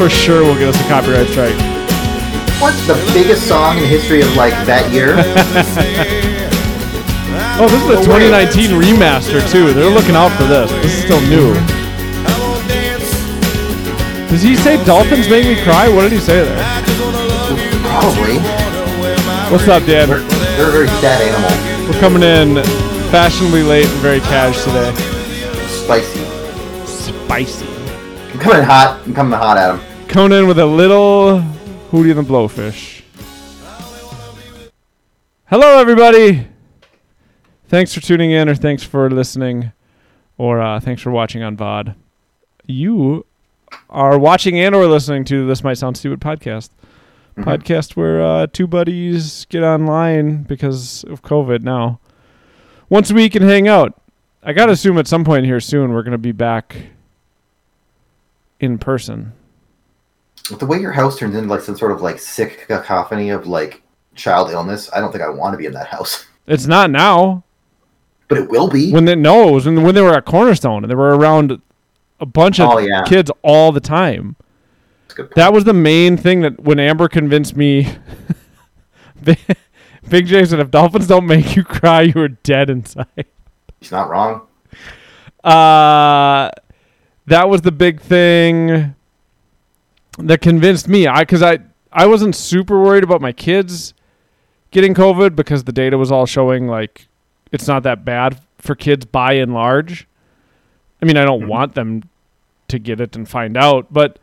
for sure will get us a copyright strike. What's the biggest song in the history of like that year? Oh, this is the 2019 remaster too. They're looking out for this. This is still new. Does he say dolphins make me cry? What did he say there? Probably. What's up, Dan? They're, they're a very sad animal. We're coming in fashionably late and very cash today. Spicy. Spicy. I'm coming hot. I'm coming hot at him. Coming in with a little Hootie and the Blowfish. Hello, everybody. Thanks for tuning in, or thanks for listening, or uh, thanks for watching on VOD. You are watching and or listening to This Might Sound Stupid podcast. Podcast where uh, two buddies get online because of COVID now. Once a week and hang out. I got to assume at some point here soon we're going to be back in person. The way your house turns into like some sort of like sick cacophony of like child illness, I don't think I want to be in that house. It's not now. But it will be. When they no, it was when, when they were at Cornerstone and they were around a bunch of Oh, yeah. kids all the time. That's a good point. That was the main thing that when Amber convinced me. Big Big J said, "If dolphins don't make you cry, you are dead inside." He's not wrong. Uh, that was the big thing that convinced me. I because I I wasn't super worried about my kids getting COVID because the data was all showing like it's not that bad for kids by and large. I mean, I don't Mhm. want them to get it and find out, but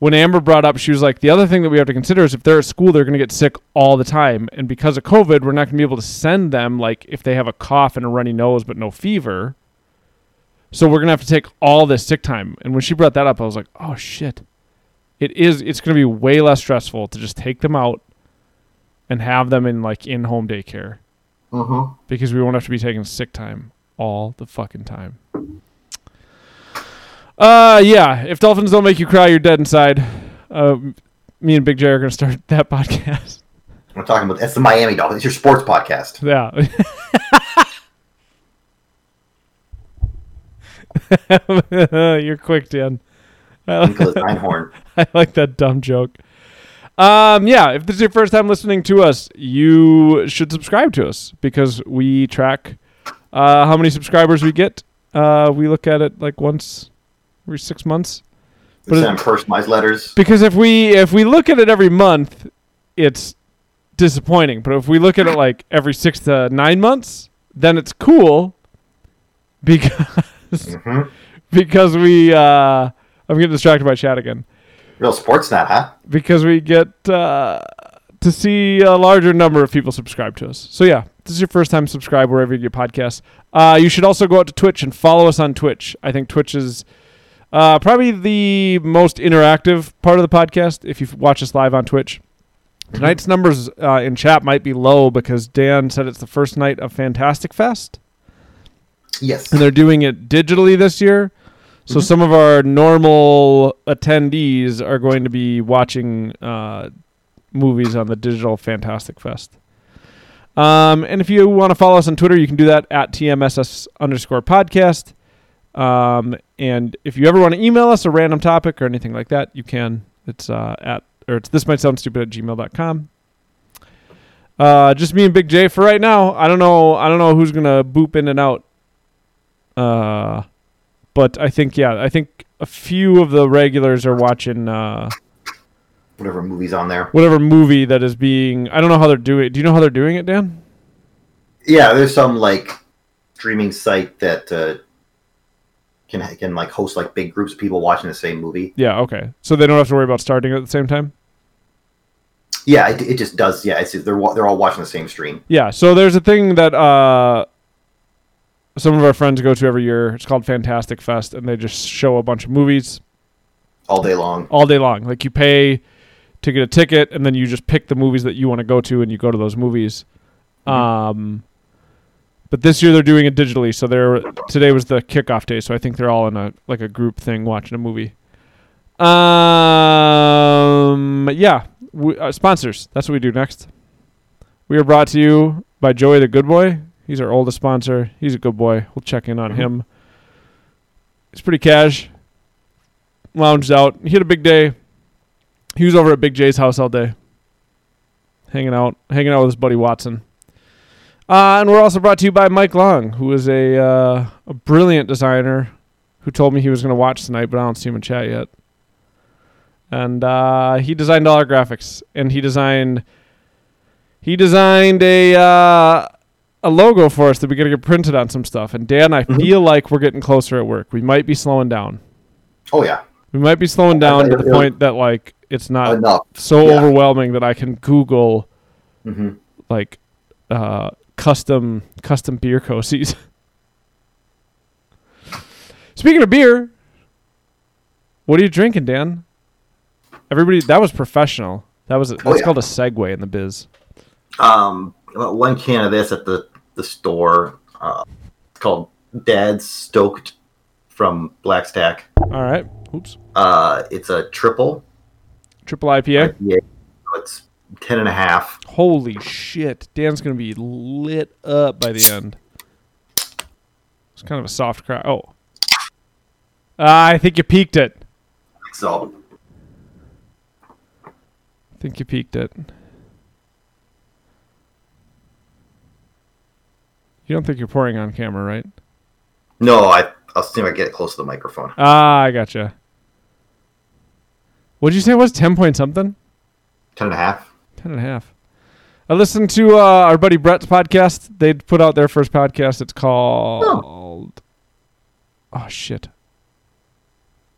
when Amber brought up, she was like, the other thing that we have to consider is if they're at school, they're going to get sick all the time. And because of COVID, we're not going to be able to send them, like, if they have a cough and a runny nose but no fever. So we're going to have to take all this sick time. And when she brought that up, I was like, oh, shit. It is, it's going to be way less stressful to just take them out and have them in, like, in home daycare Mm-hmm. because we won't have to be taking sick time all the fucking time. Uh, yeah. If dolphins don't make you cry, you're dead inside. Uh, me and Big J are gonna start that podcast. We're talking about that's the Miami Dolphins. It's your sports podcast. Yeah. you're quick, Dan. I Nicholas Einhorn. I like that dumb joke. Um, yeah, if this is your first time listening to us, you should subscribe to us because we track uh, how many subscribers we get. Uh, we look at it like once every six months. But send personalized letters. Because if we if we look at it every month, it's disappointing. But if we look at it like every six to nine months, then it's cool. Because hmm because we uh, I'm getting distracted by chat again. Real sports net, huh? because we get uh, to see a larger number of people subscribe to us. So yeah, this is your first time subscribe wherever you get podcasts. Uh, you should also go out to Twitch and follow us on Twitch. I think Twitch is uh, probably the most interactive part of the podcast. If you watch us live on Twitch, tonight's numbers uh, in chat might be low because Dan said it's the first night of Fantastic Fest Yes. and they're doing it digitally this year. So Mhm. some of our normal attendees are going to be watching uh, movies on the digital Fantastic Fest. Um, and if you want to follow us on Twitter, you can do that at TMSS underscore podcast. Um, and if you ever want to email us a random topic or anything like that, you can. It's uh, at or it's this might sound stupid at gmail.com. Uh, just me and Big J for right now. I don't know. I don't know who's gonna boop in and out. Uh, but I think yeah, I think a few of the regulars are watching uh, Whatever movie's on there. whatever movie that is being. I don't know how they're doing. it. Do you know how they're doing it, Dan? Yeah, there's some like streaming site that uh, can can like host like big groups of people watching the same movie. Yeah. Okay. So they don't have to worry about starting at the same time. Yeah, it, it just does. Yeah, it's they're they're all watching the same stream. Yeah. So there's a thing that uh, some of our friends go to every year. It's called Fantastic Fest, and they just show a bunch of movies all day long. all day long. Like you pay to get a ticket, and then you just pick the movies that you want to go to, and you go to those movies. Mhm. Um, but this year they're doing it digitally. So they're today was the kickoff day, so I think they're all in a like a group thing watching a movie. Um, yeah, we, uh, sponsors. That's what we do next. We are brought to you by Joey the Good Boy. He's our oldest sponsor. He's a good boy. We'll check in on Mhm. him. He's pretty cash. Lounged out. He had a big day. He was over at Big J's house all day, hanging out, hanging out with his buddy Watson. Uh, and we're also brought to you by Mike Long, who is a uh, a brilliant designer, who told me he was going to watch tonight, but I don't see him in chat yet. And uh, he designed all our graphics, and he designed he designed a uh, a logo for us that we're going to get printed on some stuff. And Dan, I Mhm. feel like we're getting closer at work. We might be slowing down. Oh yeah, We might be slowing down to the it'll- point that like it's not enough. so yeah. overwhelming that I can Google hmm like uh, custom custom beer cozies. Speaking of beer, what are you drinking, Dan? Everybody, that was professional. That was a, that's Oh, yeah. called a segue in the biz. Um, one can of this at the the store. Uh, it's called Dad's Stoked from Black Stack. All right, oops, Uh, it's a triple. triple IPA. IPA. It's ten and a half. Holy shit, Dan's gonna be lit up by the end. It's kind of a soft crack. Oh, Ah, I think you peaked it. So I think you peaked it. You don't think you're pouring on camera, right? no, I I'll see if I get it close to the microphone. Ah, I gotcha. What'd you say it was? 10 point something? Ten and a half. 10 and a half. I listened to uh, our buddy Brett's podcast. They put out their first podcast. It's called. Oh, shit.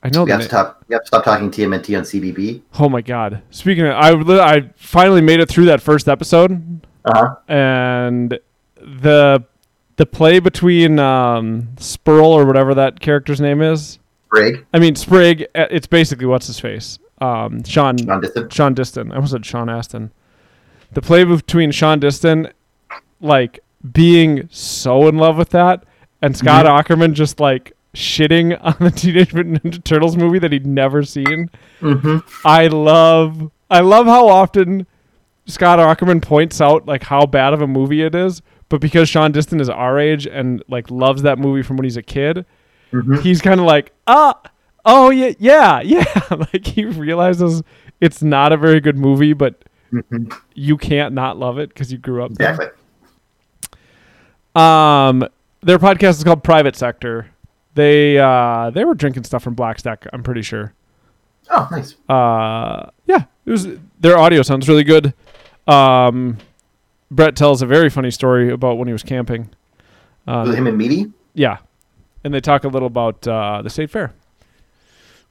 I know You have to stop. You have to stop talking TMNT on CBB. Oh, my God. Speaking of, I, I finally made it through that first episode. Uh huh. and the the play between um, Spurl or whatever that character's name is. Brig. I mean Sprig. uh, It's basically what's his face. Um, Sean Non distant. Shaun Diston. I almost said Sean Astin. The play between Shaun Diston, like being so in love with that, and Scott Aukerman just like shitting on the Teenage Mutant Ninja Turtles movie that he'd never seen. Mm-hmm. I love I love how often Scott Aukerman points out like how bad of a movie it is, but because Shaun Diston is our age and like loves that movie from when he's a kid, Mm-hmm. he's kind of like, ah, oh yeah, yeah, yeah. like he realizes it's not a very good movie, but Mm-hmm. you can't not love it because you grew up there. Exactly. Um, their podcast is called Private Sector. They uh they were drinking stuff from Black Stack. I'm pretty sure. Oh, nice. uh yeah it was their audio sounds really good um brett tells a very funny story about when he was camping it um, him and Meaty? yeah. And they talk a little about uh the state fair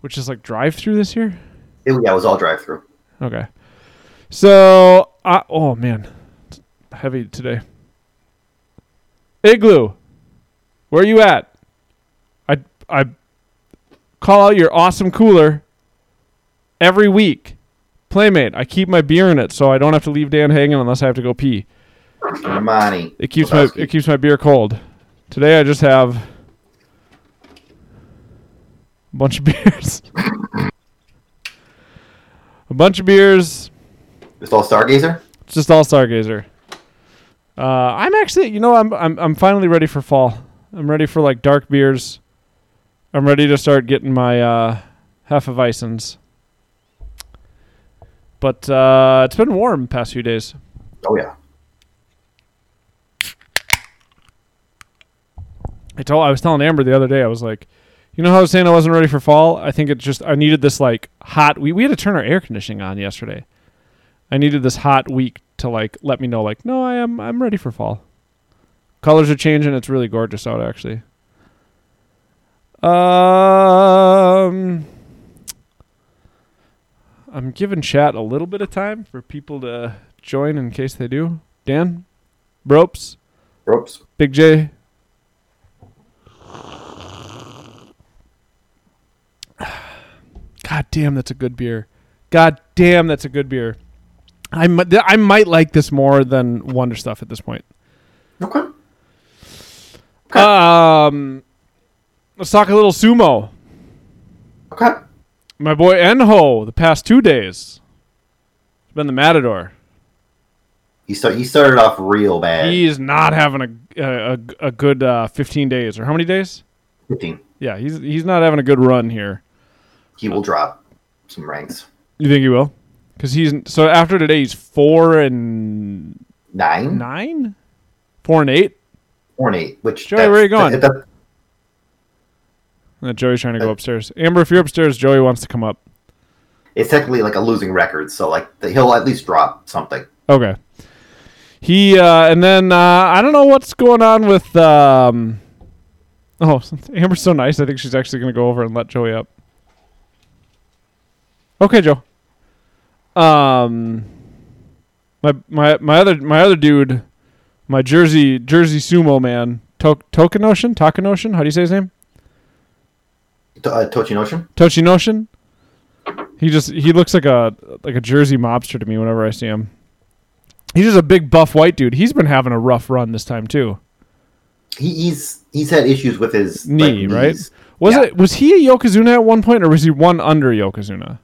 which is like drive through this year? It, yeah, it was all drive through. okay. So uh, oh man. It's heavy today. Igloo where are you at? I i call out your awesome cooler every week Playmate, I keep my beer in it so I don't have to leave Dan hanging unless I have to go pee. Armani. It keeps my it keeps my beer cold. Today I just have a bunch of beers. a bunch of beers. It's all Stargazer. It's just all Stargazer. Uh, I'm actually, you know, I'm I'm I'm finally ready for fall. I'm ready for like dark beers. I'm ready to start getting my uh, Hefeweizens. But uh, it's been warm the past few days. Oh yeah. I told I was telling Amber the other day. I was like, you know how I was saying I wasn't ready for fall. I think it just I needed this like hot. We we had to turn our air conditioning on yesterday. I needed this hot week to like let me know like no I am I'm ready for fall. Colors are changing. It's really gorgeous out actually. Um, I'm giving chat a little bit of time for people to join in case they do. Dan, Bropes, Ropes. Big J. God damn, that's a good beer. God damn, that's a good beer. I mi- th- I might like this more than Wonder Stuff at this point. Okay. Okay. Um, let's talk a little sumo. Okay. My boy Enho, the past two days, been the Matador. He start he started off real bad. He's not having a a, a, good uh, 15 days or how many days? 15. Yeah, he's he's not having a good run here. He will drop some ranks. You think he will? Because he's so after today he's four and Nine, nine, four and eight. four and eight. Which Joey, where are you going? that- that- Uh, Joey's trying to go upstairs. Amber, if you're upstairs, Joey wants to come up. it's technically like a losing record, so like he'll at least drop something. Okay. He uh, and then uh, I don't know what's going on with. Um, oh, Amber's so nice. I think she's actually going to go over and let Joey up. Okay, Joe. Um, my my my other my other dude, my Jersey Jersey sumo man, to- token ocean. How do you say his name? To- Uh, Tochinoshin? Tochinoshin. He just he looks like a like a Jersey mobster to me whenever I see him. He's just a big buff white dude. He's been having a rough run this time too. He, he's he's had issues with his Knee, like, right? Was Yeah. it was he a Yokozuna at one point or was he one under Yokozuna?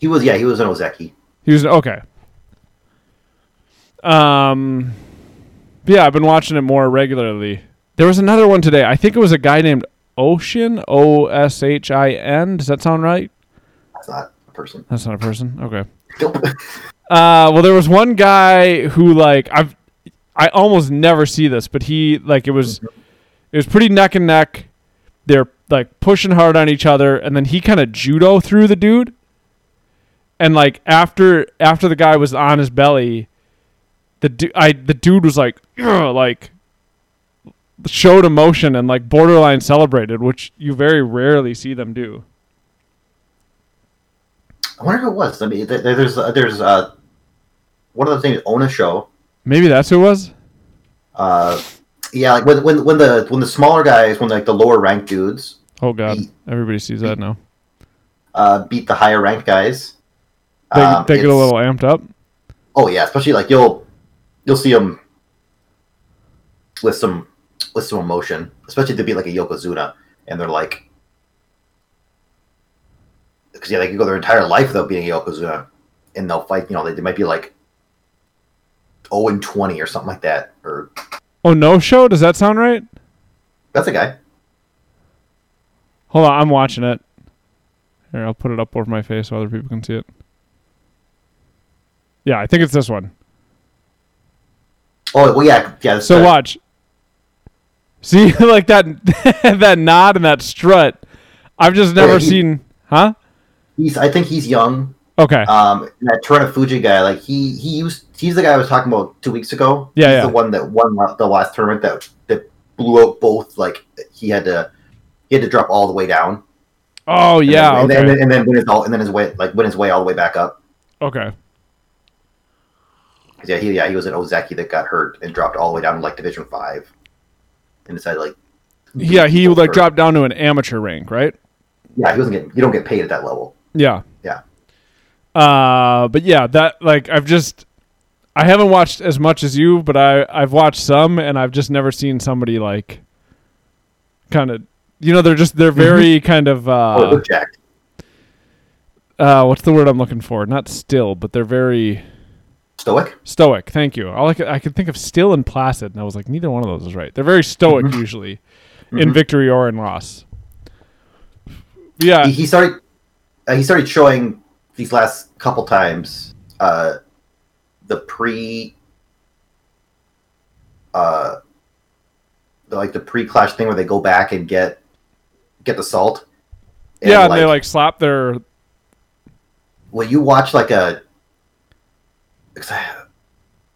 He was yeah, he was an Ozeki. He was okay. Um yeah, I've been watching it more regularly. There was another one today. I think it was a guy named Ocean, O S H I N. Does that sound right? That's not a person. That's not a person. Okay. Nope. Uh, well, there was one guy who like I've I almost never see this, but he like it was it was pretty neck and neck. They're like pushing hard on each other, and then he kind of judo through the dude. And like after after the guy was on his belly, the du- I the dude was like like showed emotion and like borderline celebrated, which you very rarely see them do. I wonder who it was. I mean, there's uh, there's uh, one of the things Onosho. Maybe that's who it was. Uh, yeah, like when when when the when the smaller guys, when like the lower ranked dudes Oh god, He- everybody sees that now. uh, beat the higher ranked guys. They, um, they get a little amped up. Oh yeah, especially like you'll you'll see them with some with some emotion, especially to be like a Yokozuna, and they're like, because yeah, they could go their entire life without being a Yokozuna, and they'll fight. You know, they, they might be like zero and twenty or something like that, or Oh, no show? Does that sound right? that's a guy. Hold on, I'm watching it. Here, I'll put it up over my face so other people can see it. Yeah, I think it's this one. Oh well, yeah, yeah. So watch. See, like that that nod and that strut. I've just never Yeah, he- seen. Huh? He's I think he's young. Okay. Um, that Terunofuji guy, like he he used he's the guy I was talking about two weeks ago. Yeah, he's yeah. the one that won the last tournament that that blew out both. Like he had to he had to drop all the way down. oh And yeah. then, and, then, and then win his all and then his way like win his way all the way back up. Okay. Yeah, he yeah he was an Ozeki that got hurt and dropped all the way down to like Division Five, and decided like Yeah, he like dropped down to an amateur rank, right? Yeah, he wasn't getting you don't get paid at that level. Yeah. Yeah. Uh, but yeah, that like I've just I haven't watched as much as you, but I I've watched some, and I've just never seen somebody like kind of you know they're just they're very kind of oh, uh Jack. uh what's the word I'm looking for? Not still, but they're very Stoic. stoic. Thank you. All I could, I could think of still and placid, and I was like neither one of those is right. They're very stoic Mhm. usually in Mhm. victory or in loss. Yeah. he, he started uh, he started showing these last couple times uh the pre uh the, like the pre-clash thing where they go back and get get the salt And, yeah, and they like slap their Well, you watch like a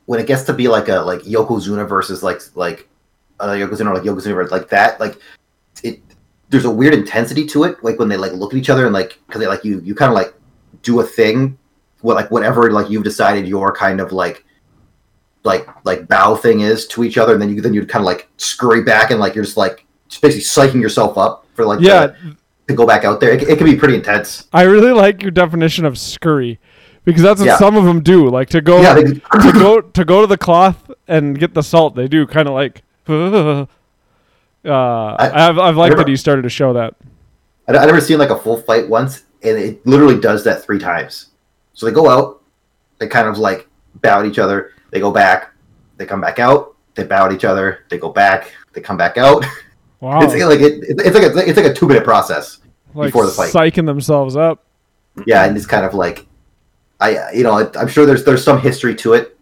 when it gets to be like a like Yokozuna versus like like uh, Yokozuna or like Yokozuna versus like that like it there's a weird intensity to it like when they like look at each other and like because they like you you kind of like do a thing what like whatever like you've decided your kind of like like like bow thing is to each other and then you then you kind of like scurry back and like you're just like just basically psyching yourself up for like yeah. the- to go back out there. It, it can be pretty intense. I really like your definition of scurry because that's what Yeah. some of them do. Like to go yeah they, to go to go to the cloth and get the salt. They do kind of like. Uh, I've I've liked never- that he started to show that. I, I never seen like a full fight once, and it literally does that three times. So they go out, they kind of like bow at each other, They go back, they come back out, they bow at each other, they go back, they come back out. Wow. It's like it, it's like a, it's like a two minute process. like before the fight. psyching themselves up. Yeah, and it's kind of like, I you know I'm sure there's there's some history to it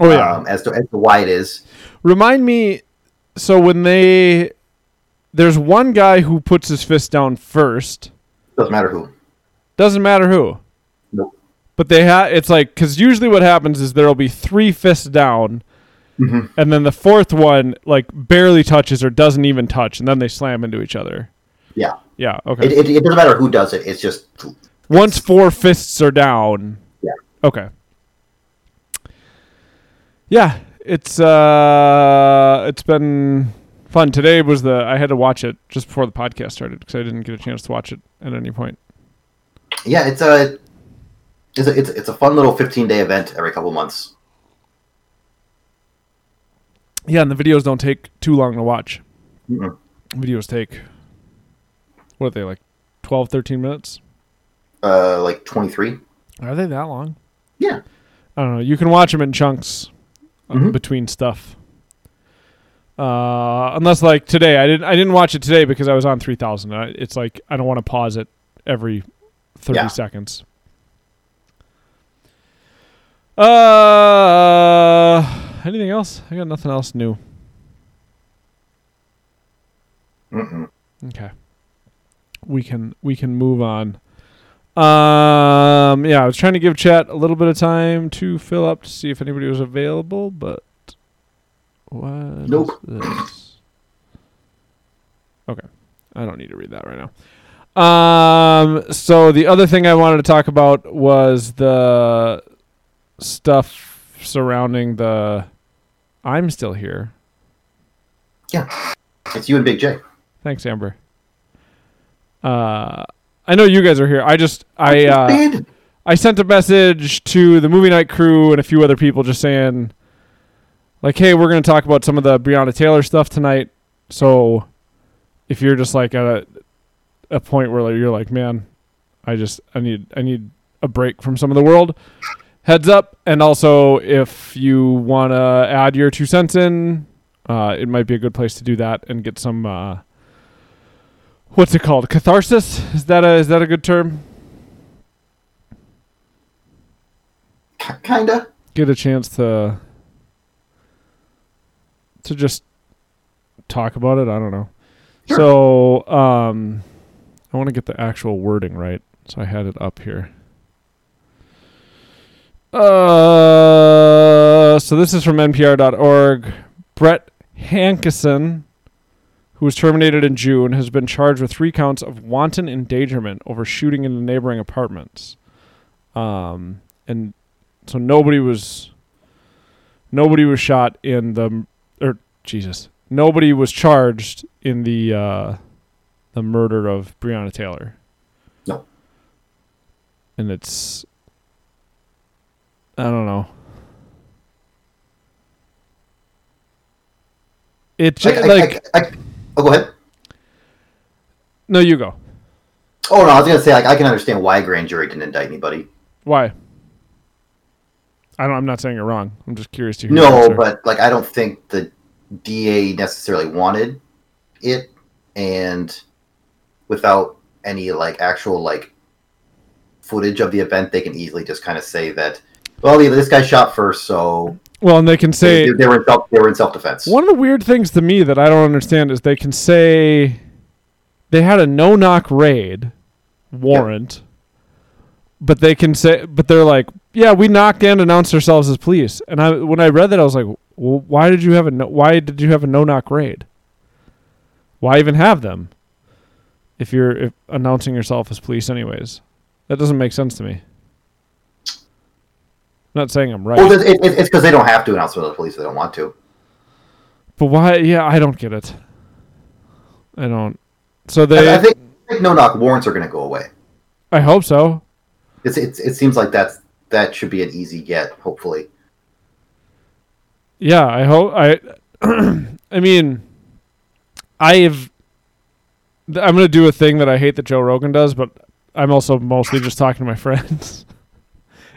Oh yeah. um, as to as to why it is. Remind me. So when they, there's one guy who puts his fist down first. Doesn't matter who. Doesn't matter who. Nope. But they have. It's like because usually what happens is there'll be three fists down, Mhm. and then the fourth one like barely touches or doesn't even touch, and then they slam into each other. Yeah, Yeah. Okay. it, it, it doesn't matter who does it. It's just Once four fists are down. Yeah. Okay. Yeah, it's uh, it's been fun. Today was the I had to watch it just before the podcast started because I didn't get a chance to watch it at any point. yeah. It's a it's a it's, it's a fun little 15 day event every couple months. Yeah, and the videos don't take too long to watch. Mm-mm. Videos take what are they like 12 13 minutes? Uh, like 23. Are they that long? Yeah. I don't know. You can watch them in chunks uh, Mhm. between stuff. Uh, unless like today, I didn't. I didn't watch it today because I was on three thousand. It's like I don't want to pause it every thirty Yeah. seconds. Uh, anything else? I got nothing else new. Mm-mm. Okay. We can we can move on. Um yeah, I was trying to give chat a little bit of time to fill up to see if anybody was available, but what Nope. this? Okay. I don't need to read that right now. Um so the other thing I wanted to talk about was the stuff surrounding the I'm still here. Yeah. It's you and Big J. Thanks, Amber. Uh, I know you guys are here. I just I uh, I sent a message to the movie night crew and a few other people just saying, like, hey, we're gonna talk about some of the Breonna Taylor stuff tonight. So, if you're just like at a a point where you're like, man, I just I need I need a break from some of the world. Heads up, and also if you want to add your two cents in, uh, it might be a good place to do that and get some. Uh, what's it called? Catharsis? Is that a is that a good term? K- kinda. get a chance to to just talk about it. I don't know. Sure. So, um, I want to get the actual wording right, so I had it up here. Uh, so this is from NPR.org. Brett Hankison, who was terminated in June, has been charged with three counts of wanton endangerment over shooting in the neighboring apartments. Um, and so nobody was nobody was shot in the or Jesus nobody was charged in the uh, the murder of Breonna Taylor. No. And it's I don't know. It I, ju- I, like I, I, oh, go ahead. no, you go. Oh no, I was gonna say like I can understand why a grand jury didn't indict anybody. Why? I don't. I'm not saying you're wrong. I'm just curious to hear. No, but like I don't think the DA necessarily wanted it, and without any like actual like footage of the event, they can easily just kind of say that. Well, this guy shot first, so well, and they can say they, they were in self, they were in self defense. One of the weird things to me that I don't understand is they can say they had a no knock raid warrant, but they can say, but they're like, yeah, we knocked and announced ourselves as police. And I, when I read that, I was like, well, why did you have a no, why did you have a no knock raid? Why even have them if you're if announcing yourself as police, anyways? That doesn't make sense to me. Not saying I'm right. Well, it, it, it's because they don't have to announce to the police; they don't want to. But why? Yeah, I don't get it. I don't. So they. I, I think, think no knock warrants are going to go away. I hope so. It's, it's it seems like that's that should be an easy get. Hopefully, Yeah, I hope. I. I mean, I've. I'm gonna do a thing that I hate that Joe Rogan does, but I'm also mostly just talking to my friends,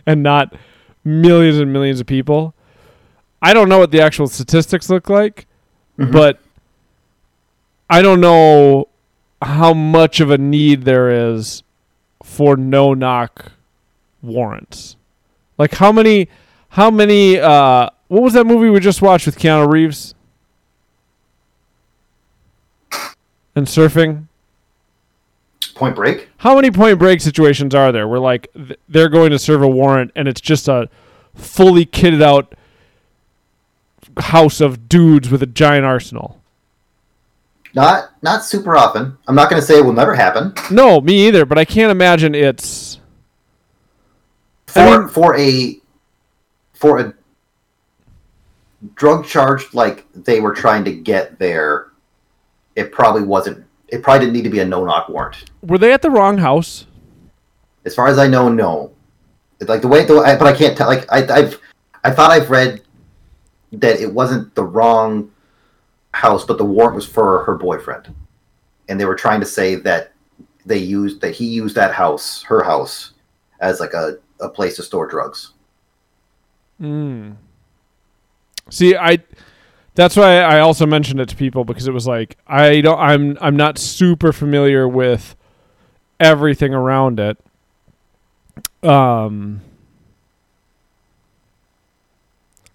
and not millions and millions of people. I don't know what the actual statistics look like, Mhm. but I don't know how much of a need there is for no knock warrants. Like how many how many uh what was that movie we just watched with Keanu Reeves? And surfing? Point Break. How many point break situations are there where like th- they're going to serve a warrant and it's just a fully kitted out house of dudes with a giant arsenal? Not not super often. I'm not going to say it will never happen. No, me either, but I can't imagine it's For I mean- for a for a drug charge like they were trying to get there, it probably wasn't. It probably didn't need to be a no knock warrant. were they at the wrong house? As far as I know, no. It's like the way, the, I, but I can't tell. Like I, I've, I thought I've read that it wasn't the wrong house, but the warrant was for her boyfriend, and they were trying to say that they used that he used that house, her house, as like a, a place to store drugs. Mm. See, I that's why I also mentioned it to people because it was like I don't I'm I'm not super familiar with everything around it. Um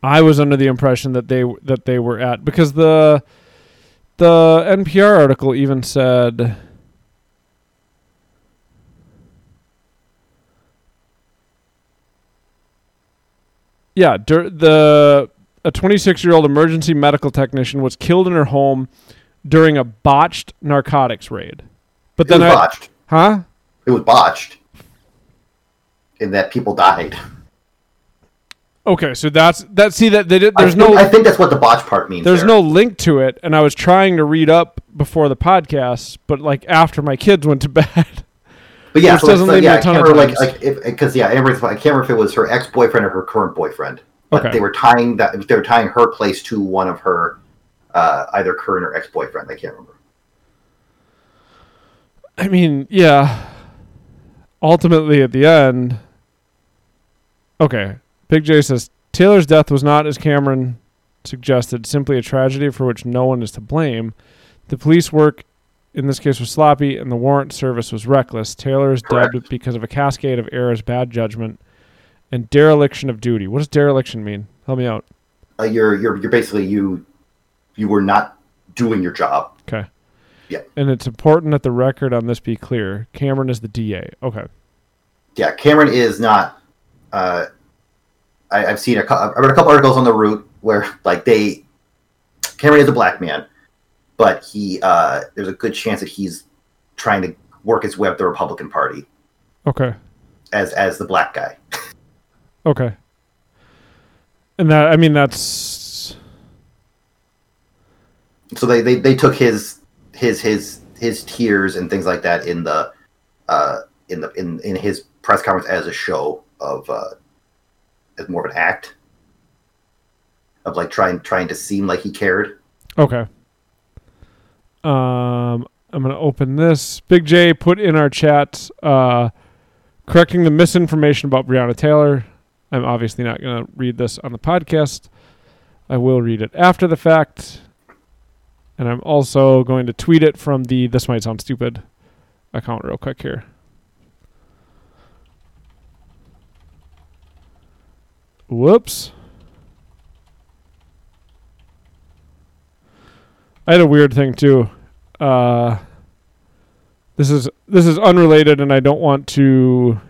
I was under the impression that they that they were at because the the NPR article even said Yeah, dur- the a 26 year old emergency medical technician was killed in her home during a botched narcotics raid. But It was then I, botched. huh? It was botched, in that people died. Okay, so that's that. See that they did. I There's think, no I think that's what the botch part means. there's there. no link to it, and I was trying to read up before the podcast, but like after my kids went to bed. But yeah, so doesn't like, leave me yeah, a I ton of like like because yeah, I remember I can't remember if it was her ex boyfriend or her current boyfriend. But Okay. they were tying that they were tying her place to one of her uh, either current or ex boyfriend. I can't remember. I mean, yeah. Ultimately, at the end, okay. Big J says Taylor's death was not, as Cameron suggested, simply a tragedy for which no one is to blame. The police work in this case was sloppy, and the warrant service was reckless. Taylor is dead because of a cascade of errors, bad judgment, and dereliction of duty. What does dereliction mean? Help me out. Uh, you're you're you're basically you you were not doing your job. Okay. Yeah. And it's important that the record on this be clear. Cameron is the DA. Okay. Yeah, Cameron is not. Uh, I, I've seen a I read a couple articles on the route where like they Cameron is a black man, but he uh, there's a good chance that he's trying to work his way up the Republican Party Okay. as as the black guy. Okay. And that I mean that's So they, they, they took his his his his tears and things like that in the uh, in the in, in his press conference as a show of uh, as more of an act of like trying trying to seem like he cared. okay. Um I'm gonna open this. Big J put in our chat uh correcting the misinformation about Breonna Taylor. I'm obviously not gonna read this on the podcast. I will read it after the fact. And I'm also going to tweet it from the This Might Sound Stupid account real quick here. Whoops. I had a weird thing too. Uh, this is this is unrelated, and I don't want to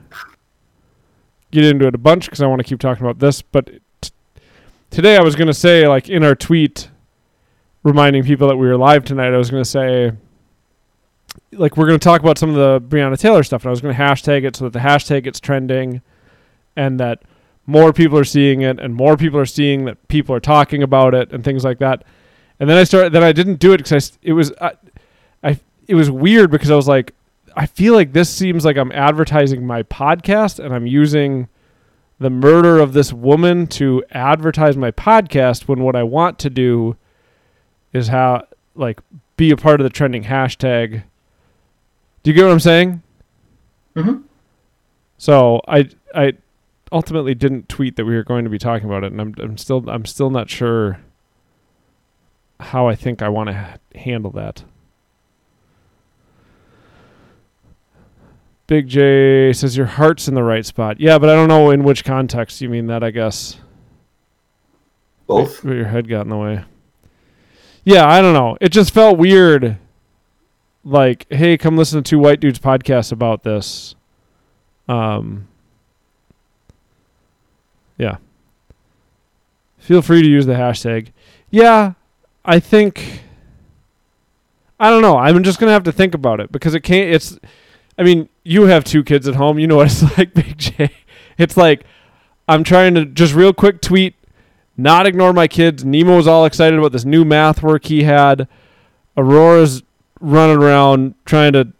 get into it a bunch because I want to keep talking about this. But t- today, I was going to say, like in our tweet, reminding people that we were live tonight. I was going to say, like, we're going to talk about some of the Breonna Taylor stuff, and I was going to hashtag it so that the hashtag gets trending, and that more people are seeing it, and more people are seeing that people are talking about it, and things like that. And then I started. Then I didn't do it because it was I, I it was weird because I was like, I feel like this seems like I'm advertising my podcast, and I'm using the murder of this woman to advertise my podcast. When what I want to do is how like be a part of the trending hashtag. Do you get what I'm saying? Mhm. So I I ultimately didn't tweet that we were going to be talking about it, and I'm I'm still I'm still not sure how I think I want to ha- handle that. Big J says your heart's in the right spot. Yeah, but I don't know in which context you mean that. I guess Both. Your head got in the way. Yeah, I don't know. It just felt weird. Like, hey, come listen to two white dudes podcast about this. Um. Yeah. Feel free to use the hashtag. Yeah, I think. I don't know. I'm just gonna have to think about it because it can't. It's. I mean, you have two kids at home. You know what it's like, Big J. It's like I'm trying to just real quick tweet not ignore my kids. Nemo's all excited about this new math work he had. Aurora's running around trying to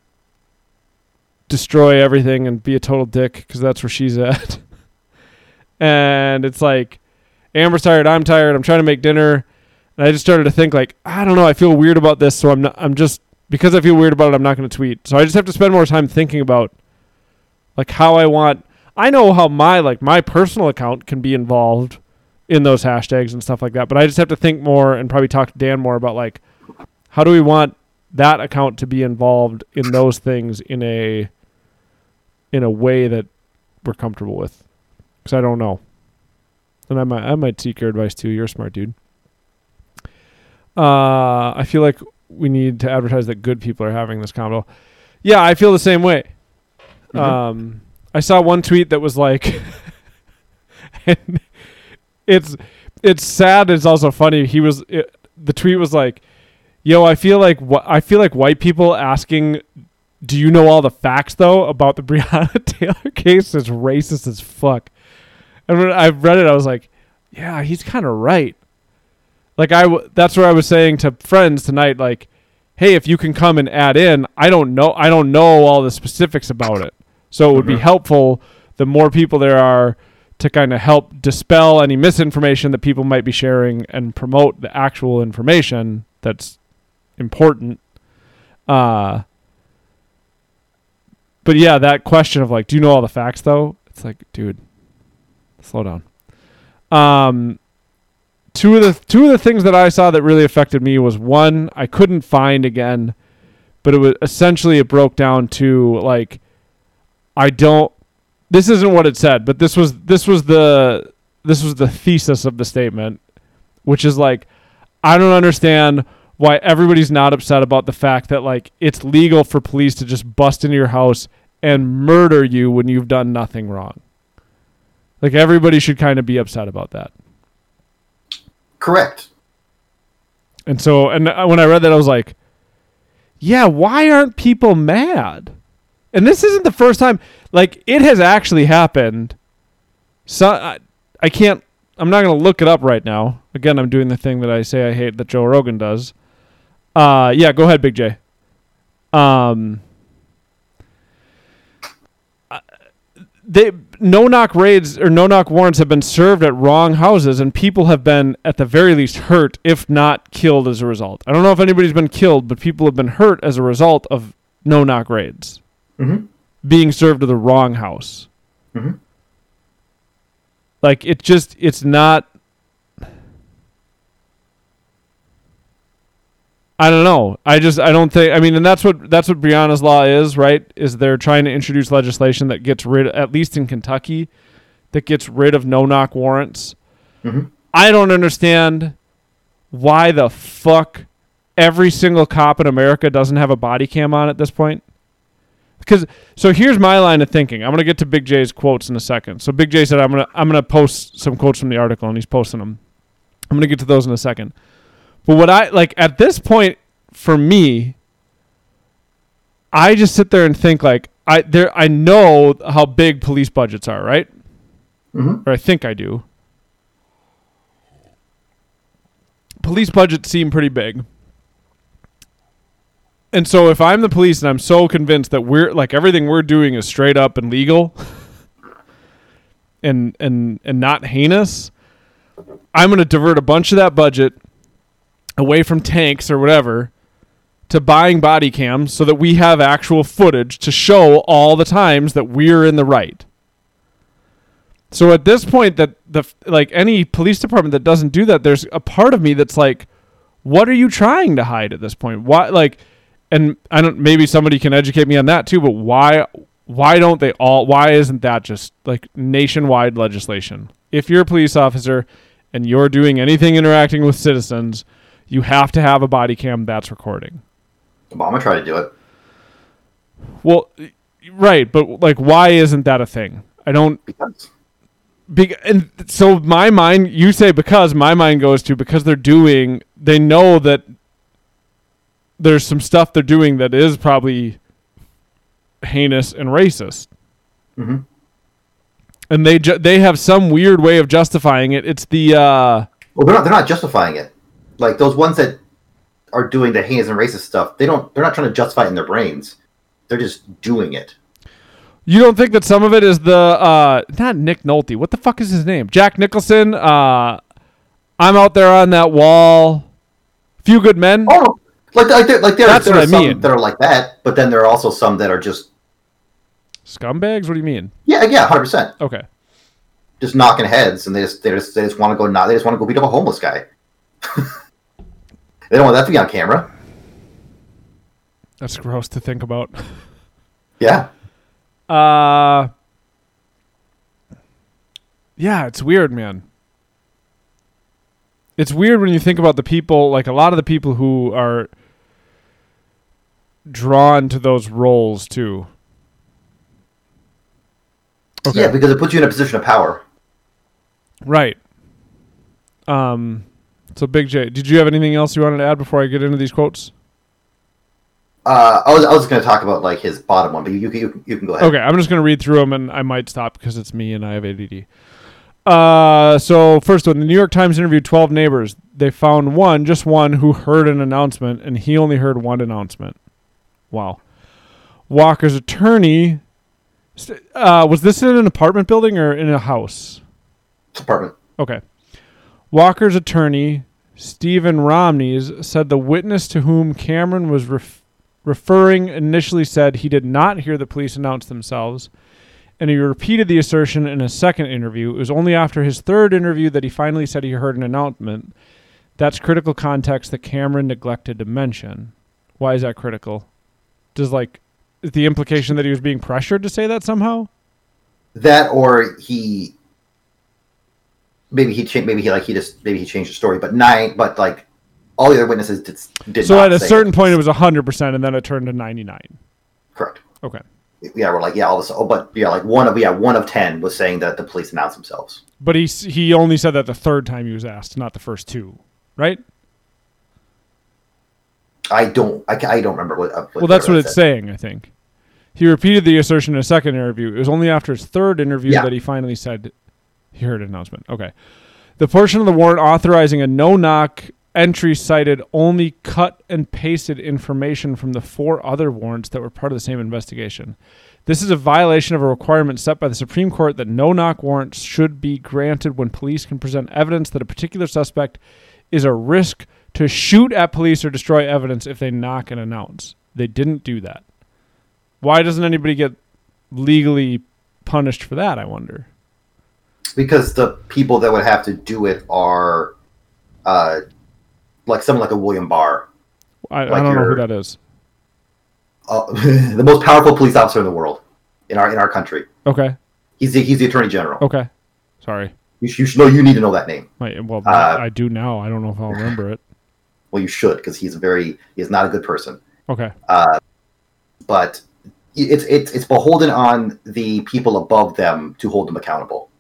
destroy everything and be a total dick because that's where she's at. and it's like, Amber's tired. I'm tired. I'm trying to make dinner. And I just started to think like, I don't know. I feel weird about this, so I'm not. I'm just because I feel weird about it. I'm not going to tweet. So I just have to spend more time thinking about like how I want. I know how my like my personal account can be involved in those hashtags and stuff like that. But I just have to think more and probably talk to Dan more about like how do we want that account to be involved in those things in a in a way that we're comfortable with. Because I don't know, and I might I might seek your advice too. You're a smart dude. Uh, I feel like we need to advertise that good people are having this combo. Yeah, I feel the same way. Mhm. Um, I saw one tweet that was like, and it's it's sad. It's also funny. He was it, the tweet was like, "Yo, I feel like wh- I feel like white people asking, do you know all the facts though about the Breonna Taylor case is racist as fuck." And when I read it, I was like, "Yeah, he's kind of right." Like I, w- that's where I was saying to friends tonight, like, "Hey, if you can come and add in, I don't know, I don't know all the specifics about it, so it would be Mhm. helpful the more people there are." to kind of help dispel any misinformation that people might be sharing and promote the actual information that's important. Uh, but yeah, that question of like, do you know all the facts though? It's like, dude, slow down. Um, two of the two of the things that I saw that really affected me was one I couldn't find again, but it was essentially it broke down to like, I don't this isn't what it said, but this was this was the this was the thesis of the statement, which is like I don't understand why everybody's not upset about the fact that like it's legal for police to just bust into your house and murder you when you've done nothing wrong. Like everybody should kind of be upset about that. Correct. And so and when I read that I was like, yeah, why aren't people mad? And this isn't the first time like it has actually happened. So I, I can't. I'm not gonna look it up right now. Again, I'm doing the thing that I say I hate that Joe Rogan does. Uh, yeah, go ahead, Big J. Um, they no knock raids or no knock warrants have been served at wrong houses, and people have been at the very least hurt, if not killed, as a result. I don't know if anybody's been killed, but people have been hurt as a result of no knock raids Mm-hmm. being served to the wrong house. Mhm. Like it just it's not I don't know. I just I don't think I mean and that's what that's what Breonna's law is, right? Is they're trying to introduce legislation that gets rid at least in Kentucky that gets rid of no knock warrants. Mhm. I don't understand why the fuck every single cop in America doesn't have a body cam on at this point. Because so here's my line of thinking. I'm gonna get to Big J's quotes in a second. So Big J said I'm gonna I'm gonna post some quotes from the article, and he's posting them. I'm gonna get to those in a second. But what I like at this point for me, I just sit there and think like I there I know how big police budgets are, right? Mm-hmm. Or I think I do. Police budgets seem pretty big. And so if I'm the police and I'm so convinced that we're like everything we're doing is straight up and legal and and and not heinous, I'm going to divert a bunch of that budget away from tanks or whatever to buying body cams so that we have actual footage to show all the times that we're in the right. So at this point, that the like any police department that doesn't do that, there's a part of me that's like, what are you trying to hide at this point? Why like, and I don't. Maybe somebody can educate me on that too. But why? Why don't they all? Why isn't that just like nationwide legislation? If you're a police officer and you're doing anything interacting with citizens, you have to have a body cam that's recording. Obama tried to do it. Well, right, but like, why isn't that a thing? I don't. Because Be- and so my mind, you say because my mind goes to because they're doing, they know that there's some stuff they're doing that is probably heinous and racist, Mm-hmm. and they ju- they have some weird way of justifying it. It's the uh, well, they're not they're not justifying it. Like those ones that are doing the heinous and racist stuff, they don't they're not trying to justify it in their brains. They're just doing it. you don't think that some of it is the uh, not Nick Nolte. What the fuck is his name? Jack Nicholson. Uh, I'm out there on that wall. Few good men. Oh, like like there, like there, That's there what are I some mean. that are like that, but then there are also some that are just Scumbags. What do you mean? yeah yeah hundred percent Okay. just knocking heads, and they just they just they just want to go not they just want to go beat up a homeless guy. they don't want that to be on camera. That's gross to think about. Yeah, Uh Yeah, it's weird, man. It's weird when you think about the people, like a lot of the people who are drawn to those roles too. Okay. yeah, because it puts you in a position of power. Right. Um so Big J, did you have anything else you wanted to add before I get into these quotes? Uh, I was I was going to talk about like his bottom one, but you you, can- you, can- you can go ahead. Okay, I'm just going to read through them and I might stop because it's me and I have ADD. Uh, so first one, the New York Times interviewed 12 neighbors. They found one, just one, who heard an announcement, and he only heard one announcement. Wow. Walker's attorney. Uh, was this in an apartment building or in a house? Apartment. Okay. Walker's attorney, Stephen Romines, said the witness to whom Cameron was ref- referring initially said he did not hear the police announce themselves, and he repeated the assertion in a second interview. It was only after his third interview that he finally said he heard an announcement. That's critical context that Cameron neglected to mention. Why is that critical? Does like is the implication that he was being pressured to say that somehow? That or he maybe he changed maybe he like he just maybe he changed the story, but nine but like all the other witnesses did, did So at a certain point it was 100% and then it turned to 99. correct. Okay. Yeah, we're like yeah, all this. Oh, but yeah, like one of yeah one of ten was saying that the police announced themselves. But he he only said that the third time he was asked, not the first two, right? I don't I, I don't remember what. uh, Well, that's what it's said. saying, I think. He repeated the assertion in a second interview. It was only after his third interview Yeah. that he finally said he heard an announcement. Okay. The portion of the warrant authorizing a no knock entry cited only cut and pasted information from the four other warrants that were part of the same investigation. This is a violation of a requirement set by the Supreme Court that no knock warrants should be granted when police can present evidence that a particular suspect is a risk to shoot at police or destroy evidence if they knock and announce. They didn't do that. Why doesn't anybody get legally punished for that, I wonder? Because the people that would have to do it are uh like someone like a William Barr, I, I don't know who that is. uh, the most powerful police officer in the world in our in our country. Okay. He's the, he's the attorney general. Okay. Sorry. You, should, you should know you need to know that name. Well, Uh, I do now. I don't know if I'll remember it. Well, you should because he's very he's not a good person. Okay. But it's it's it's beholden on the people above them to hold them accountable.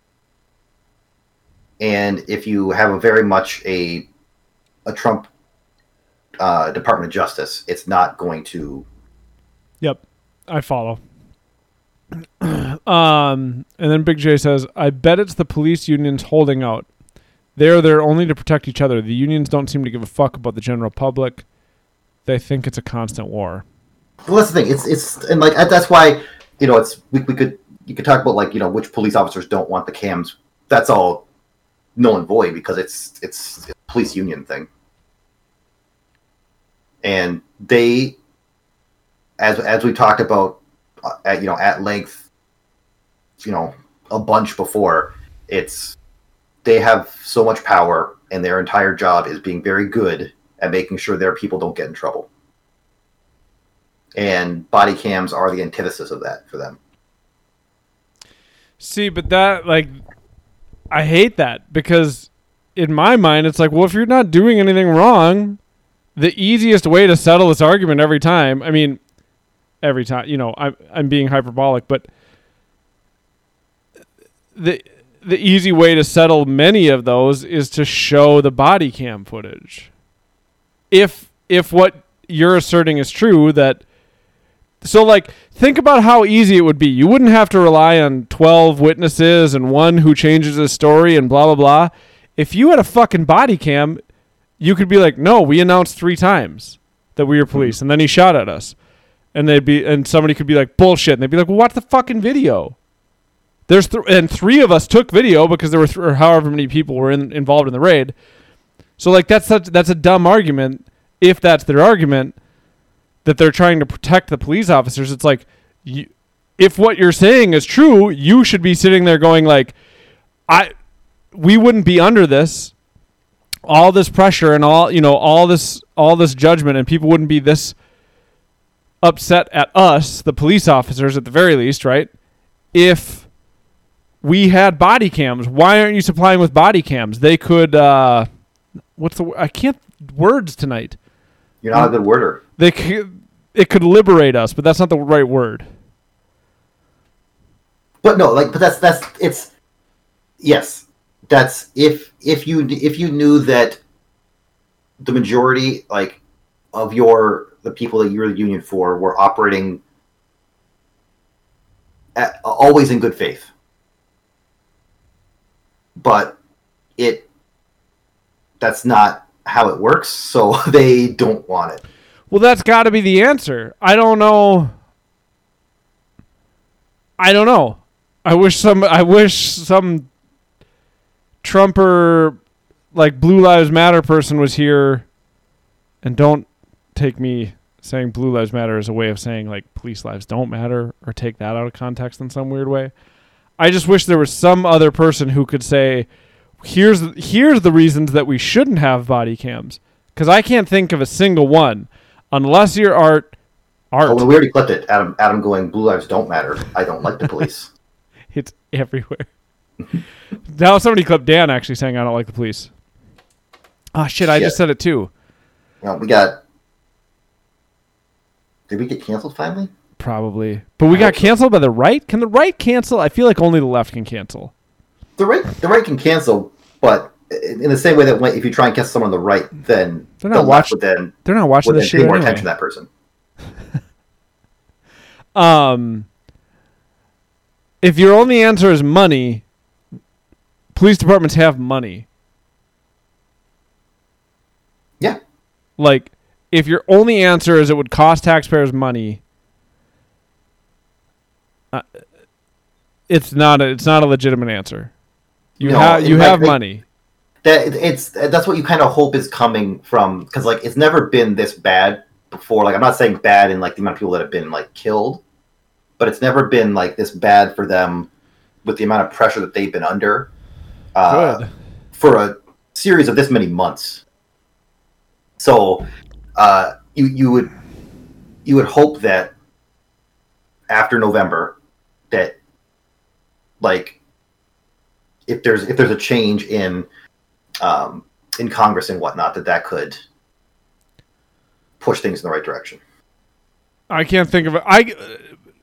And if you have a very much a a Trump uh, Department of Justice, it's not going to Yep. I follow. um, and then Big J says, I bet it's the police unions holding out. They're there only to protect each other. The unions don't seem to give a fuck about the general public. They think it's a constant war. Well, that's the thing. It's it's and like that's why you know it's we, we could you could talk about like you know which police officers don't want the cams. That's all null and void because it's it's a police union thing, and they, as as we talked about, uh, at you know at length, you know a bunch before. It's they have so much power, and their entire job is being very good at making sure their people don't get in trouble. And body cams are the antithesis of that for them. See, but that like I hate that because in my mind it's like, well, if you're not doing anything wrong, the easiest way to settle this argument every time, I mean, every time, you know, I'm I'm being hyperbolic, but the the easy way to settle many of those is to show the body cam footage. If if what you're asserting is true that so like think about how easy it would be. You wouldn't have to rely on 12 witnesses and one who changes his story and blah blah blah. If you had a fucking body cam, you could be like, "No, we announced 3 times that we were hmm. police and then he shot at us." And they'd be and somebody could be like, "Bullshit." And they'd be like, "Well, what's the fucking video?" There's th- and three of us took video because there were th- or however many people were in, involved in the raid. So like that's such that's a dumb argument if that's their argument that they're trying to protect the police officers. It's like you, if what you're saying is true, you should be sitting there going like I we wouldn't be under this all this pressure and all, you know, all this all this judgment and people wouldn't be this upset at us, the police officers at the very least, right? If we had body cams. Why aren't you supplying with body cams? They could. Uh, what's the? I can't words tonight. You're not a good worder. They could. It could liberate us, but that's not the right word. But no, like, but that's that's it's yes, that's if if you if you knew that the majority like of your the people that you're the union for were operating at, always in good faith, but it that's not how it works. So they don't want it. Well, that's got to be the answer. I don't know. I don't know. I wish some. I wish some Trumper, like Blue Lives Matter person was here, and don't take me saying Blue Lives Matter as a way of saying like police lives don't matter or take that out of context in some weird way. I just wish there was some other person who could say, "Here's here's the reasons that we shouldn't have body cams." Because I can't think of a single one, unless you're art. Art. Oh, well, we already clipped it. Adam, Adam going, "Blue lives don't matter. I don't like the police." It's everywhere. now somebody clipped Dan actually saying I don't like the police. Oh shit! I just said it too. Well, we got. Did we get canceled finally? Probably, but we I got hope so. canceled by the right. Can the right cancel? I feel like only the left can cancel. The right, the right can cancel, but in the same way that if you try and cancel someone on the right, then They're not left watching. then They're not watching then shit pay more anyway. attention to that person. Um, if your only answer is money, police departments have money. Yeah. Like, if your only answer is it would cost taxpayers money, uh, it's not a, it's not a legitimate answer. You No, have you might have money. That it's that's what you kind of hope is coming from because like it's never been this bad before. Like I'm not saying bad in like the amount of people that have been like killed, but it's never been like this bad for them with the amount of pressure that they've been under. Uh, for a series of this many months. So uh, you you would you would hope that after November that like if there's if there's a change in um, in Congress and whatnot that that could push things in the right direction. I can't think of it. I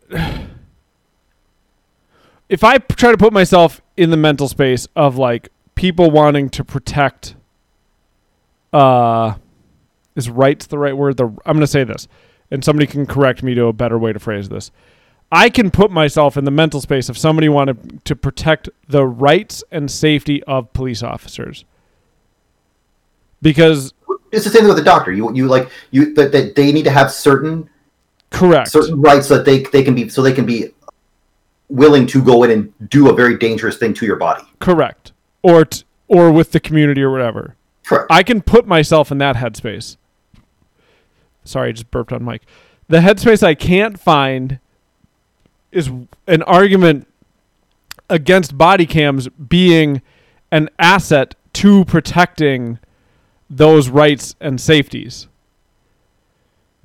if I try to put myself in the mental space of like people wanting to protect uh is rights the right word the I'm going to say this and somebody can correct me to a better way to phrase this. I can put myself in the mental space of somebody wanted to protect the rights and safety of police officers. Because It's the same thing with the doctor. You you like you that, that they need to have certain correct. certain rights so that they they can be so they can be willing to go in and do a very dangerous thing to your body. Correct. Or t- or with the community or whatever. Correct. I can put myself in that headspace. Sorry, I just burped on mic. The headspace I can't find is an argument against body cams being an asset to protecting those rights and safeties.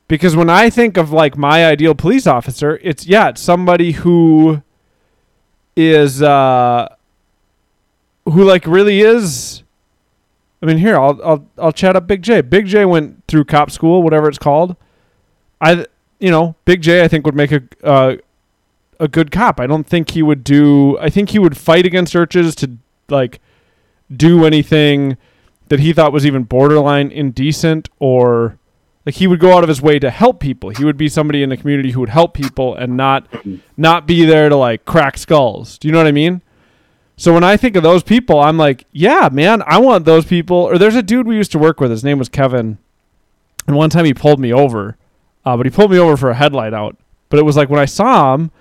Because when I think of like my ideal police officer, it's yeah, it's somebody who is uh who like really is I mean here, I'll I'll I'll chat up Big J. Big J went through cop school, whatever it's called. I you know, Big J I think would make a uh, a good cop. I don't think he would do I think he would fight against searches to like do anything that he thought was even borderline indecent or like he would go out of his way to help people. He would be somebody in the community who would help people and not not be there to like crack skulls. Do you know what I mean? So when I think of those people, I'm like, yeah, man, I want those people. Or there's a dude we used to work with. His name was Kevin, and one time he pulled me over, uh, but he pulled me over for a headlight out. But it was like when I saw him,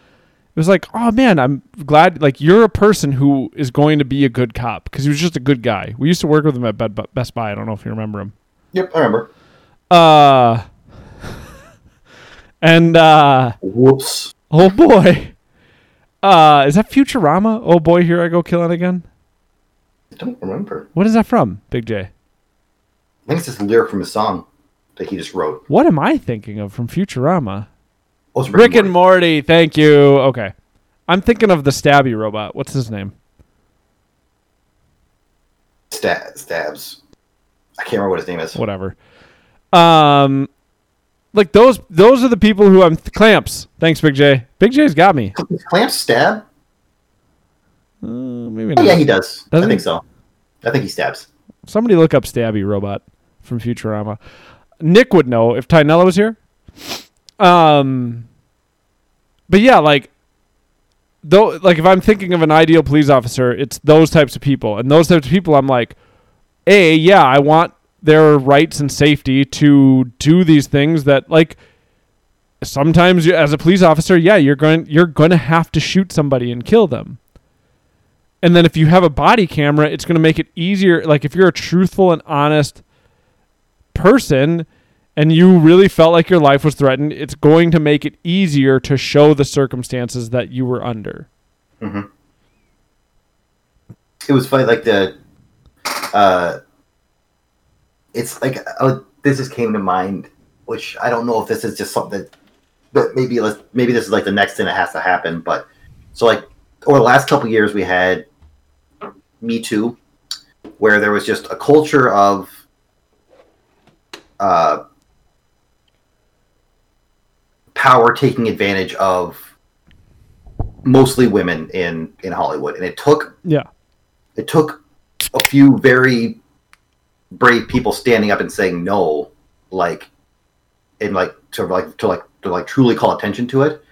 it was like, oh man, I'm glad. Like you're a person who is going to be a good cop because he was just a good guy. We used to work with him at Bed- Best Buy. I don't know if you remember him. Yep, I remember. Uh, and uh, Whoops. oh boy, uh, is that Futurama? Oh boy, here I go killing again. I don't remember. What is that from, Big J? I think it's just a lyric from a song that he just wrote. What am I thinking of from Futurama? Oh, it's Rick and Morty. Thank you. Okay, I'm thinking of the stabby robot. What's his name? Sta- stabs. I can't remember what his name is. Whatever. Um, like those. Those are the people who I'm clamps. Thanks, Big J. Big J's got me. Does Clamp stab? Uh, maybe Oh, yeah, he does. Does I he? think so. I think he stabs. Somebody look up Stabby Robot from Futurama. Nick would know if Tynella was here. Um, but yeah, like though, like if I'm thinking of an ideal police officer, it's those types of people, and those types of people, I'm like, a yeah, I want their rights and safety to do these things that like. Sometimes, you, as a police officer, yeah, you're going you're going to have to shoot somebody and kill them. And then if you have a body camera, it's going to make it easier. Like if you're a truthful and honest person and you really felt like your life was threatened, it's going to make it easier to show the circumstances that you were under. It was funny, like the, uh, it's like oh, this just came to mind, which I don't know if this is just something, that, but maybe let's maybe this is like the next thing that has to happen. But so like over the last couple years, we had Me Too, where there was just a culture of, uh, power taking advantage of mostly women in in Hollywood, and it took Yeah. it took a few very brave people standing up and saying no, like, and like to like to like to like truly call attention to it.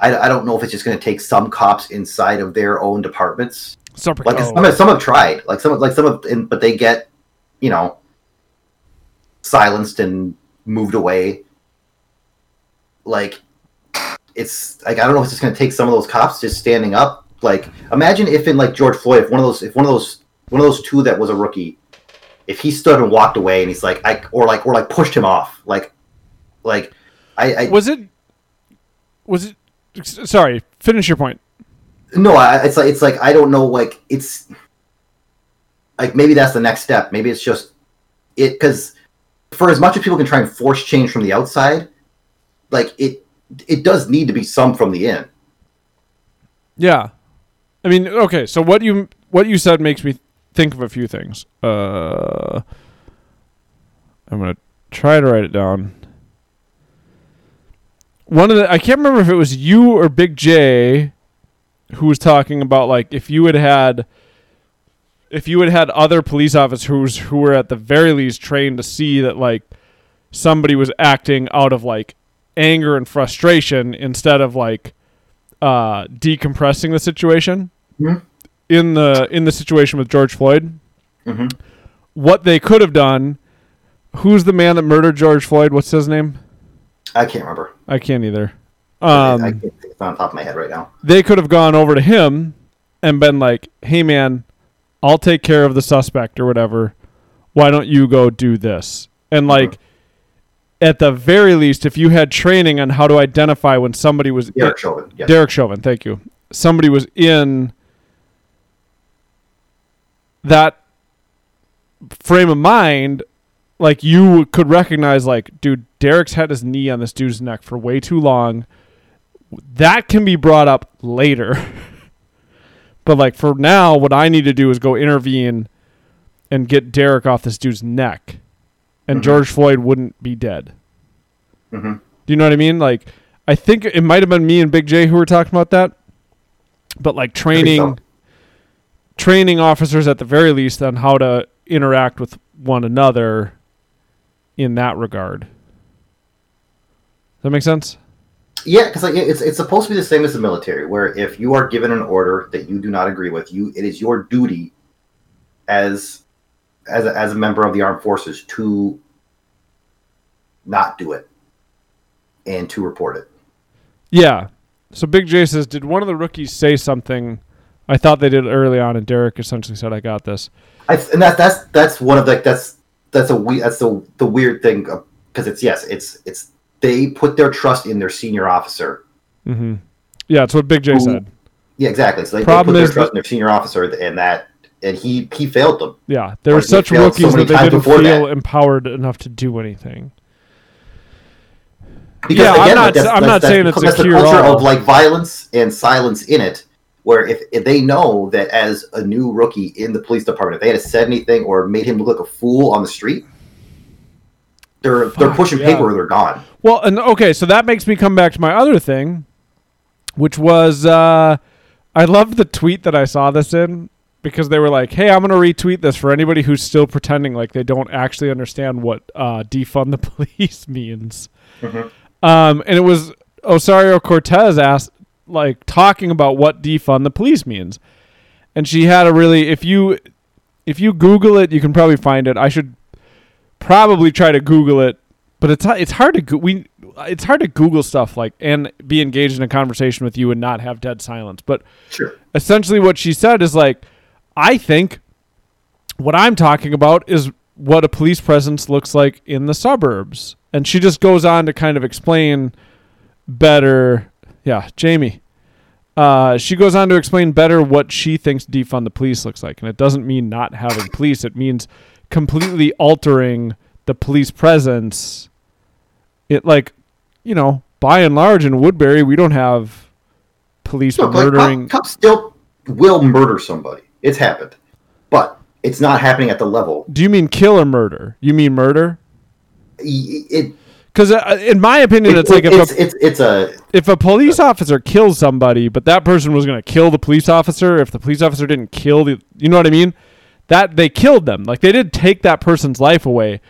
I, I don't know if it's just going to take some cops inside of their own departments. Super Like oh. some, some have tried, like some like some have, and, but they get, you know, silenced and moved away. Like, it's like I don't know if it's just going to take some of those cops just standing up. Like, imagine if in like George Floyd, if one of those, if one of those, one of those two that was a rookie, if he stood and walked away and he's like, I or like or like pushed him off, like, like, I, I was it? Was it? Sorry, finish your point. no, I, it's like it's like I don't know, like it's like maybe that's the next step. Maybe it's just it because for as much as people can try and force change from the outside, like it it does need to be some from the end. Yeah, I mean, okay. So what you what you said makes me think of a few things. Uh, I'm gonna try to write it down. One of the I can't remember if it was you or Big J who was talking about like if you had had if you had had other police officers who were at the very least trained to see that like somebody was acting out of like anger and frustration instead of like uh, decompressing the situation Mhm. in the in the situation with George Floyd. Mhm. What they could have done. Who's the man that murdered George Floyd? What's his name? I can't remember. I can't either. I Um, can't think it's on top of my head right now. they could have gone over to him and been like, "Hey, man, I'll take care of the suspect or whatever. Why don't you go do this?" And like, at the very least, if you had training on how to identify when somebody was Derek Chauvin. Yes. Derek Chauvin, thank you. Somebody was in that frame of mind, like you could recognize, like, dude, Derek's had his knee on this dude's neck for way too long. That can be brought up later. but like for now, what I need to do is go intervene and get Derek off this dude's neck, and Mhm. George Floyd wouldn't be dead. Mhm. Do you know what I mean? Like, I think it might have been me and Big J who were talking about that. But like training, training officers at the very least on how to interact with one another in that regard. Does that make sense? Yeah, because like it's it's supposed to be the same as the military, where if you are given an order that you do not agree with, you it is your duty as as a, as a member of the armed forces to not do it and to report it. Yeah. So Big J says, did one of the rookies say something? I thought they did early on, and Derek essentially said, "I got this." I, and that that's that's one of the that's that's a we that's the the weird thing because it's yes it's it's they put their trust in their senior officer. Mm-hmm. Yeah, that's what Big J Who- said. Yeah, exactly. So they, they put their trust that- in their senior officer, and that and he he failed them. Yeah, they were such failed so rookies that they didn't feel that. empowered enough to do anything. Because Yeah, I'm not that's, I'm that's, not that's, saying it's a that's the cure culture all. of like violence and silence in it. Where if, if they know that as a new rookie in the police department, if they had said anything or made him look like a fool on the street, they're they're pushing yeah. paper or they're gone. Well, and okay, so that makes me come back to my other thing, which was uh, I loved the tweet that I saw this in because they were like, "Hey, I'm going to retweet this for anybody who's still pretending like they don't actually understand what uh, defund the police means." Mhm. Um, and it was Ocasio-Cortez asked, like, talking about what defund the police means, and she had a really if you if you Google it, you can probably find it. I should probably try to Google it, but it's it's hard to go- we it's hard to Google stuff like and be engaged in a conversation with you and not have dead silence. But Sure. essentially, what she said is like, I think what I'm talking about is what a police presence looks like in the suburbs, and she just goes on to kind of explain better. Yeah, Jamie. Uh, she goes on to explain better what she thinks defund the police looks like, and it doesn't mean not having police. It means completely altering the police presence. It like, you know, by and large in Woodbury, we don't have police like, murdering. cop- cops still will murder somebody. It's happened, but it's not happening at the level. Do you mean kill or murder? You mean murder? It, it, Because uh, in my opinion, it- it's like if it's, a, it's it's a if a police officer kills somebody, but that person was going to kill the police officer, if the police officer didn't kill the, you know what I mean? That they killed them. Like they did take that person's life away,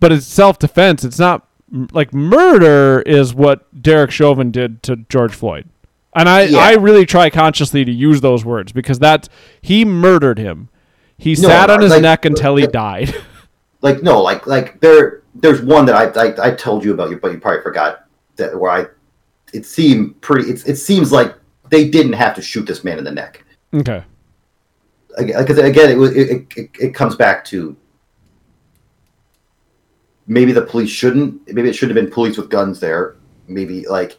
but it's self defense. It's not like murder is what Derek Chauvin did to George Floyd. And I, Yeah. I really try consciously to use those words because that's he murdered him. He No, sat on his like- neck until he died. like no like like there there's one that I, I I told you about you but you probably forgot that where I it seemed pretty it, it seems like they didn't have to shoot this man in the neck okay. because again it, was- it it it comes back to maybe the police shouldn't maybe it should have been police with guns there maybe like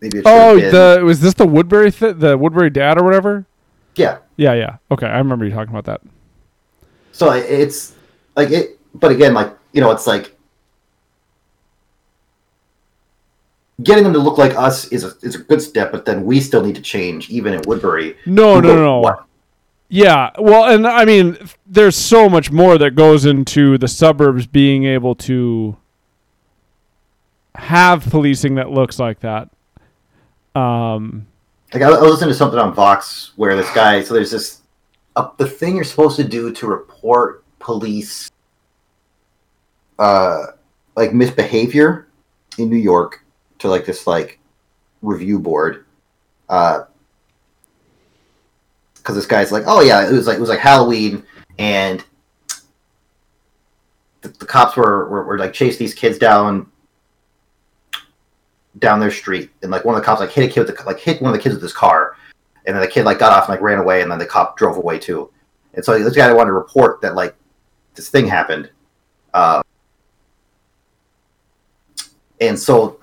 maybe Oh, the was this the Woodbury th- the Woodbury dad or whatever? yeah Yeah, yeah. Okay, I remember you talking about that. so it's like it but again like you know it's like getting them to look like us is a, is a good step but then we still need to change even in woodbury No, no, no, no. what? Yeah, well, and I mean, there's so much more that goes into the suburbs being able to have policing that looks like that. Um, Like I, I was listening to something on Vox where this guy. So there's this uh, the thing you're supposed to do to report police, uh, like misbehavior in New York to like this like review board, uh, because this guy's like, oh yeah, it was like it was like Halloween and. The, the cops were, were, were like chase these kids down down their street, and like one of the cops like hit a kid with the, like hit one of the kids with his car, and then the kid like got off and like ran away, and then the cop drove away too. And so this guy wanted to report that like this thing happened, uh, and so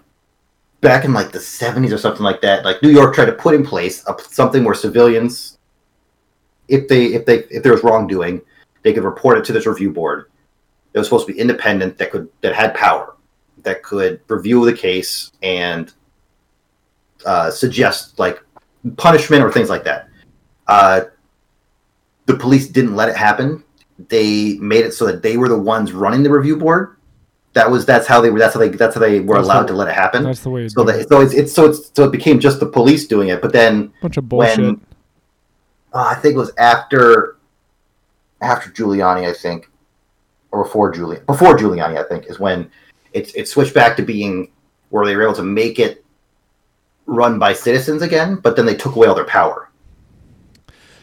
back in like the seventies or something like that, like New York tried to put in place a, something where civilians if they if they if there was wrongdoing, they could report it to this review board. It was supposed to be independent that could that had power that could review the case and uh, suggest like punishment or things like that. Uh, the police didn't let it happen. They made it so that they were the ones running the review board. That was that's how they were. That's how they that's how they were That's allowed the- to let it happen. That's the way. So that it. so it's, it's so it's so it became just the police doing it. But then bunch of bullshit. when uh, I think it was after after Giuliani, I think, or before Giuliani, before Giuliani, I think, is when it's it switched back to being where they were able to make it run by citizens again, but then they took away all their power.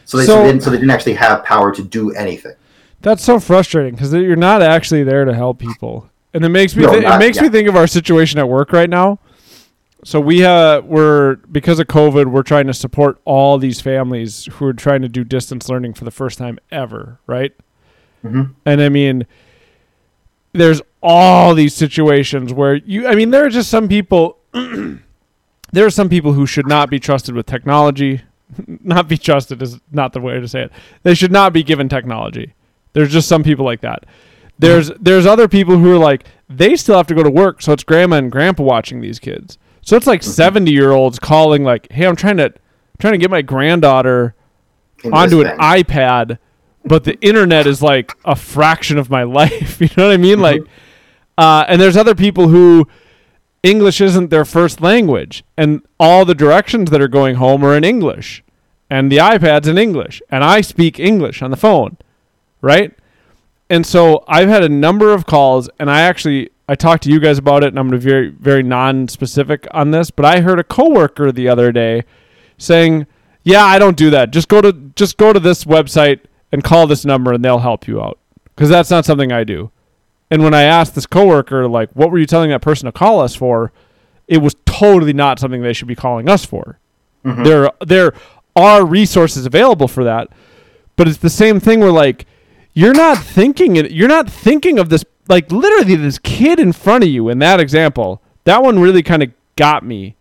So they, so, didn't, so they didn't actually have power to do anything. That's so frustrating because you're not actually there to help people, and it makes me No, it not- makes me think of our situation at work right now. So we uh we're because of COVID, we're trying to support all these families who are trying to do distance learning for the first time ever, right? Mhm. And I mean, there's all these situations where you, I mean, there are just some people. there are some people who should not be trusted with technology. not be trusted is not the way to say it. They should not be given technology. There's just some people like that. There's there's other people who are like they still have to go to work, so it's grandma and grandpa watching these kids. So it's like 70 year olds calling like, "Hey, I'm trying to trying to get my granddaughter onto an iPad, but the internet is like a fraction of my life. You know what I mean? Like, uh, and there's other people who English isn't their first language, and all the directions that are going home are in English, and the iPad's in English, and I speak English on the phone, right? And so I've had a number of calls, and I actually I talked to you guys about it, and I'm going to be very very non-specific on this, but I heard a coworker the other day saying, "Yeah, I don't do that. Just go to just go to this website and call this number, and they'll help you out." Because that's not something I do. And when I asked this coworker, like, "What were you telling that person to call us for?" It was totally not something they should be calling us for. Mhm. There there are resources available for that, but it's the same thing where like you're not thinking it you're not thinking of this like literally this kid in front of you in that example that one really kind of got me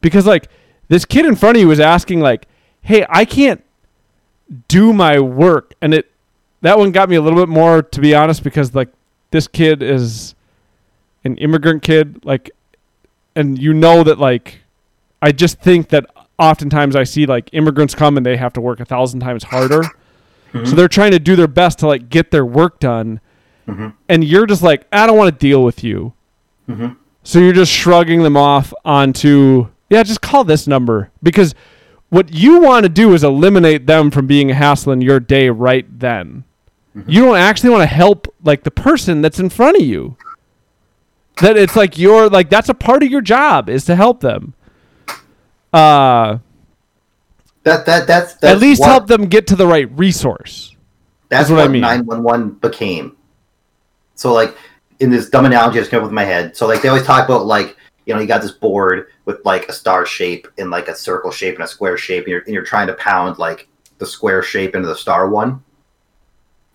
because like this kid in front of you was asking like hey i can't do my work and it that one got me a little bit more to be honest because like this kid is an immigrant kid like and you know that like i just think that oftentimes i see like immigrants come and they have to work a thousand times harder. So they're trying to do their best to like get their work done. Mhm. and you're just like i don't want to deal with you. Mhm. so you're just shrugging them off onto yeah just call this number. Because what you want to do is eliminate them from being a hassle in your day right then you don't actually want to help like the person that's in front of you that it's like your like that's a part of your job is to help them uh That that that's, that's at least what, help them get to the right resource That's That's what I what mean. nine one one became. So like in this dumb analogy I just came up with my head. So like they always talk about like you know you got this board with like a star shape and like a circle shape and a square shape and you're and you're trying to pound like the square shape into the star one.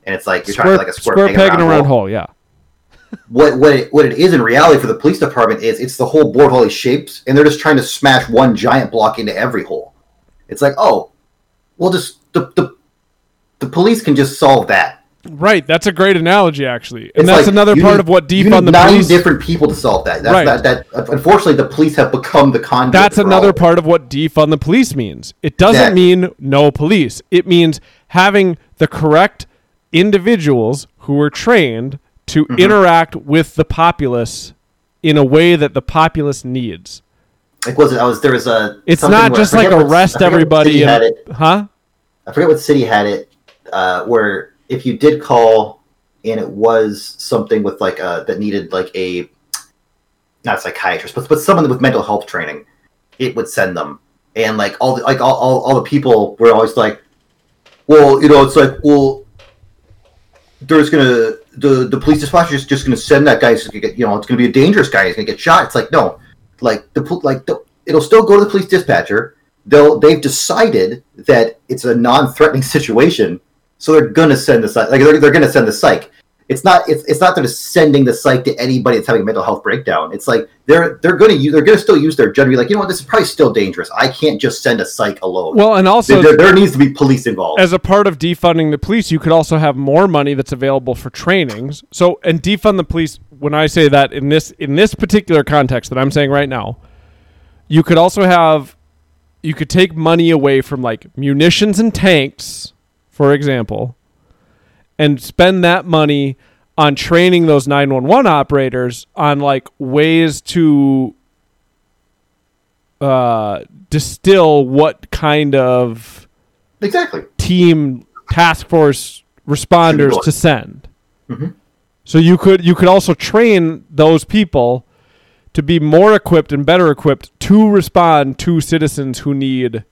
And it's like you're trying to like a square, peg, peg in a round hole. hole yeah What what it, what it is in reality for the police department is it's the whole board all these shapes and they're just trying to smash one giant block into every hole. It's like oh, well just the the, the police can just solve that. Right, that's a great analogy, actually, and It's that's like, another part need- of what you defund the nine police. different people to solve that. That's, Right. that, that unfortunately the police have become the conduit. That's another part of what defund the police means. It doesn't Exactly. mean no police. It means having the correct individuals who are trained to Mm-hmm. interact with the populace in a way that the populace needs. Like was it? I was there was a. It's not just like what- arrest everybody city had and it. huh? I forget what city had it. Uh, where if you did call and it was something with like uh that needed like a not a psychiatrist, but but someone with mental health training, it would send them. And like all the like all, all, all the people were always like, well, you know, it's like, well, there's gonna the the police dispatcher is just gonna send that guy. Gonna get, you know, it's gonna be a dangerous guy. He's gonna get shot. It's like no, like the like the, it'll still go to the police dispatcher. They'll they've decided that it's a non-threatening situation, so they're gonna send the. Like they're, they're gonna send the psych. It's not it's, it's not that it's sending the psych to anybody that's having a mental health breakdown. It's like they're they're going to use they're going to still use their judgment. Be like, you know what, this is probably still dangerous. I can't just send a psych alone. Well, and also there, there needs to be police involved. as a part of defunding the police, you could also have more money that's available for trainings. So, and defund the police. When I say that in this in this particular context that I'm saying right now, you could also have you could take money away from like munitions and tanks, for example, and spend that money on training those 911 operators on like ways to uh, distill what kind of exactly. team task force responders to send. Mhm. So you could you could also train those people to be more equipped and better equipped to respond to citizens who need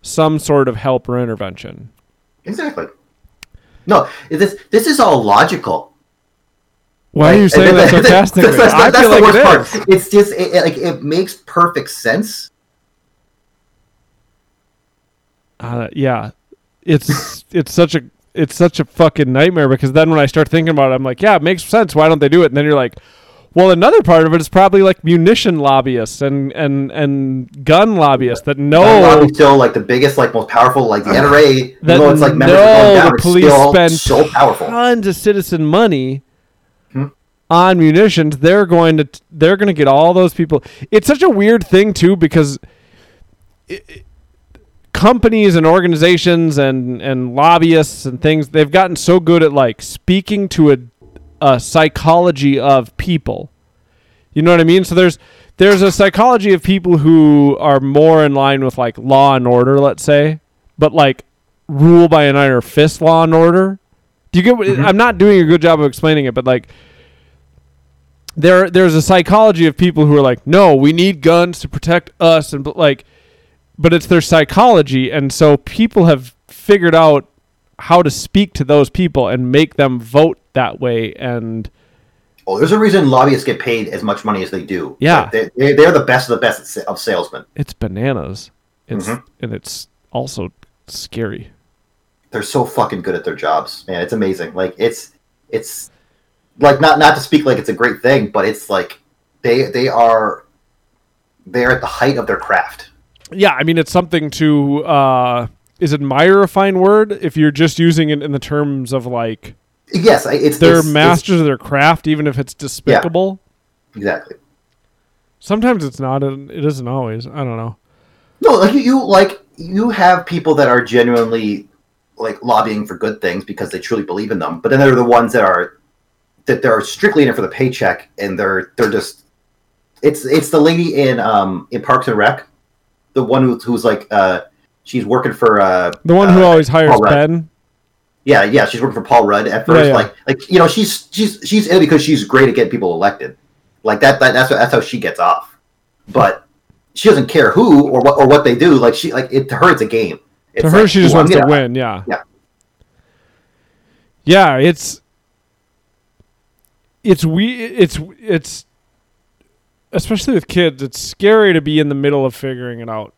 some sort of help or intervention. Exactly. No, this this is all logical. Why are you saying that that's- sarcastically? that's- that's feel the like worst it part. It's just it, it- like it makes perfect sense. Uh, yeah, it's it's such a it's such a fucking nightmare because then when I start thinking about it, I'm like, yeah, it makes sense. Why don't they do it? And then you're like, well, another part of it is probably like munition lobbyists and and and gun lobbyists that Gun know lobby's still like the biggest, like most powerful, like the NRA. that though it's like members know down, the police still spend so powerful. tons of citizen money Hmm. on munitions. They're going to they're going to get all those people. It's such a weird thing too because it, it- companies and organizations and and lobbyists and things they've gotten so good at like speaking to a a psychology of people. You know what I mean? So there's there's a psychology of people who are more in line with like law and order, let's say, but like rule by an iron fist law and order. Do you get what Mhm. I'm not doing a good job of explaining it, but like there there's a psychology of people who are like, "No, we need guns to protect us," and bl- like, but it's their psychology, and so people have figured out how to speak to those people and make them vote that way. And Oh, there's a reason lobbyists get paid as much money as they do. Yeah. Like, they, they- they're the best of the best of salesmen. it's bananas. It's Mhm. and it's also scary. They're so fucking good at their jobs, man. It's amazing. Like it's it's like not not to speak like it's a great thing, but it's like they they are they're at the height of their craft. Yeah, I mean it's something to uh is admire a fine word if you're just using it in the terms of like Yes, I- it's they're it's- it's- masters of their craft even if it's despicable. exactly. Sometimes it's not and it isn't always. I don't know. No, like you, you like you have people that are genuinely like lobbying for good things because they truly believe in them, but then there are the ones that are that they're strictly in it for the paycheck and they're they're just it's it's the lady in um in Parks and Rec, the one who, who's like uh she's working for uh The one who uh, always hires Ben. Yeah yeah she's working for Paul Rudd at first yeah. like like you know she's she's she's in it because she's great at getting people elected like that, that that's that's how she gets off but she doesn't care who or what or what they do like she like it to her it's a game To her like, she just wants to gonna- win, yeah. Yeah. Yeah, it's it's we it's it's especially with kids, it's scary to be in the middle of figuring it out.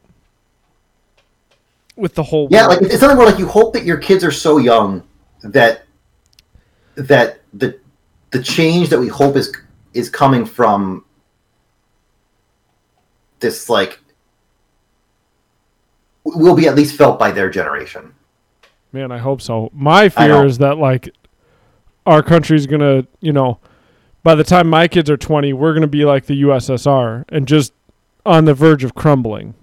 With the whole Yeah, world. like it's something where like you hope that your kids are so young that that the the change that we hope is is coming from this like will be at least felt by their generation. Man, I hope so. My fear is that like our country's gonna, you know, by the time my kids are twenty, we're gonna be like the USSR and just on the verge of crumbling.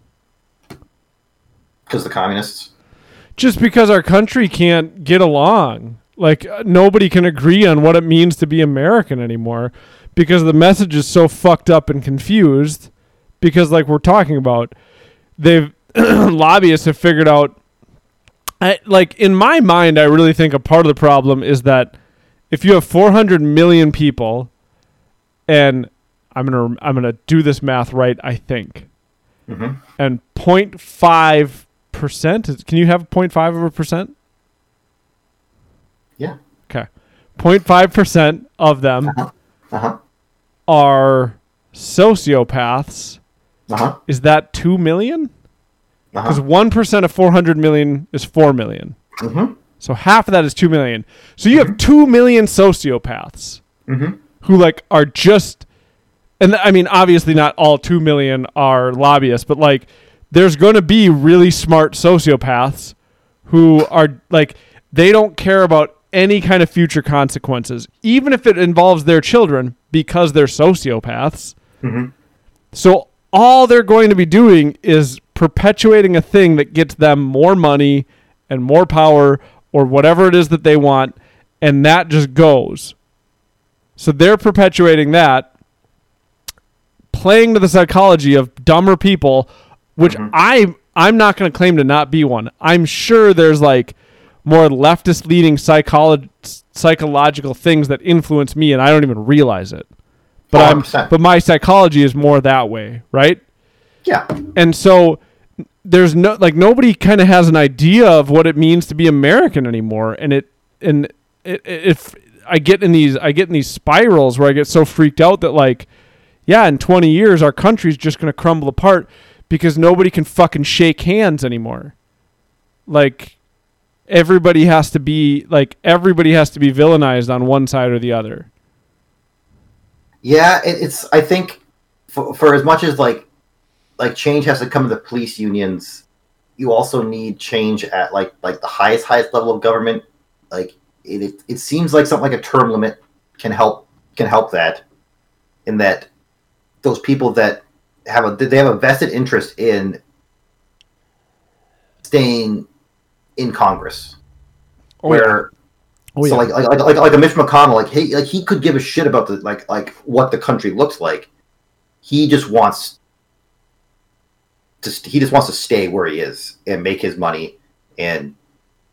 Because the communists. Just because our country can't get along, like uh, nobody can agree on what it means to be American anymore, because the message is so fucked up and confused. Because like we're talking about, they've lobbyists have figured out I, like in my mind, I really think a part of the problem is that if you have 400 million people, and I'm gonna I'm gonna do this math right, I think, hmm and 0.5 percent. Can you have 0.5 of a percent? Yeah. Okay. 0.5 percent of them Uh huh. are sociopaths. Uh huh. Is that two million? Uh Because one percent of 400 million is four million. hmm So half of that is 2 million. So you have 2 million sociopaths Mhm. who like are just and I mean obviously not all 2 million are lobbyists, but like there's going to be really smart sociopaths who are like they don't care about any kind of future consequences, even if it involves their children because they're sociopaths. Mhm. So all they're going to be doing is perpetuating a thing that gets them more money and more power or whatever it is that they want, and that just goes. So they're perpetuating that, playing to the psychology of dumber people, which Mhm. I I'm not going to claim to not be one. I'm sure there's like more leftist leading psycholo- psychological things that influence me, and I don't even realize it. But I'm but my psychology is more that way, right? Yeah. And so there's no like nobody kind of has an idea of what it means to be American anymore, and it and it, it, if I get in these I get in these spirals where I get so freaked out that like yeah, in 20 years our country's just going to crumble apart because nobody can fucking shake hands anymore. Like everybody has to be like everybody has to be villainized on one side or the other. Yeah, it, it's. I think for, for as much as like like change has to come to the police unions, you also need change at like like the highest highest level of government. Like it, it, it seems like something like a term limit can help can help that. In that, those people that have a they have a vested interest in staying in Congress, Oh, yeah. where Oh, so yeah. like, like like like like a Mitch McConnell, like hey, like he could give a shit about the like like what the country looks like. He just wants to st- he just wants to stay where he is and make his money and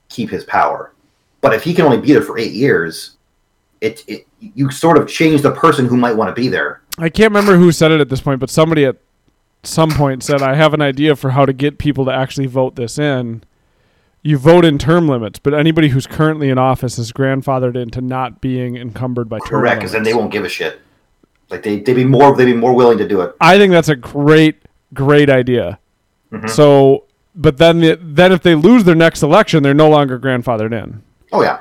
keep his power. But if he can only be there for eight years, it, it you sort of change the person who might want to be there. I can't remember who said it at this point, but somebody at some point said, I have an idea for how to get people to actually vote this in. You vote in term limits, but anybody who's currently in office is grandfathered into not being encumbered by term Correct, limits. because then they won't give a shit. Like they they'd be more they'd be more willing to do it. I think that's a great, great idea. Mhm. So, but then, the, then if they lose their next election, they're no longer grandfathered in. Oh yeah,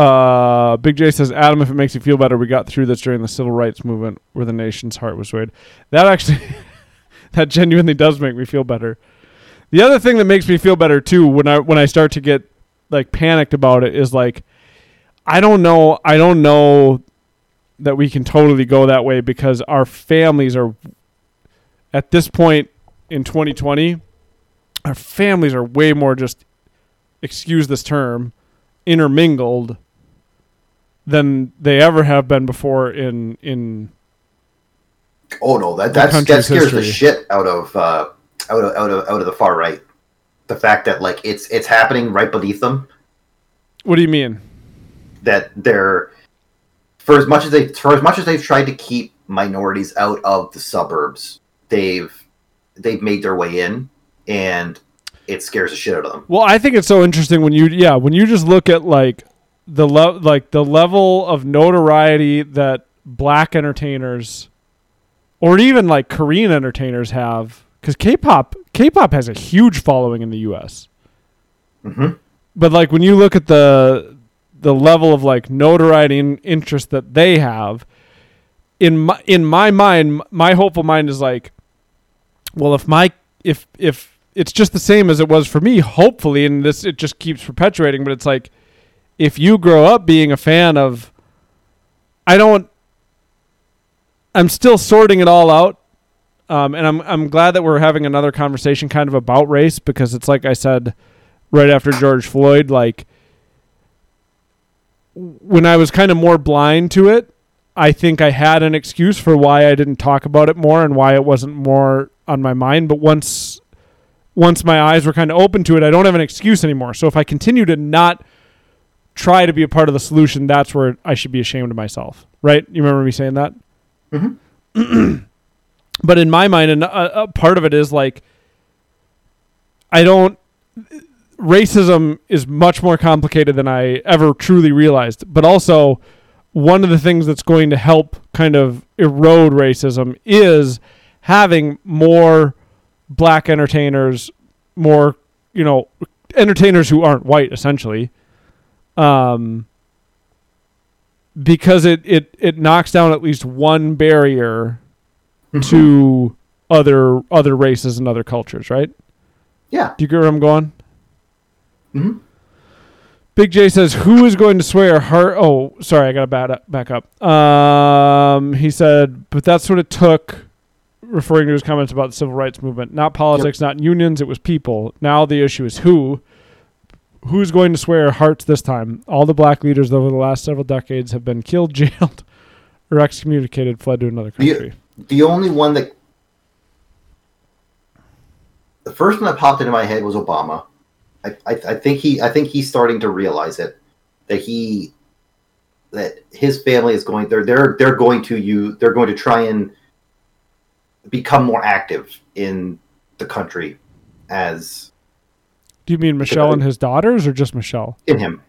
Uh, Big J says, Adam, if it makes you feel better, we got through this during the civil rights movement where the nation's heart was swayed. That actually, that genuinely does make me feel better. The other thing that makes me feel better too, when I when I start to get like panicked about it, is like, I don't know, I don't know that we can totally go that way because our families are, at this point in 2020, our families are way more just, excuse this term, intermingled than they ever have been before in in Oh no, that that's, that scares the shit out of uh, out of out of out of the far right. The fact that like it's it's happening right beneath them. what do you mean That they're for as much as they for as much as they've tried to keep minorities out of the suburbs, they've they've made their way in, and it scares the shit out of them. well i think it's so interesting when you yeah when you just look at like the le- like the level of notoriety that black entertainers or even like korean entertainers have because k-pop k-pop has a huge following in the us hmm but like when you look at the the level of like notoriety and interest that they have in my in my mind my hopeful mind is like well if my if if it's just the same as it was for me hopefully and this it just keeps perpetuating but it's like if you grow up being a fan of I don't I'm still sorting it all out um, and I'm I'm glad that we're having another conversation kind of about race because it's like I said right after George Floyd, like when I was kind of more blind to it, I think I had an excuse for why I didn't talk about it more and why it wasn't more on my mind. But once once my eyes were kind of open to it, I don't have an excuse anymore. So if I continue to not try to be a part of the solution, that's where I should be ashamed of myself. Right? You remember me saying that? Mhm. but in my mind, and a, a part of it is like I don't. Racism is much more complicated than I ever truly realized. But also, one of the things that's going to help kind of erode racism is having more black entertainers, more you know entertainers who aren't white essentially um because it it it knocks down at least one barrier to other other races and other cultures right yeah. do you get where i'm going hmm Big J says, "Who is going to swear heart?" Oh, sorry, I got to back up. Back up. Um, he said, "But that's what it took." Referring to his comments about the civil rights movement, not politics, not unions, it was people. Now the issue is who. Who's going to swear hearts this time? All the black leaders over the last several decades have been killed, jailed, or excommunicated, fled to another The- country. The only one that the first one that popped into my head was Obama. I, I, I think he I think he's starting to realize it that he that his family is going they're they're they're going to you they're going to try and become more active in the country as Do you mean Michelle and his daughters, or just Michelle? in him.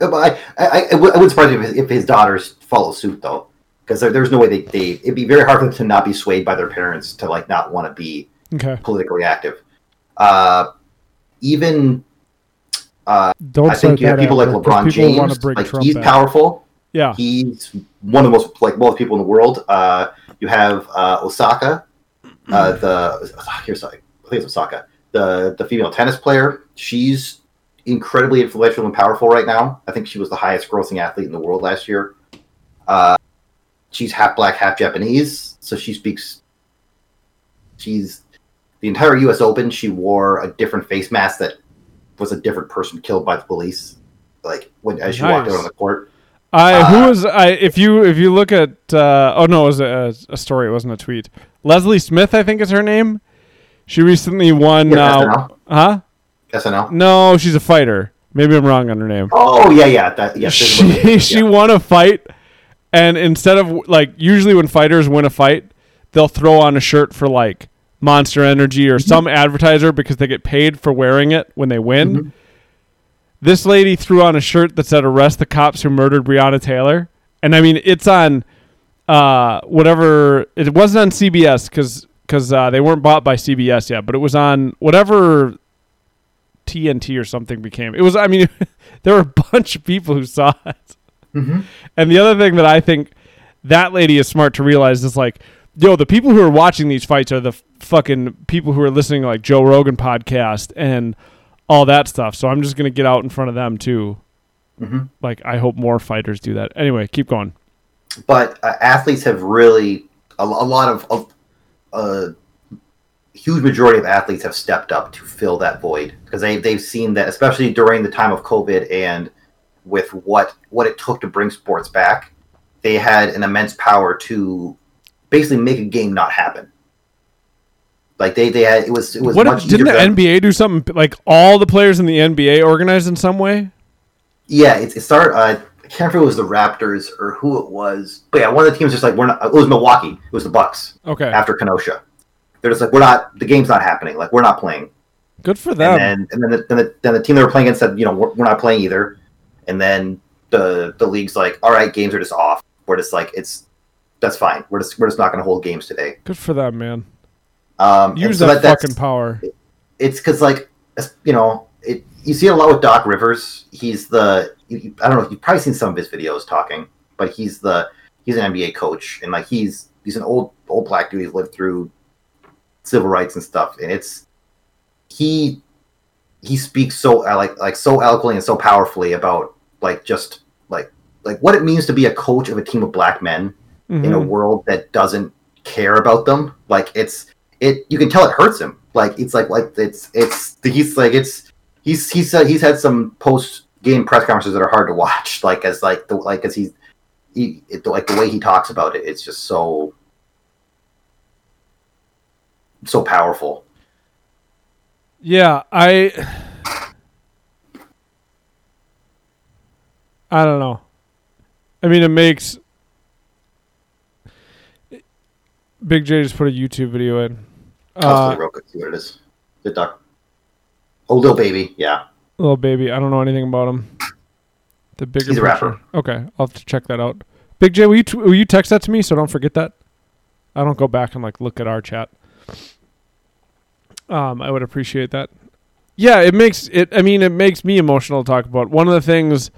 Uh, I, I, I, would- I wouldn't surprise me if his, if his daughters follow suit though, because there, there's no way they, they it'd be very hard for them to not be swayed by their parents to like not want to be Okay, politically active. Uh, even don't. I think you have that people like LeBron people James, like Trump he's back. powerful. Yeah, He's one of the most like wealthy people in the world. Uh, you have uh, Osaka, uh, the here's I think it's Osaka, the the female tennis player. She's incredibly influential and powerful right now. I think she was the highest grossing athlete in the world last year. Uh, she's half black, half Japanese, so she speaks. She's the entire U.S. Open. She wore a different face mask that was a different person killed by the police. Like when as she walked out on the court. I Uh, who was I if you if you look at uh, oh no it was a, a story it wasn't a tweet Leslie Smith I think is her name she recently won Yeah, uh, SNL. huh SNL. no she's a fighter maybe I'm wrong on her name Oh yeah, yeah, that yes. this is what it she is, she won a fight and instead of like usually when fighters win a fight they'll throw on a shirt for like Monster Energy or some advertiser because they get paid for wearing it when they win. Mhm. This lady threw on a shirt that said "Arrest the cops who murdered Breonna Taylor," and I mean it's on uh, whatever. It wasn't on CBS because uh, they weren't bought by CBS yet, but it was on whatever TNT or something became. It was. I mean, there were a bunch of people who saw it. Mhm. And the other thing that I think that lady is smart to realize is like, yo, the people who are watching these fights are the f- fucking people who are listening to like Joe Rogan podcast and all that stuff. So I'm just gonna get out in front of them too. Mhm. Like I hope more fighters do that. Anyway, keep going. But uh, athletes have really a, a lot of of- a huge majority of athletes have stepped up to fill that void because they they've seen that especially during the time of COVID and with what what it took to bring sports back, they had an immense power to basically make a game not happen. Like they they had it was it was What much didn't the them- NBA do something like all the players in the NBA organized in some way? Yeah, it, it started. Uh, can't remember if it was the Raptors or who it was, but yeah, one of the teams just like we're not. It was Milwaukee. It was the Bucks Okay, after Kenosha. They're just like we're not. The game's not happening. Like we're not playing. good for them. And then and then the, then the, then the team they were playing against said, you know, we're, we're not playing either. And then the the league's like, all right, games are just off. We're just like it's that's fine. We're just we're just not going to hold games today. good for them, man. Um, Use so that that's- fucking power. it's because like you know it you see it a lot with doc rivers he's the you- you- i don't know you've probably seen some of his videos talking but he's the he's an nba coach and like he's he's an old old black dude he's lived through civil rights and stuff and it's he he speaks so uh, like like so eloquently and so powerfully about like just like like what it means to be a coach of a team of black men in a Mhm. world that doesn't care about them. Like it's it you can tell it hurts him. Like it's like like it's it's he's like it's he's he's said he's had some post game press conferences that are hard to watch. Like as like the like as he's he it, like the way he talks about it, it's just so so powerful. Yeah, I I don't know. I mean, it makes Big J just put a YouTube video in. I'll Uh, real quick see what it is. The duck. Oh, Lil Baby, yeah. Little baby. I don't know anything about him. The bigger He's a picture. rapper. Okay, I'll have to check that out. Big J, will you t- will you text that to me so I don't forget that? I don't go back and like look at our chat. Um, I would appreciate that. yeah, it makes it. I mean, it makes me emotional to talk about. One of the things,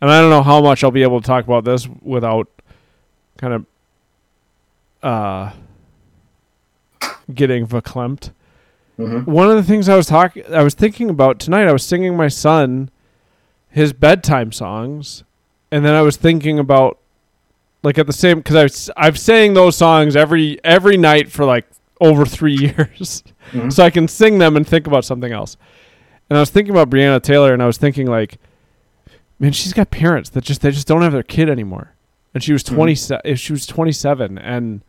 and I don't know how much I'll be able to talk about this without kind of uh, getting verklempt. Mhm. One of the things I was talking, I was thinking about tonight. I was singing my son his bedtime songs, and then I was thinking about like at the same because I I've sang those songs every every night for like over three years, Mhm. so I can sing them and think about something else. And I was thinking about Breonna Taylor, and I was thinking like, man, she's got parents that just they just don't have their kid anymore, and she was Mhm. twenty. se She was twenty seven, and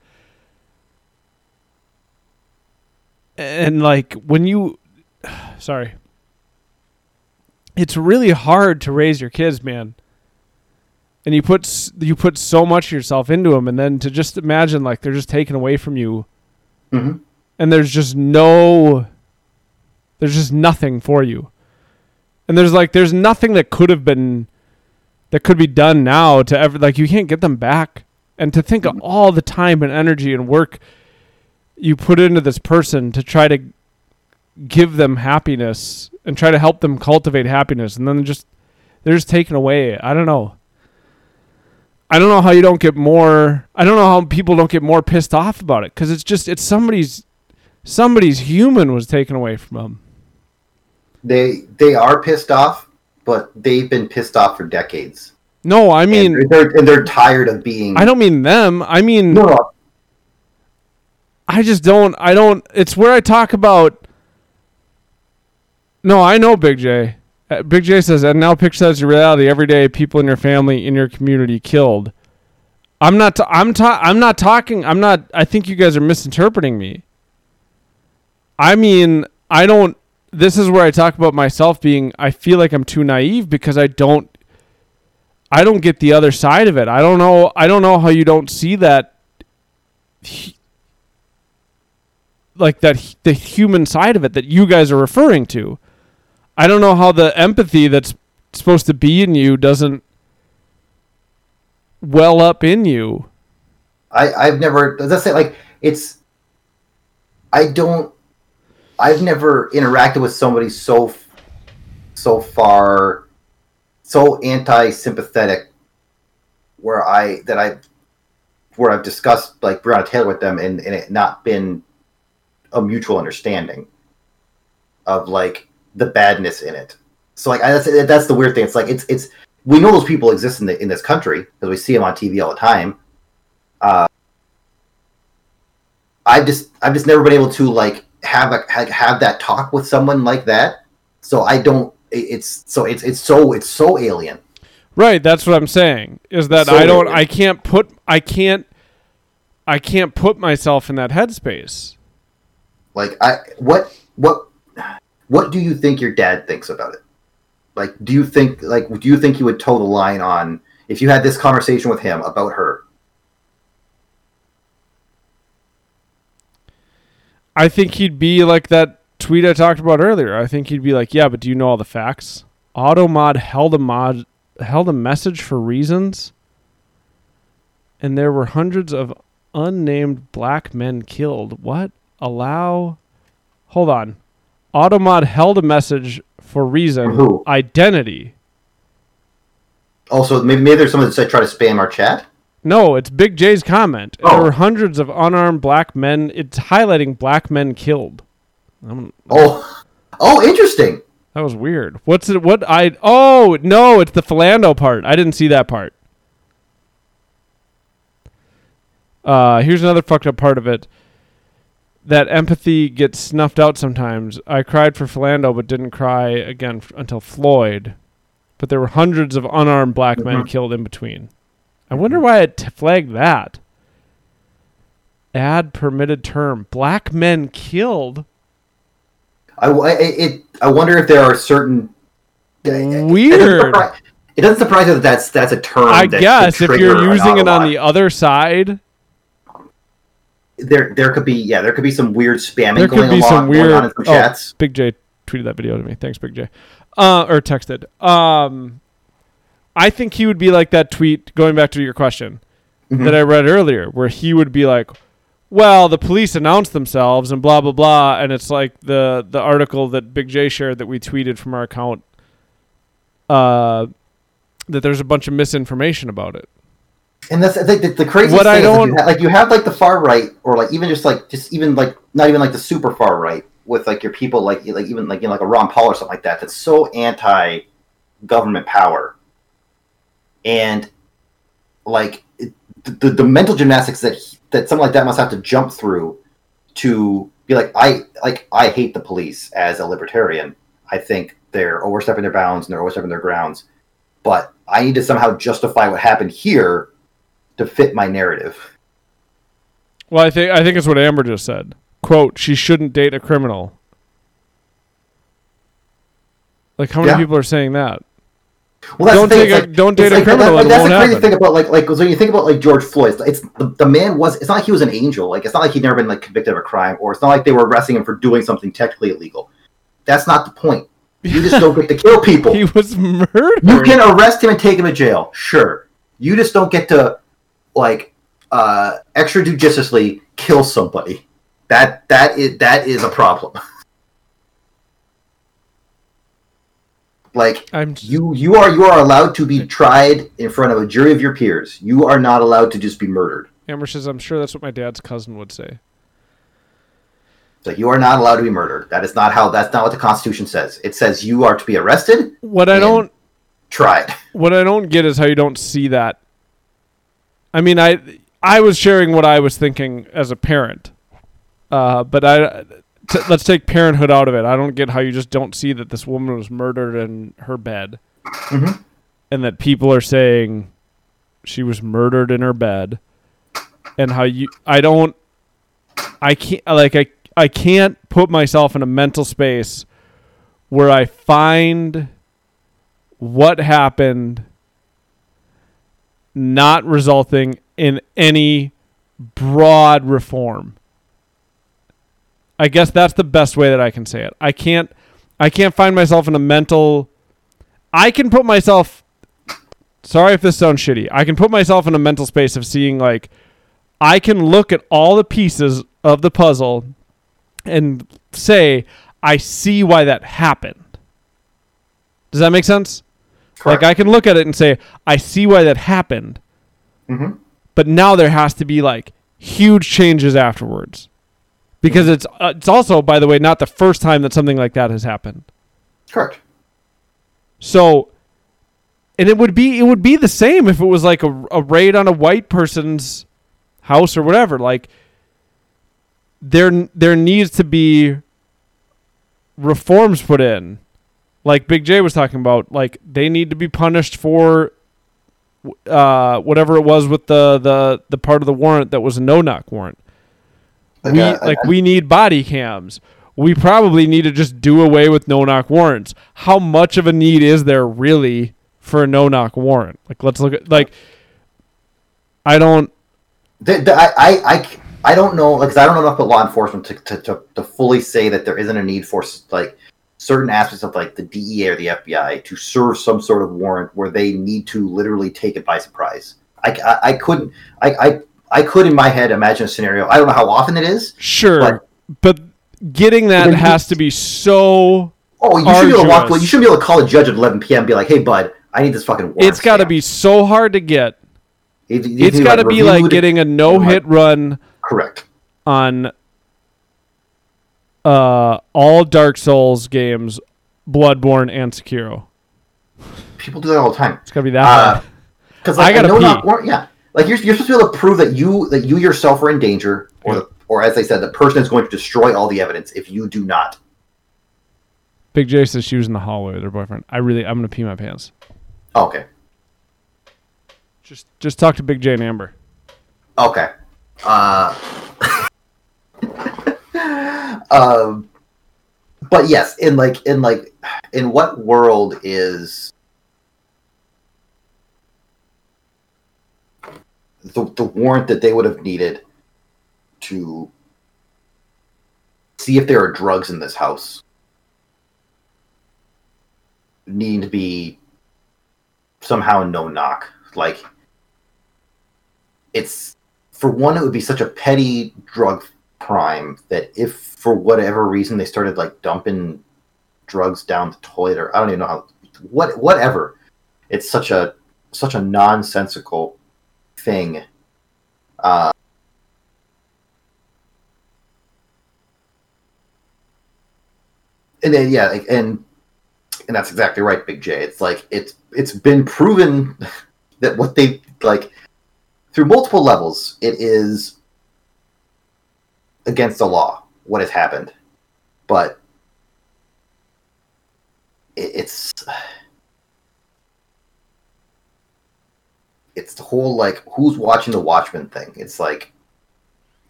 and like when you, sorry, it's really hard to raise your kids, man. And you put you put so much of yourself into them, and then to just imagine like they're just taken away from you, Mhm. and there's just no, there's just nothing for you, and there's like there's nothing that could have been, that could be done now to ever like you can't get them back, and to think of all the time and energy and work you put into this person to try to give them happiness and try to help them cultivate happiness and then just they're just taken away i don't know i don't know how you don't get more i don't know how people don't get more pissed off about it because it's just it's somebody's somebody's human was taken away from them They they are pissed off, but they've been pissed off for decades. no i mean and they're and they're tired of being. i don't mean them i mean no, I just don't. I don't. It's where I talk about. No, I know Big J. Uh, Big J says, and now picture that as your reality. Every day, people in your family, in your community, killed. I'm not. I'm. Ta- I'm not talking. I'm not. I think you guys are misinterpreting me. I mean, I don't. This is where I talk about myself being. I feel like I'm too naive because I don't. I don't get the other side of it. I don't know. I don't know how you don't see that like that the human side of it that you guys are referring to. I don't know how the empathy that's supposed to be in you doesn't well up in you. I I've never. As I say, like it's. I don't. I've never interacted with somebody so, so far, so anti-sympathetic, where I that I, where I've discussed like Breonna Taylor with them and and it not been a mutual understanding of like the badness in it. So like I, that's that's the weird thing. It's like it's it's we know those people exist in the in this country because we see them on TV all the time. Uh, I've just I've just never been able to like have a ha- have that talk with someone like that. So I don't. it- It's so it's it's so it's so alien. Right, that's what I'm saying. Is that So I don't weird. I can't put I can't I can't put myself in that headspace. Like I what what what do you think your dad thinks about it? Like do you think like do you think he would toe the line on if you had this conversation with him about her? I think he'd be like that tweet I talked about earlier. I think he'd be like, "Yeah, but do you know all the facts?" Automod held a mod held a message for reasons, and there were hundreds of unnamed black men killed. What? Allow? Hold on. Automod held a message for reason who? identity. Also, maybe maybe there's someone that said try to spam our chat. No, it's Big J's comment. Oh. There were hundreds of unarmed black men. It's highlighting black men killed. Um, Oh, oh, interesting. that was weird. What's it? What I? Oh no, it's the Philando part. I didn't see that part. Uh, here's another fucked up part of it. That empathy gets snuffed out sometimes. I cried for Philando, but didn't cry again f- until Floyd. But there were hundreds of unarmed black men Mhm. killed in between. I wonder why it t- flagged that. Add permitted term. Black men killed. I, I it I wonder if there are certain Weird. It doesn't surprise me that that's that's a term. I guess if you're using it on the other side, there there could be yeah there could be some weird spamming there going could be along some going weird. on in some oh, chats. Big J tweeted that video to me. Thanks, Big J. Uh, or texted. Um, I think he would be like that tweet. Going back to your question Mhm. that I read earlier, where he would be like, well, the police announced themselves and blah blah blah, and it's like the the article that Big J shared that we tweeted from our account. Uh, that there's a bunch of misinformation about it. And that's I think the, the crazy What I thing is, like, don't- you ha- like you have like the far right, or like even just like just even like not even like the super far right with like your people like like even like you know like a Ron Paul or something like that. That's so anti government power, and like it, the the mental gymnastics that he- that someone like that must have to jump through to be like I like I hate the police as a libertarian. I think they're overstepping their bounds and they're overstepping their grounds, but I need to somehow justify what happened here to fit my narrative. Well, I think I think it's what Amber just said. "Quote: She shouldn't date a criminal." Like how many Yeah. people are saying that? Well, that's Don't the thing, take it's a- don't date a like, criminal, Like, it that's the crazy happen. thing about like like when you think about like George Floyd, it's the, the man was. It's not like he was an angel. Like it's not like he'd never been like convicted of a crime, or it's not like they were arresting him for doing something technically illegal. That's not the point. You just don't get to kill people. He was murdered. You can arrest him and take him to jail, sure. You just don't get to like uh extrajudiciously kill somebody. That that is that is a problem. like I'm you you are you are allowed to be tried in front of a jury of your peers. You are not allowed to just be murdered. Amber says, I'm sure that's what my dad's cousin would say. Like you are not allowed to be murdered. That is not how that's not what the Constitution says. It says you are to be arrested, What I don't tried. what I don't get is how you don't see that. I mean, I I was sharing what I was thinking as a parent, uh, but I t- let's take parenthood out of it. I don't get how you just don't see that this woman was murdered in her bed, Mhm. and that people are saying she was murdered in her bed, and how you I don't I can't like I I can't put myself in a mental space where I find what happened not resulting in any broad reform. I guess that's the best way that I can say it. I can't I can't find myself in a mental I can put myself sorry if this sounds shitty. I can put myself in a mental space of seeing like I can look at all the pieces of the puzzle and say I see why that happened. Does that make sense? Correct. Like I can look at it and say, I see why that happened, Mhm. but now there has to be like huge changes afterwards, because it's uh, it's also, by the way, not the first time that something like that has happened. Correct. So, and it would be it would be the same if it was like a, a raid on a white person's house or whatever. Like there there needs to be reforms put in, like Big J was talking about. Like they need to be punished for uh, whatever it was with the the the part of the warrant that was a no knock warrant. We like we need body cams. We probably need to just do away with no knock warrants. How much of a need is there really for a no knock warrant? Like let's look at like I don't The, the, I, I, I, I don't know, because I don't know enough about law enforcement to, to, to, to fully say that there isn't a need for like certain aspects of like the DEA or the FBI to serve some sort of warrant where they need to literally take it by surprise. I, I, I couldn't, I, I, I could in my head imagine a scenario. I don't know how often it is. sure But- but getting that Then has to be so Oh, you should be able to walk. Arduous. You shouldn't be able to call a judge at 11 p.m. and be like, "Hey, bud, I need this fucking warrant." it's got to be so hard to get. It, It's got to be like getting a no hit run correct. on uh all Dark Souls games, Bloodborne and Sekiro. People do that all the time. It's to be that Uh, hard. Because I gotta know pee. not yeah, like you're, you're supposed to be able to prove that you that you yourself are in danger, or the, or as I said, the person is going to destroy all the evidence if you do not. Big J says she was in the hallway with her boyfriend. I really I'm gonna pee my pants. Oh, okay, Just just talk to Big J and Amber. okay. Uh, um, but yes, in like in like in what world is the the warrant that they would have needed to see if there are drugs in this house needing to be somehow no knock. Like it's for one, it would be such a petty drug crime that if for whatever reason they started like dumping drugs down the toilet or I don't even know how what whatever, it's such a such a nonsensical thing. Uh, and then yeah, like, and and that's exactly right, Big J. It's like it's it's been proven that what they like through multiple levels, it is against the law what has happened, but it, it's it's the whole like who's watching the Watchmen thing. It's like,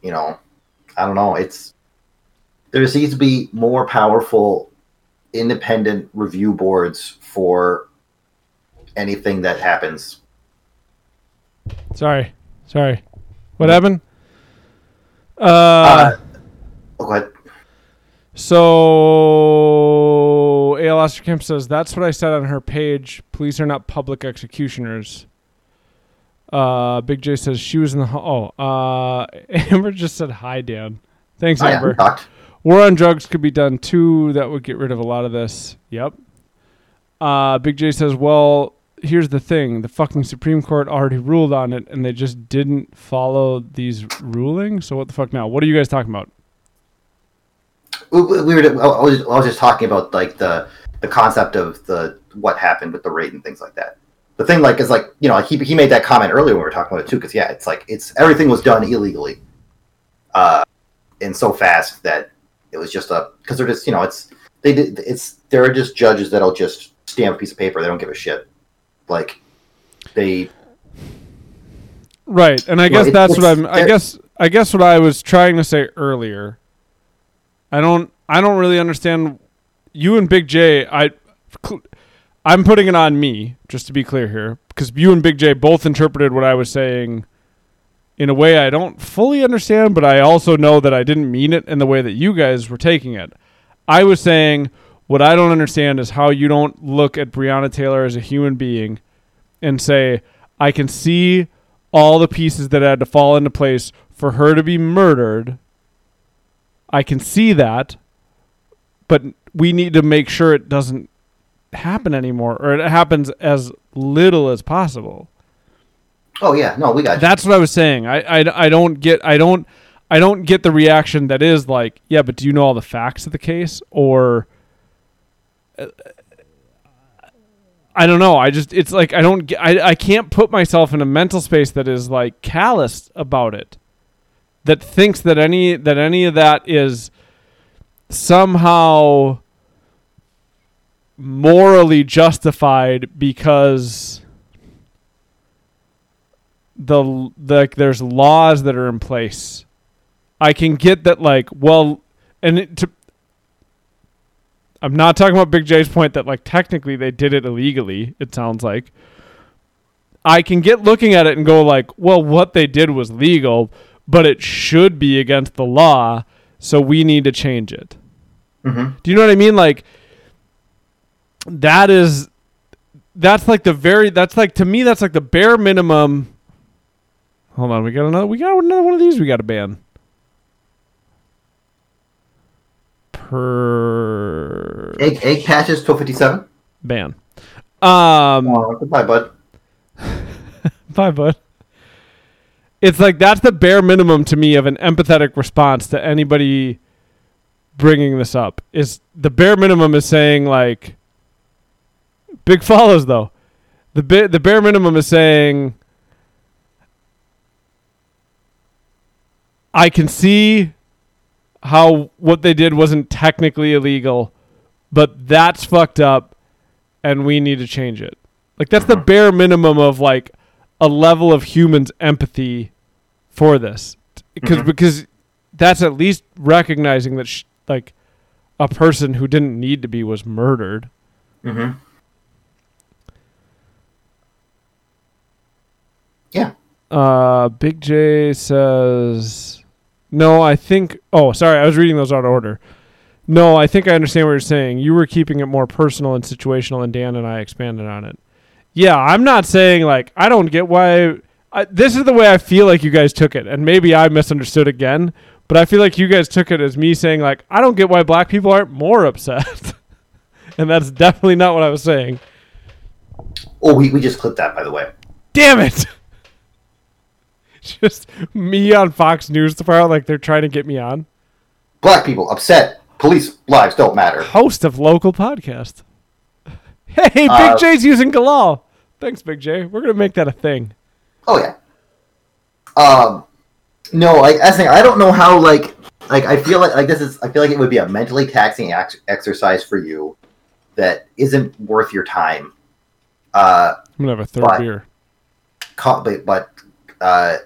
you know, I don't know. It's there needs to be more powerful independent review boards for anything that happens. Sorry, sorry. What happened? Uh, Uh, go ahead. so A.L. Osterkamp says that's what I said on her page. Police are not public executioners. Uh, Big J says she was in the ho- oh. Uh, Amber just said hi, Dan. Thanks, Amber. talked. War on drugs could be done too. That would get rid of a lot of this. Yep. Uh, Big J says, well, here's the thing: the fucking Supreme Court already ruled on it, and they just didn't follow these rulings. So what the fuck now? What are you guys talking about? We, we we were. I was, I was just talking about like the the concept of the what happened with the raid and things like that. The thing like is like you know he he made that comment earlier when we were talking about it too because yeah it's like it's everything was done illegally, uh, and so fast that it was just a because they're just you know it's they did it's there are just judges that'll just stamp a piece of paper they don't give a shit like they Right, and I Well, guess it- that's what I'm. I guess I guess what I was trying to say earlier. I don't. I don't really understand. You and Big J. I. I'm putting it on me, just to be clear here, because you and Big J both interpreted what I was saying in a way I don't fully understand, but I also know that I didn't mean it in the way that you guys were taking it. I was saying what I don't understand is how you don't look at Breonna Taylor as a human being and say, I can see all the pieces that had to fall into place for her to be murdered. I can see that, but we need to make sure it doesn't happen anymore or it happens as little as possible. oh yeah no we got you. That's what I was saying. I, I, I don't get I don't I don't get the reaction that is like, yeah, but do you know all the facts of the case or uh, I don't know. I just it's like I don't I I can't put myself in a mental space that is like callous about it. That thinks that any that any of that is somehow morally justified because the like there's laws that are in place. I can get that like well and it, to I'm not talking about Big J's point that like technically they did it illegally, it sounds like. I can get looking at it and go like, well what they did was legal, but it should be against the law, so we need to change it. Mhm. Do you know what I mean? Like that is that's like the very that's like to me that's like the bare minimum Hold on, we got another we got another one of these we got to ban. Per egg egg patches till fifty seven. ban. Um Oh, goodbye, bud. Bye, bud. It's like that's the bare minimum to me of an empathetic response to anybody bringing this up. Is the bare minimum is saying like big follows though. The ba- the bare minimum is saying I can see how what they did wasn't technically illegal, but that's fucked up and we need to change it. Like that's the uh-huh. bare minimum of like a level of humans empathy for this because Mhm. because that's at least recognizing that sh- like a person who didn't need to be was murdered. Mm-hmm. Yeah. Uh, Big J says, "No, I think. Oh, sorry, I was reading those out of order. No, I think I understand what you're saying. You were keeping it more personal and situational, and Dan and I expanded on it. Yeah, I'm not saying like I don't get why. I, this is the way I feel like you guys took it, and maybe I misunderstood again. But I feel like you guys took it as me saying like, I don't get why black people aren't more upset, and that's definitely not what I was saying. Oh, we, we just clipped that, by the way. Damn it! Just me on Fox News tomorrow, like they're trying to get me on. Black people upset. Police lives don't matter. Host of local podcast. Hey, Big Uh, J's using Galal. Thanks, Big J. We're gonna make that a thing. Oh yeah. Um, no, like I think I don't know how like like I feel like like this is I feel like it would be a mentally taxing ex- exercise for you that isn't worth your time. Uh, I'm gonna have a third Why? beer. call, but, but uh,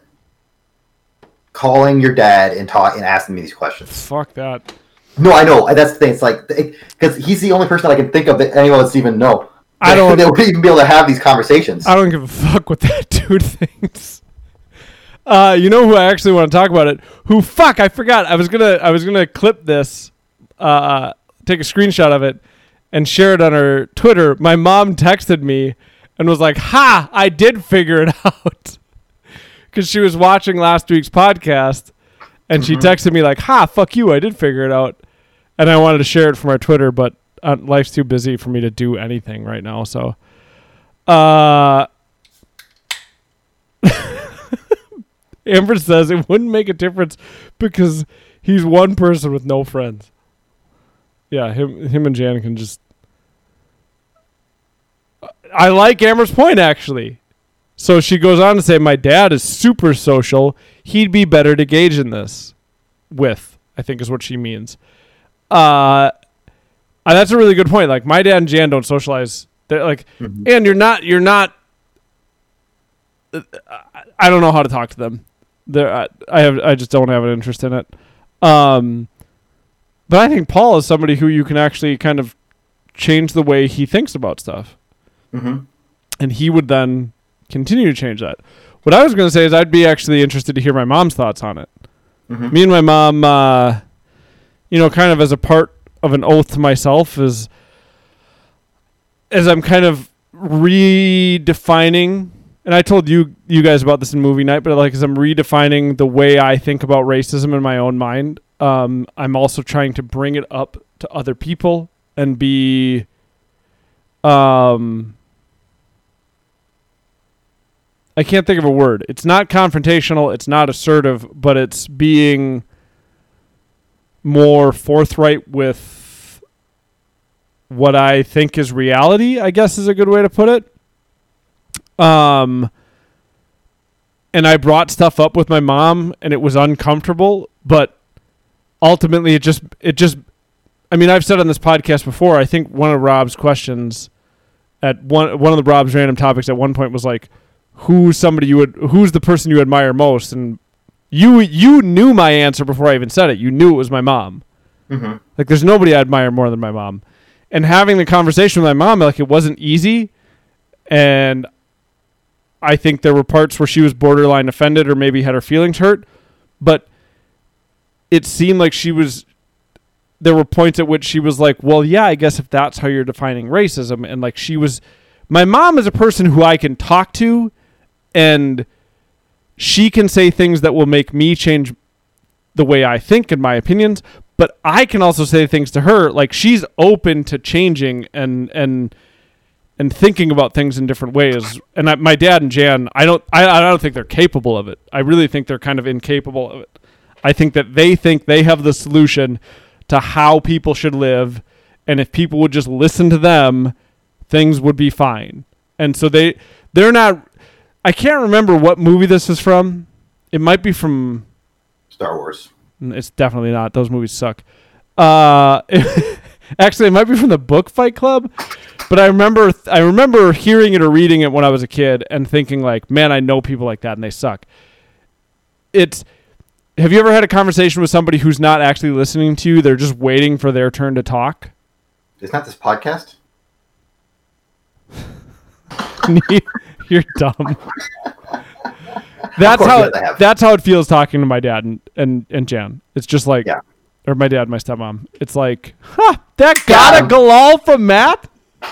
calling your dad and talk and asking me these questions. Fuck that. No, I know that's the thing. It's like because he's the only person I can think of that anyone would even know. I don't- That would even be able to have these conversations. I don't give a fuck what that dude thinks. Uh, you know who I actually want to talk about it? Who fuck? I forgot. I was gonna I was gonna clip this, uh, take a screenshot of it, and share it on her Twitter. My mom texted me and was like, "Ha! I did figure it out," because she was watching last week's podcast, and she texted me like, "Ha! Fuck you! I did figure it out," and I wanted to share it from our Twitter, but uh, life's too busy for me to do anything right now. So, uh. Amber says it wouldn't make a difference because he's one person with no friends. Yeah, him him and Jan can just I like Amber's point actually. So she goes on to say my dad is super social. He'd be better to gauge in this with, I think is what she means. Uh uh, that's a really good point. Like my dad and Jan don't socialize. They're like Mhm. and you're not you're not uh, I don't know how to talk to them. There, I, I have, I just don't have an interest in it. Um, but I think Paul is somebody who you can actually kind of change the way he thinks about stuff, hmm and he would then continue to change that. What I was going to say is I'd be actually interested to hear my mom's thoughts on it. hmm Me and my mom, uh, you know, kind of as a part of an oath to myself, is as I'm kind of redefining. And I told you you guys about this in movie night, but like as I'm redefining the way I think about racism in my own mind, um, I'm also trying to bring it up to other people and be, um, I can't think of a word. It's not confrontational. It's not assertive, but it's being more forthright with what I think is reality. I guess is a good way to put it. Um, and I brought stuff up with my mom, and it was uncomfortable, but ultimately, it just it just. I mean, I've said on this podcast before. I think one of Rob's questions at one one of the Rob's random topics at one point was like, "Who's somebody you would? Who's the person you admire most?" And you you knew my answer before I even said it. You knew it was my mom. hmm Like there's nobody I admire more than my mom. And having the conversation with my mom, like it wasn't easy. And I think there were parts where she was borderline offended or maybe had her feelings hurt. But it seemed like she was there were points at which she was like, Well, yeah, I guess if that's how you're defining racism and like she was my mom is a person who I can talk to and she can say things that will make me change the way I think and my opinions, but I can also say things to her like she's open to changing and and and thinking about things in different ways. And I, my dad and Jan, I don't I, I don't think they're capable of it. I really think they're kind of incapable of it. I think that they think they have the solution to how people should live and if people would just listen to them, things would be fine. And so they they're not I can't remember what movie this is from. It might be from Star Wars. It's definitely not. Those movies suck. Uh, actually, it might be from the book Fight Club, but I remember I remember hearing it or reading it when I was a kid and thinking like, man, I know people like that and they suck. It's. Have you ever had a conversation with somebody who's not actually listening to you? They're just waiting for their turn to talk. Isn't that this podcast? You're dumb. That's how yes, that's how it feels talking to my dad and and, and Jan. It's just like, Yeah. or my dad, my stepmom. It's like, huh, that got a him. galal from Matt.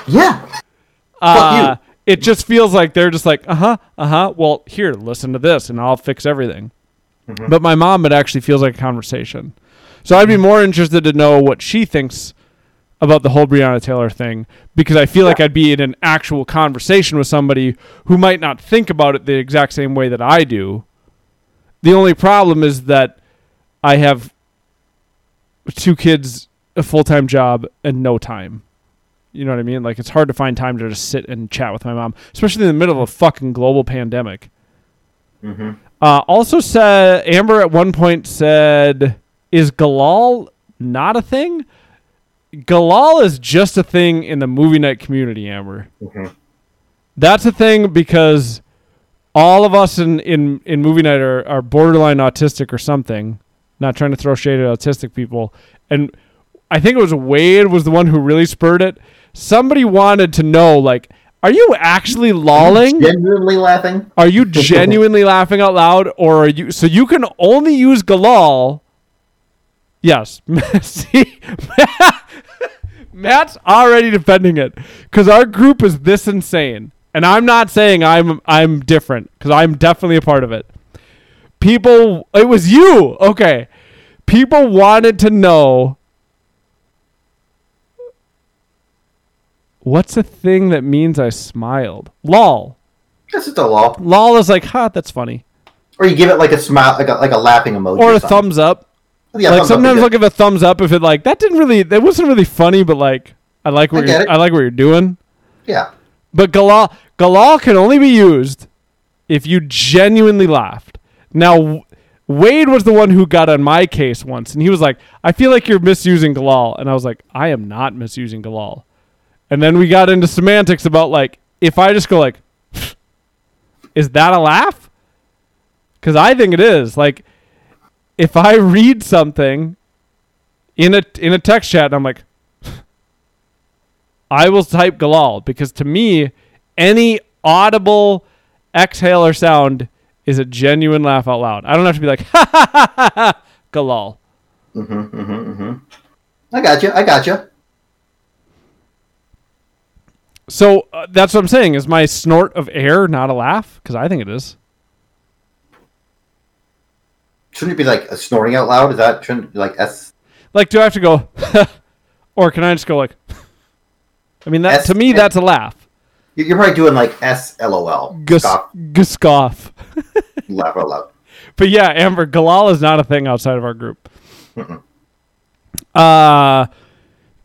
Yeah. Uh, it just feels like they're just like, uh huh, uh huh. Well, here, listen to this, and I'll fix everything. Mhm. But my mom, it actually feels like a conversation. So I'd be more interested to know what she thinks about the whole Breonna Taylor thing because I feel like I'd be in an actual conversation with somebody who might not think about it the exact same way that I do. The only problem is that I have two kids, a full time job, and no time. You know what I mean? Like it's hard to find time to just sit and chat with my mom, especially in the middle of a fucking global pandemic. hmm Uh, also said Amber at one point said, "Is Galal not a thing?" Galal is just a thing in the movie night community. Amber, hmm that's a thing because all of us in in, in movie night are, are borderline autistic or something. Not trying to throw shade at autistic people, and I think it was Wade was the one who really spurred it. Somebody wanted to know, like, are you actually lolling? Genuinely laughing. Are you genuinely laughing out loud, or are you? So you can only use Galal. Yes. See, Matt's already defending it because our group is this insane, and I'm not saying I'm I'm different because I'm definitely a part of it. People, it was you. Okay, people wanted to know. What's a thing that means I smiled? Lol. That's just a lol. Lol is like, ha, that's funny. Or you give it like a smile, like a like a laughing emoji, Or a something. thumbs up. Yeah, like sometimes I'll give a thumbs up if it like that didn't really that wasn't really funny, but like I like what I you're, it. I like what you're doing. yeah. But Galal Galal can only be used if you genuinely laughed. Now Wade was the one who got on my case once, and he was like, "I feel like you're misusing Galal," and I was like, "I am not misusing Galal." And then we got into semantics about like if I just go like, "Is that a laugh?" Because I think it is. Like, if I read something in a in a text chat and I'm like, I will type Galal because to me, any audible exhale or sound is a genuine laugh out loud. I don't have to be like, ha ha ha ha, ha Galal. Mm-hmm, mm-hmm, mm-hmm. I got you. I got you. So uh, that's what I'm saying. Is my snort of air not a laugh? Because I think it is. Shouldn't it be like a snorting out loud? Is that shouldn't it be like S? Like, do I have to go, or can I just go like? I mean, that S- to me, that's a laugh. you- You're probably doing like S L O L. Gus- Stop. Guskoff. Laugh out loud. But yeah, Amber, Galal is not a thing outside of our group. Mm-mm. Uh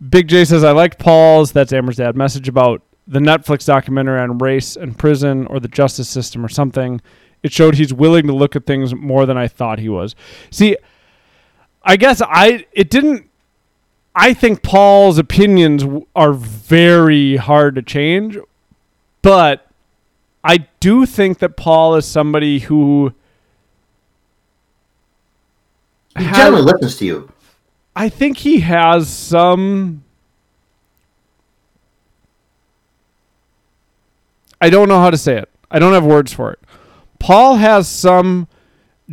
Big J says I liked Paul's that's Amber's dad message about the Netflix documentary on race and prison or the justice system or something. It showed he's willing to look at things more than I thought he was. See, I guess I it didn't I think Paul's opinions are very hard to change, but I do think that Paul is somebody who He has- generally listens to you. I think he has some. I don't know how to say it. I don't have words for it. Paul has some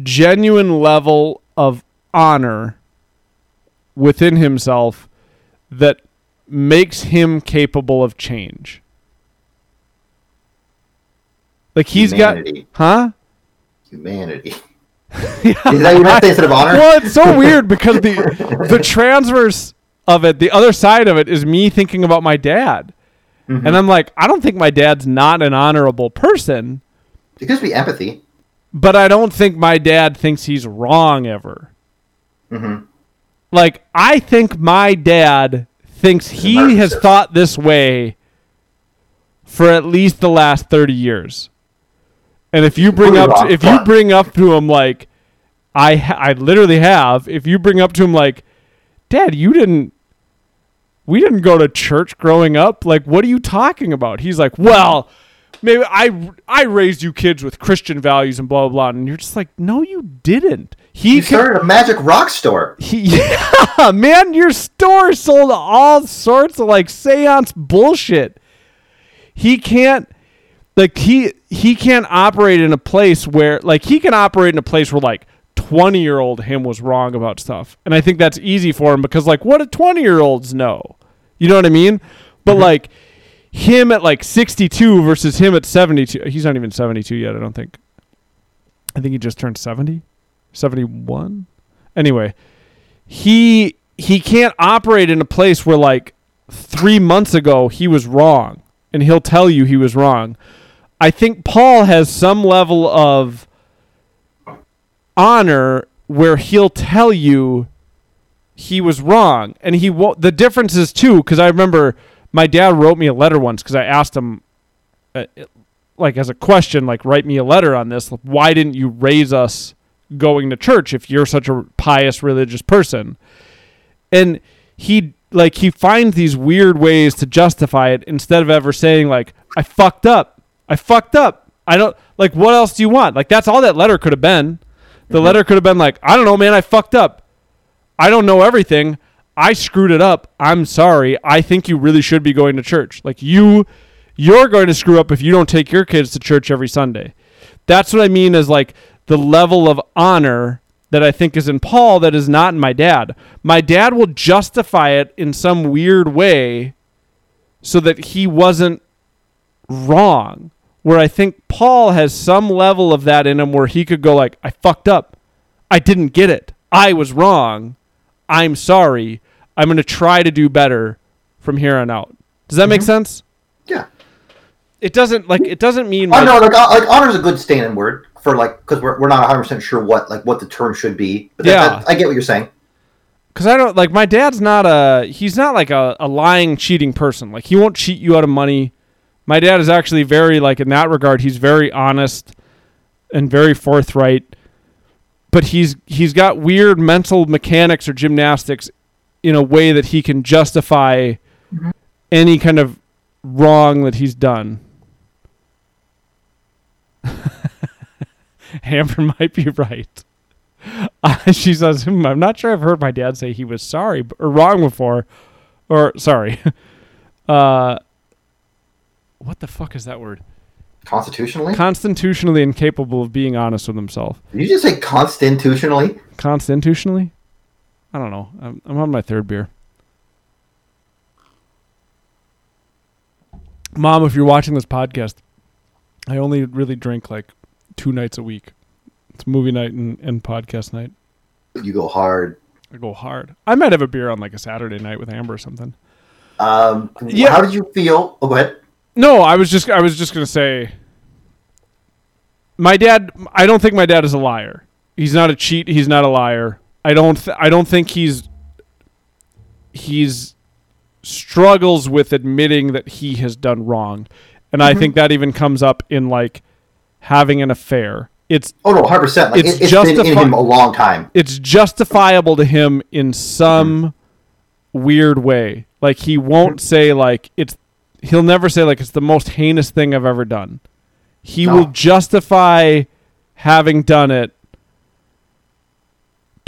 genuine level of honor within himself that makes him capable of change. Like he's Humanity. got, huh? Humanity. Is that your of honor? Well, it's so weird because the the transverse of it, the other side of it, is me thinking about my dad, Mhm. and I'm like, I don't think my dad's not an honorable person, It could be empathy. but I don't think my dad thinks he's wrong ever. hmm Like I think my dad thinks he has thought this way for at least the last thirty years. And if you bring up, wrong. if you bring up to him like, I, ha- I literally have. If you bring up to him like, Dad, you didn't, we didn't go to church growing up. Like, what are you talking about? He's like, well, maybe I, I raised you kids with Christian values and blah blah blah. And you're just like, no, you didn't. He could- started a magic rock store. he, yeah, man, your store sold all sorts of like seance bullshit. He can't like he he can't operate in a place where like he can operate in a place where like 20 year old him was wrong about stuff. And I think that's easy for him because like what do 20 year olds know? You know what I mean? But mm-hmm. like him at like 62 versus him at 72. He's not even 72 yet, I don't think. I think he just turned 70, 71. Anyway, he he can't operate in a place where like 3 months ago he was wrong and he'll tell you he was wrong. I think Paul has some level of honor where he'll tell you he was wrong and he won't the difference is too because i remember my dad wrote me a letter once because i asked him uh, like as a question like write me a letter on this. Why didn't you raise us going to church if you're such a pious religious person? And he like he finds these weird ways to justify it instead of ever saying like i fucked up. I fucked up. I don't like what else do you want? Like that's all that letter could have been. The letter could have been like i don't know man. I fucked up. I don't know everything. I screwed it up. I'm sorry. I think you really should be going to church. Like you you're going to screw up if you don't take your kids to church every Sunday. That's what I mean is like the level of honor that I think is in Paul that is not in my dad. My dad will justify it in some weird way so that he wasn't wrong. Where I think Paul has some level of that in him where he could go like, I fucked up. I didn't get it. I was wrong. I'm sorry. I'm going to try to do better from here on out. Does that mm-hmm. make sense? Yeah. It doesn't like it doesn't mean. Oh like, no, like, like honor is a good standing word for like because we're, we're not 100 percent sure what like what the term should be. But that, yeah, that, I get what you're saying. Because I don't like my dad's not a he's not like a, a lying cheating person. Like he won't cheat you out of money. My dad is actually very like in that regard. He's very honest and very forthright but he's he's got weird mental mechanics or gymnastics in a way that he can justify mm-hmm. any kind of wrong that he's done. Amber might be right. Uh, she says, hmm, "I'm not sure I've heard my dad say he was sorry or wrong before, or sorry." Uh, what the fuck is that word? Constitutionally? Constitutionally incapable of being honest with himself. Did you just say constitutionally? Constitutionally? I don't know. I'm, I'm on my third beer. Mom, if you're watching this podcast, I only really drink like two nights a week. It's movie night and, and podcast night. You go hard. I go hard. I might have a beer on like a Saturday night with Amber or something. Um, yeah. How did you feel? Oh, go ahead. No, I was just I was just gonna say. My dad. I don't think my dad is a liar. He's not a cheat. He's not a liar. I don't. Th- I don't think he's. He's struggles with admitting that he has done wrong, and mm-hmm. I think that even comes up in like having an affair. It's oh no, hundred percent. Like, it's, it's justifi- been in him a long time. It's justifiable to him in some mm-hmm. weird way. Like he won't mm-hmm. say like it's he'll never say like it's the most heinous thing I've ever done. He no. will justify having done it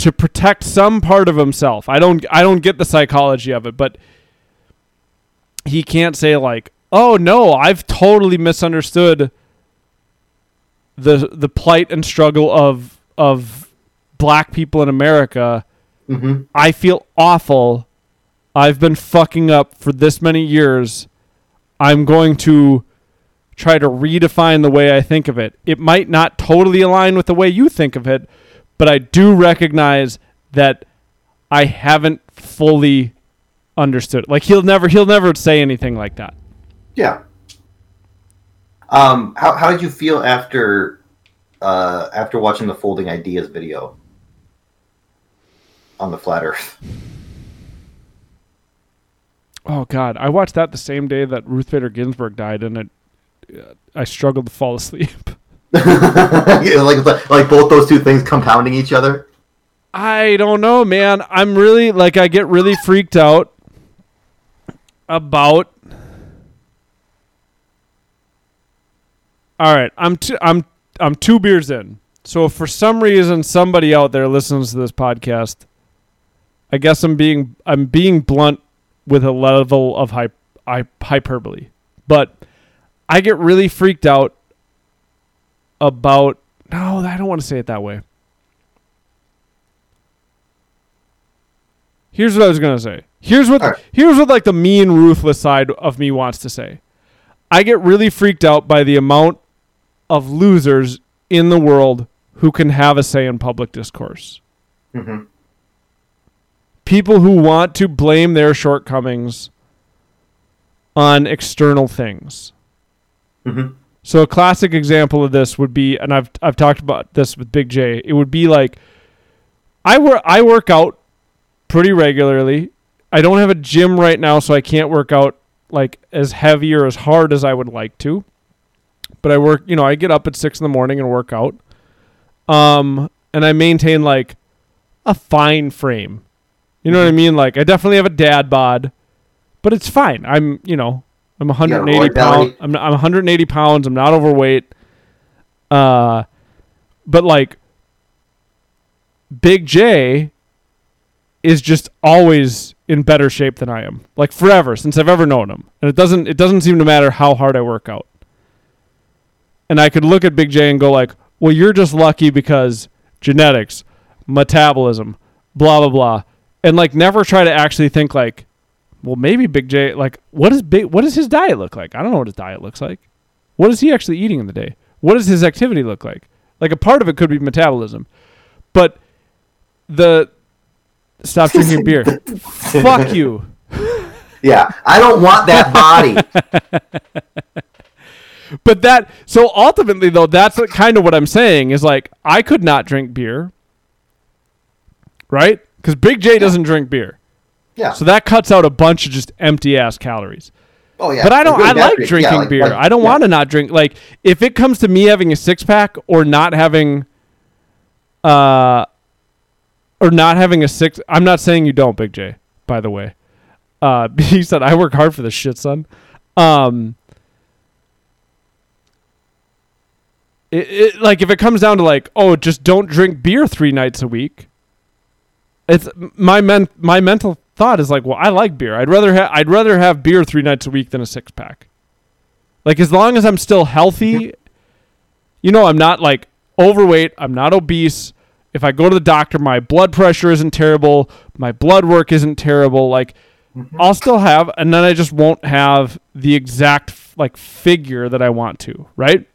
to protect some part of himself. I don't I don't get the psychology of it, but he can't say like, "Oh no, I've totally misunderstood the the plight and struggle of of black people in America. Mm-hmm. I feel awful. I've been fucking up for this many years. I'm going to try to redefine the way I think of it. It might not totally align with the way you think of it, but I do recognize that I haven't fully understood. Like he'll never he'll never say anything like that. Yeah. Um how how did you feel after uh after watching the folding ideas video on the flat earth? Oh God, I watched that the same day that Ruth Bader Ginsburg died, and it, I struggled to fall asleep. yeah, like like both those two things compounding each other. I don't know, man. I'm really like I get really freaked out about. All right, I'm two, I'm I'm two beers in. So for some reason somebody out there listens to this podcast, I guess I'm being I'm being blunt with a level of hy- hy- hyperbole. But I get really freaked out about. No, I don't want to say it that way. Here's what I was gonna say. Here's what right. here's what like the mean ruthless side of me wants to say. I get really freaked out by the amount of losers in the world who can have a say in public discourse. hmm People who want to blame their shortcomings on external things. hmm So a classic example of this would be, and I've I've talked about this with Big J. It would be like, I work I work out pretty regularly. I don't have a gym right now, so I can't work out like as heavy or as hard as I would like to. But I work, you know, I get up at six in the morning and work out. Um, and I maintain like a fine frame. You know what I mean? Like I definitely have a dad bod, but it's fine. I'm, you know, I'm 180 Roy pounds. I'm, I'm 180 pounds. I'm not overweight. Uh, but like Big J is just always in better shape than I am. Like forever since I've ever known him. And it doesn't it doesn't seem to matter how hard I work out. And I could look at Big J and go like, "Well, you're just lucky because genetics, metabolism, blah blah blah." And like never try to actually think like, "Well, maybe Big J like what is big what does his diet look like? I don't know what his diet looks like. What is he actually eating in the day? What does his activity look like?" Like a part of it could be metabolism. But the stop drinking beer. Fuck you. Yeah, I don't want that body. But that so ultimately though that's kind of what I'm saying is like I could not drink beer. Right? Cuz Big J doesn't drink beer. Yeah. So that cuts out a bunch of just empty ass calories. Oh yeah. But I don't I like drinking Yeah, like- beer. like- I don't yeah. want to not drink like if it comes to me having a six pack or not having uh or not having a six I'm not saying you don't, Big J, by the way. Uh he said I work hard for this shit, son. Um it, it like if it comes down to like, oh, just don't drink beer 3 nights a week. It's my men my mental thought is like, well, I like beer. I'd rather ha- I'd rather have beer 3 nights a week than a six pack. Like as long as I'm still healthy, you know, I'm not like overweight, I'm not obese. If I go to the doctor, my blood pressure isn't terrible, my blood work isn't terrible, like mm-hmm. I'll still have and then I just won't have the exact like figure that I want to, right?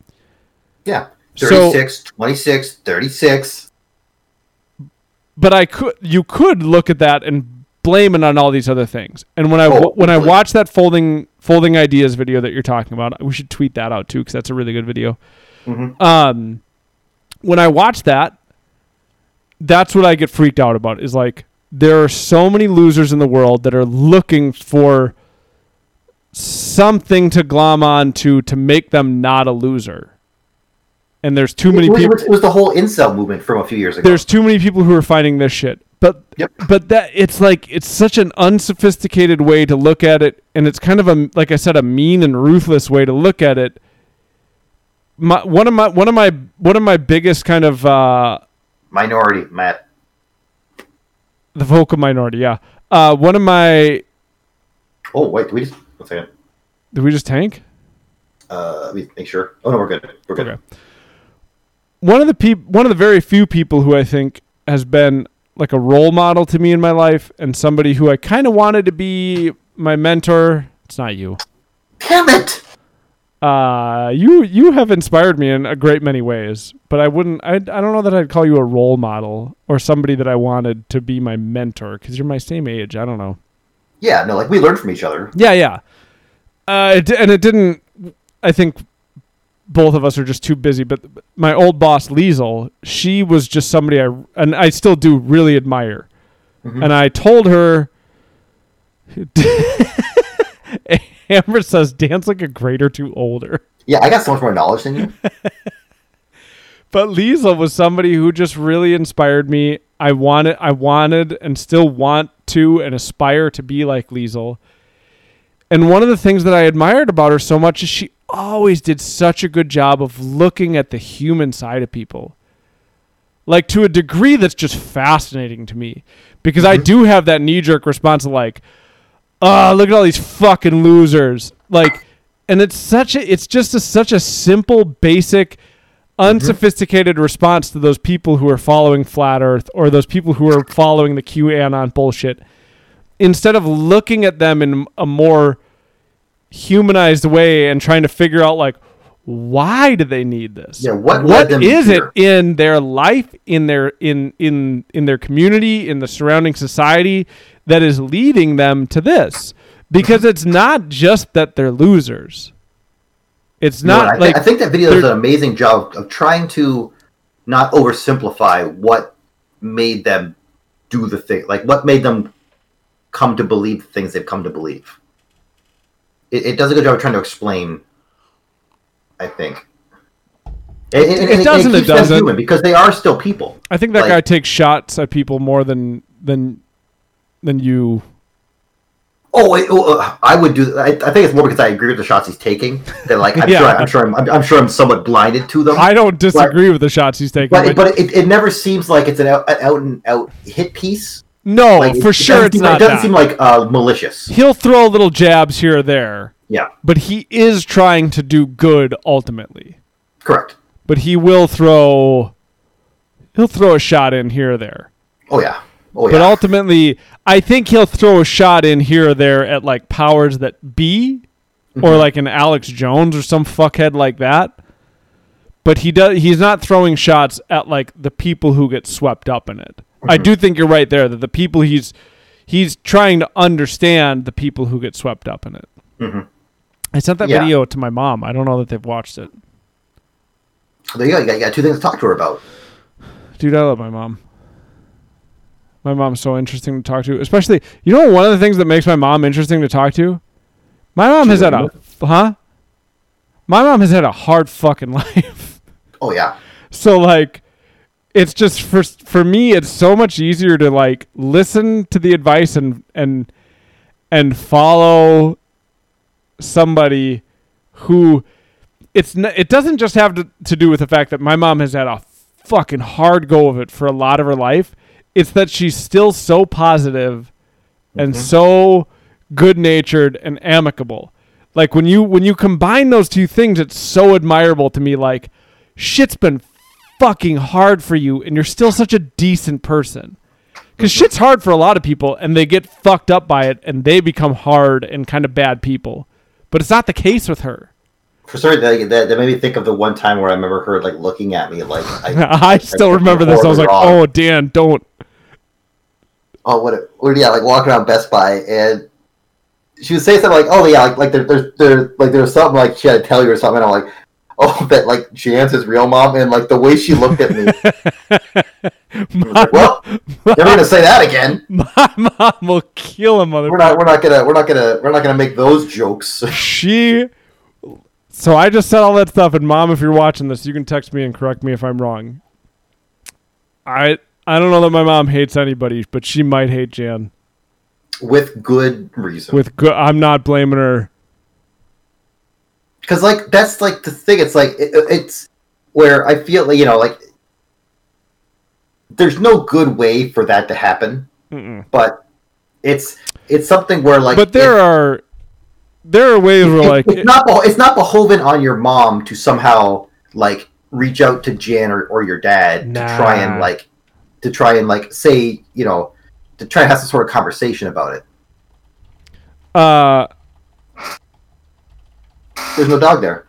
Yeah. So- 36, 26, 36. but I could you could look at that and blame it on all these other things. And when I Oh, when I watched that folding folding ideas video that you're talking about, we should tweet that out too because that's a really good video. Mhm. Um, when I watch that, that's what I get freaked out about. Is like there are so many losers in the world that are looking for something to glom on to to make them not a loser. And there's too many people it was the whole incel movement from a few years ago. there's too many people who are finding this shit. But Yep. but that it's like it's such an unsophisticated way to look at it, and it's kind of a like I said, a mean and ruthless way to look at it. My one of my one of my one of my biggest kind of uh, Minority, Matt. the vocal minority, yeah. Uh, one of my Oh wait, we just one second. did we just tank? Uh, let me make sure. Oh no, we're good. We're good. Okay. One of the peop- one of the very few people who I think has been like a role model to me in my life and somebody who I kind of wanted to be my mentor. It's not you. Damn it! Uh, you you have inspired me in a great many ways, but I wouldn't. I I don't know that I'd call you a role model or somebody that I wanted to be my mentor because you're my same age. I don't know. Yeah, no, like we learned from each other. Yeah, yeah. Uh, it, and it didn't. I think both of us are just too busy. But my old boss, Liesel, she was just somebody I and I still do really admire. Mhm. And I told her. Amber says, "Dan's like a grade or two older." Yeah, I got so much more knowledge than you. But Liesel was somebody who just really inspired me. I wanted, I wanted, and still want to, and aspire to be like Liesel. And one of the things that I admired about her so much is she always did such a good job of looking at the human side of people. Like to a degree that's just fascinating to me. Because I mm-hmm. do have that knee jerk response of like, oh, look at all these fucking losers. Like, and it's such a, it's just a, such a simple, basic, mm-hmm. unsophisticated response to those people who are following flat earth or those people who are following the QAnon bullshit instead of looking at them in a more humanized way and trying to figure out like why do they need this? Yeah, what what is it in their life, in their in in in their community, in the surrounding society that is leading them to this? Because it's not just that they're losers. It's No, not I, like I think that video does an amazing job of trying to not oversimplify what made them do the thing, like what made them come to believe the things they've come to believe. It, it does a good job of trying to explain. I think. And- and It doesn't, it doesn't. human because they are still people. I think that like- guy takes shots at people more than than than you. Oh, oh, uh, I would do. I, I think it's more because I agree with the shots he's taking. That like I'm Yeah. sure I'm sure I'm, I'm, I'm sure I'm somewhat blinded to them. I don't disagree with the shots he's taking. but but- but it, it never seems like it's an out, an out and out hit piece. No, Like, for it sure doesn't it's seem like- It doesn't that. seem like uh, malicious. He'll throw little jabs here or there, Yeah, but he is trying to do good ultimately. correct. But he will throw he'll throw a shot in here or there. Oh yeah. Oh yeah. But ultimately, I think he'll throw a shot in here or there at like powers that be, Mm-hmm. or like an Alex Jones or some fuckhead like that. But he does. He's not throwing shots at like the people who get swept up in it. Mm-hmm. I do think you're right there that the people he's he's trying to understand the people who get swept up in it. Mhm. I sent that Yeah. video to my mom. I don't know that they've watched it. there you go. You got, you got two things to talk to her about. Dude, I love my mom. My mom's so interesting to talk to, especially you know one of the things that makes my mom interesting to talk to. My mom has had a a huh. My mom has had a hard fucking life. Oh yeah. so like, it's just for for me, it's so much easier to like listen to the advice and and and follow somebody who it's n- it doesn't just have to, to do with the fact that my mom has had a fucking hard go of it for a lot of her life. It's that she's still so positive and mm-hmm. so good natured and amicable. Like when you when you combine those two things, it's so admirable to me. Like shit's been fucking hard for you, and you're still such a decent person. Because mm-hmm. shit's hard for a lot of people, and they get fucked up by it, and they become hard and kind of bad people. But it's not the case with her. For sorry, that, that, that made me think of the one time where I remember her like looking at me like I, I still remember this. I was like, wrong. "Oh, Dan, don't." oh what a, or yeah like walking around Best Buy and she would say something like oh yeah like like there, there, there like there's something like she had to tell you or something and I'm like oh that like Jan's his real mom and like the way she looked at me. Was like, well never gonna say that again. My mom will kill a mother. we're not we're not gonna we're not gonna we're not gonna make those jokes. She so i just said all that stuff and mom if you're watching this you can text me and correct me if i'm wrong. I i don't know that my mom hates anybody but she might hate jan. With good reason. With good i'm not blaming her because like that's like the thing it's like it, it's where i feel like you know like there's no good way for that to happen. Mm-mm. but it's it's something where like but there it- are there are ways where it- like it's not it's not beholden on your mom to somehow like reach out to jan or, or your dad to try and like to try and like say you know to try and have some sort of conversation about it. Uh there's no dog there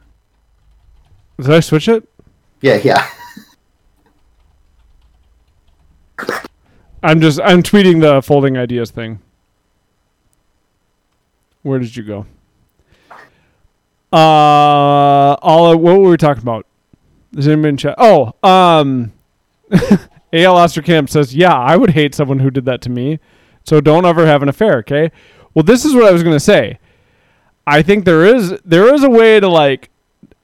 did i switch it yeah yeah i'm just i'm tweeting the folding ideas thing where did you go uh all what were we talking about Is anybody in chat? Oh, um, AL Osterkamp says, "Yeah, I would hate someone who did that to me. So don't ever have an affair." Okay. Well, this is what I was gonna say. I think there is there is a way to like,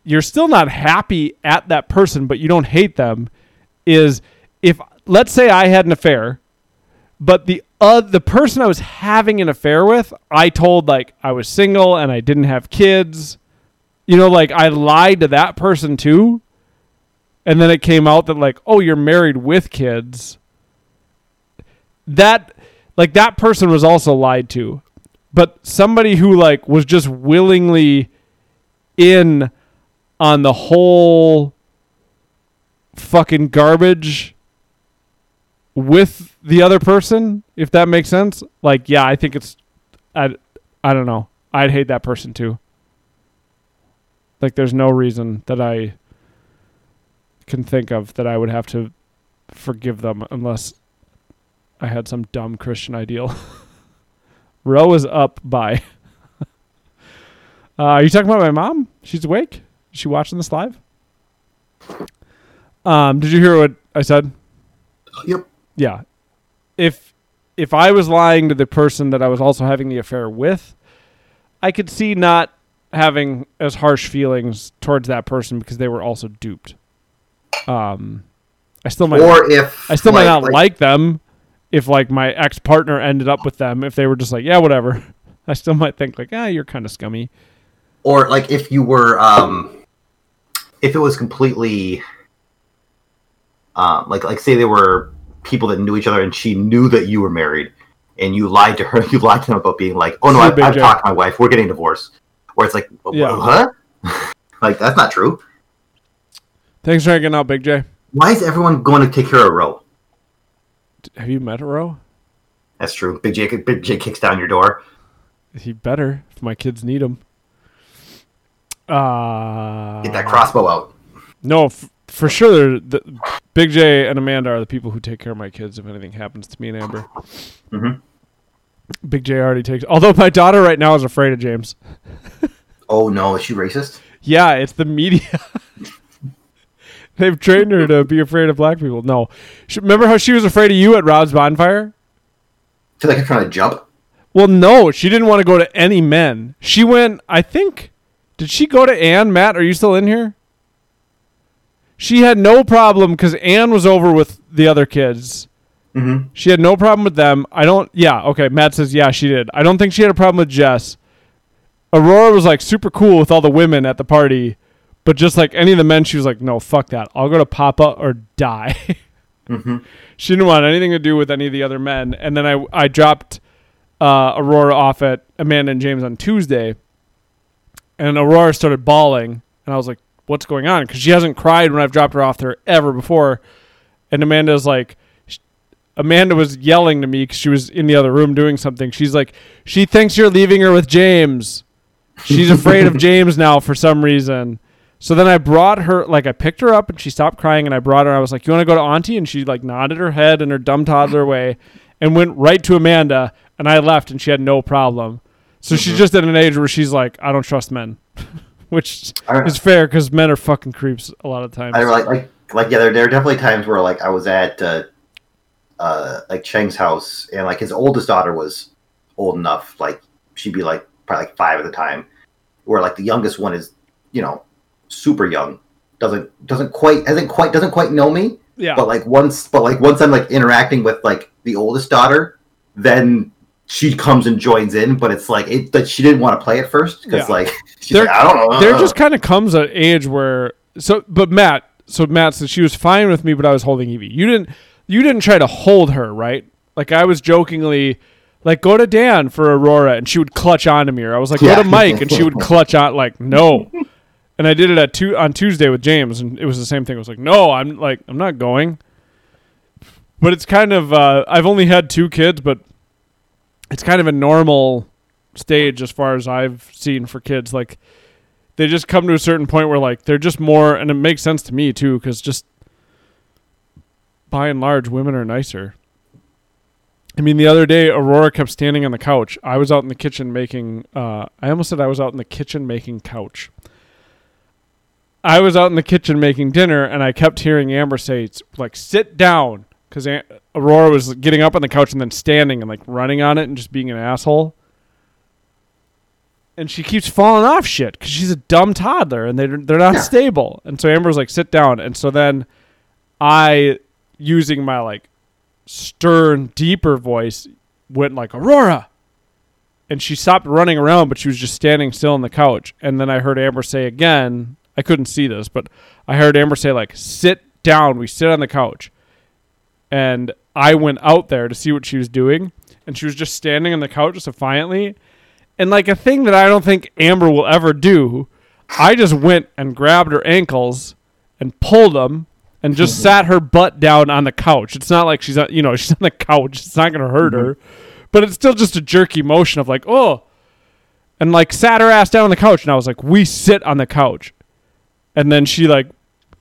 you're still not happy at that person, but you don't hate them. Is if let's say I had an affair, but the uh, the person I was having an affair with, I told like I was single and I didn't have kids. You know, like I lied to that person too. And then it came out that like, oh, you're married with kids. That like that person was also lied to. But somebody who like was just willingly in on the whole fucking garbage with the other person, if that makes sense. Like, yeah, I think it's I I don't know. I'd hate that person too. Like there's no reason that I can think of that I would have to forgive them unless I had some dumb Christian ideal. Roe is up by. uh, are you talking about my mom? She's awake. Is she watching this live? Um, did you hear what I said? Yep. Yeah. If if I was lying to the person that I was also having the affair with, I could see not having as harsh feelings towards that person because they were also duped. Um, I still might. Or if I still might not like, them if like my ex partner ended up with them. If they were just like, yeah, whatever. I still might think like, ah, you're kind of scummy. or like if you were um if it was completely um like like say they were people that knew each other and she knew that you were married and you lied to her you lied to them about being like oh no I've, I've talked to my wife we're getting divorced where it's like Yeah. huh like that's not true Thanks for hanging out, Big J. why is everyone going to take care of Ro? Have you met Ro? that's true big j big j kicks down your door He better if my kids need him. Uh, get that crossbow out No, f- for sure. The, Big J and Amanda are the people who take care of my kids if anything happens to me and Amber. Mm-hmm. Big J already takes. Although my daughter right now is afraid of James. oh no is she racist Yeah, it's the media. They've trained her to be afraid of black people. No, she, remember how she was afraid of you at Rob's bonfire? feel like i'm trying to jump Well, no, she didn't want to go to any men. She went. I think. Did she go to Anne? Matt, are you still in here? She had no problem because Anne was over with the other kids. mm-hmm. She had no problem with them. I don't. Yeah. Okay. Matt says yeah, she did. I don't think she had a problem with Jess. Aurora was like super cool with all the women at the party, but just like any of the men, she was like, no, fuck that. I'll go to Papa or die. Mm-hmm. She didn't want anything to do with any of the other men. And then I I dropped uh, Aurora off at Amanda and James on Tuesday, and Aurora started bawling, and I was like, what's going on? Because she hasn't cried when I've dropped her off there ever before. And Amanda's like, sh- Amanda was yelling to me because she was in the other room doing something. She's like, she thinks you're leaving her with James. She's afraid of James now for some reason. So then I brought her, like, I picked her up and she stopped crying, and I brought her. I was like, "You want to go to Auntie?" And she like nodded her head in her dumb toddler way, and went right to Amanda. And I left, and she had no problem. So she's just at an age where she's like, "I don't trust men," which I, is fair because men are fucking creeps a lot of times. I like like like yeah. There, there are definitely times where like I was at uh, uh like Cheng's house and like his oldest daughter was old enough, like she'd be like probably like five at the time, where like the youngest one is you know super young, doesn't doesn't quite hasn't quite doesn't quite know me, yeah, but like once but like once I'm like interacting with like the oldest daughter, then she comes and joins in. But it's like it that she didn't want to play at first because Yeah. like she's There- like I don't know. there just kind of comes an age where so but Matt so Matt said she was fine with me but I was holding Evie. You didn't you didn't try to hold her, right? Like I was jokingly like go to Dan for Aurora and she would clutch onto me or I was like Yeah. go to Mike and she would clutch on like no. And I did it at two on Tuesday with James and it was the same thing. I was like no, I'm like I'm not going. But it's kind of uh I've only had two kids but it's kind of a normal stage as far as I've seen for kids like they just come to a certain point where like they're just more and it makes sense to me too because just by and large women are nicer i mean the other day aurora kept standing on the couch i was out in the kitchen making uh, i almost said i was out in the kitchen making couch i was out in the kitchen making dinner and i kept hearing amber say like sit down because aurora was getting up on the couch and then standing and like running on it and just being an asshole and she keeps falling off shit because she's a dumb toddler and they're they're not Yeah. stable. And so Amber's like, sit down. And so then I, using my like stern, deeper voice, went like Aurora, and she stopped running around, but she was just standing still on the couch. And then I heard Amber say again, I couldn't see this, but I heard Amber say like, sit down. We sit on the couch, and I went out there to see what she was doing, and she was just standing on the couch just defiantly. And like a thing that I don't think Amber will ever do, I just went and grabbed her ankles and pulled them and just sat her butt down on the couch. It's not like she's on, you know, she's on the couch. It's not going to hurt her. Mm-hmm. But it's still just a jerky motion of like, "Oh." and like sat her ass down on the couch, and I was like, "We sit on the couch," and then she like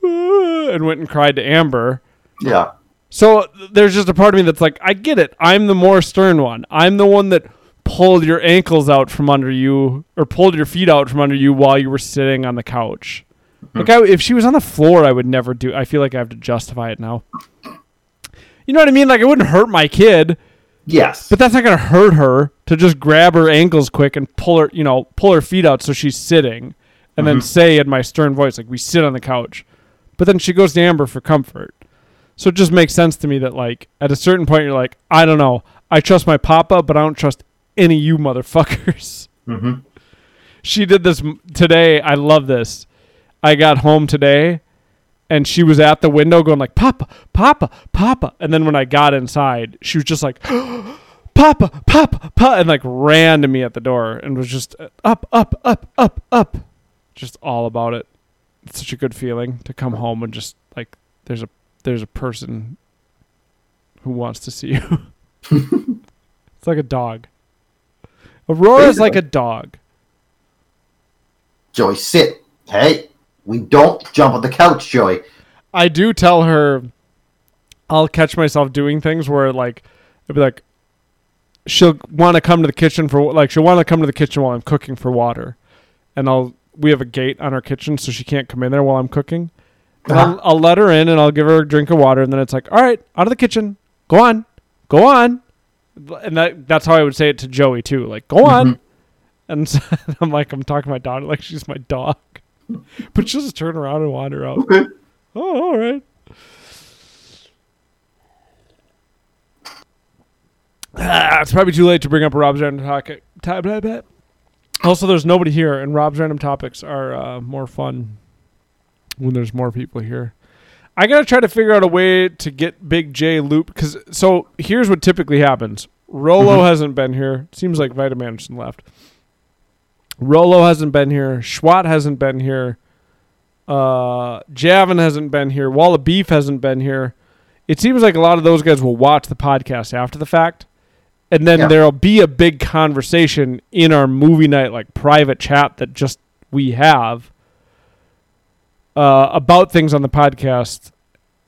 "Ah," and went and cried to Amber. Yeah. So there's just a part of me that's like, I get it. I'm the more stern one. I'm the one that pulled your ankles out from under you or pulled your feet out from under you while you were sitting on the couch. Like I, if she was on the floor, I would never do. I feel like I have to justify it now. You know what I mean? Like it wouldn't hurt my kid, Yes. but that's not gonna hurt her to just grab her ankles quick and pull her, you know, pull her feet out so she's sitting, and then Mhm. say in my stern voice like we sit on the couch. But then she goes to Amber for comfort. So it just makes sense to me that like at a certain point you're like, I don't know, I trust my papa, but I don't trust any of you motherfuckers. hmm she did this today. I love this. I got home today and she was at the window going like papa papa papa and then when i got inside she was just like papa papa papa and like ran to me at the door and was just up up up up up just all about it it's such a good feeling to come home and just like there's a there's a person who wants to see you it's like a dog aurora's like a dog Joey, sit. Hey, we don't jump on the couch, Joy. I do tell her I'll catch myself doing things where like I'll be like she'll want to come to the kitchen for like she'll want to come to the kitchen while I'm cooking for water. And I'll we have a gate on our kitchen so she can't come in there while I'm cooking. And Uh-huh. I'll, I'll let her in and I'll give her a drink of water and then it's like, "All right, out of the kitchen. Go on. Go on." And that that's how I would say it to Joey too. Like, "Go on." Mhm. And so I'm like I'm talking to my daughter like she's my dog. But she'll just turn around and wander out. Okay. Oh, all right. Ah, it's probably too late to bring up Rob's random topic. ta- blah, blah. Also, there's nobody here, and Rob's random topics are uh, more fun when there's more people here. I gotta try to figure out a way to get Big J loop because so here's what typically happens. Rolo Mhm. hasn't been here. Seems like Vitamin Anderson left. Rolo hasn't been here. Schwat hasn't been here. Uh, Javin hasn't been here. Walla Beef hasn't been here. It seems like a lot of those guys will watch the podcast after the fact, and then Yeah. there'll be a big conversation in our movie night, like private chat that just we have uh, about things on the podcast.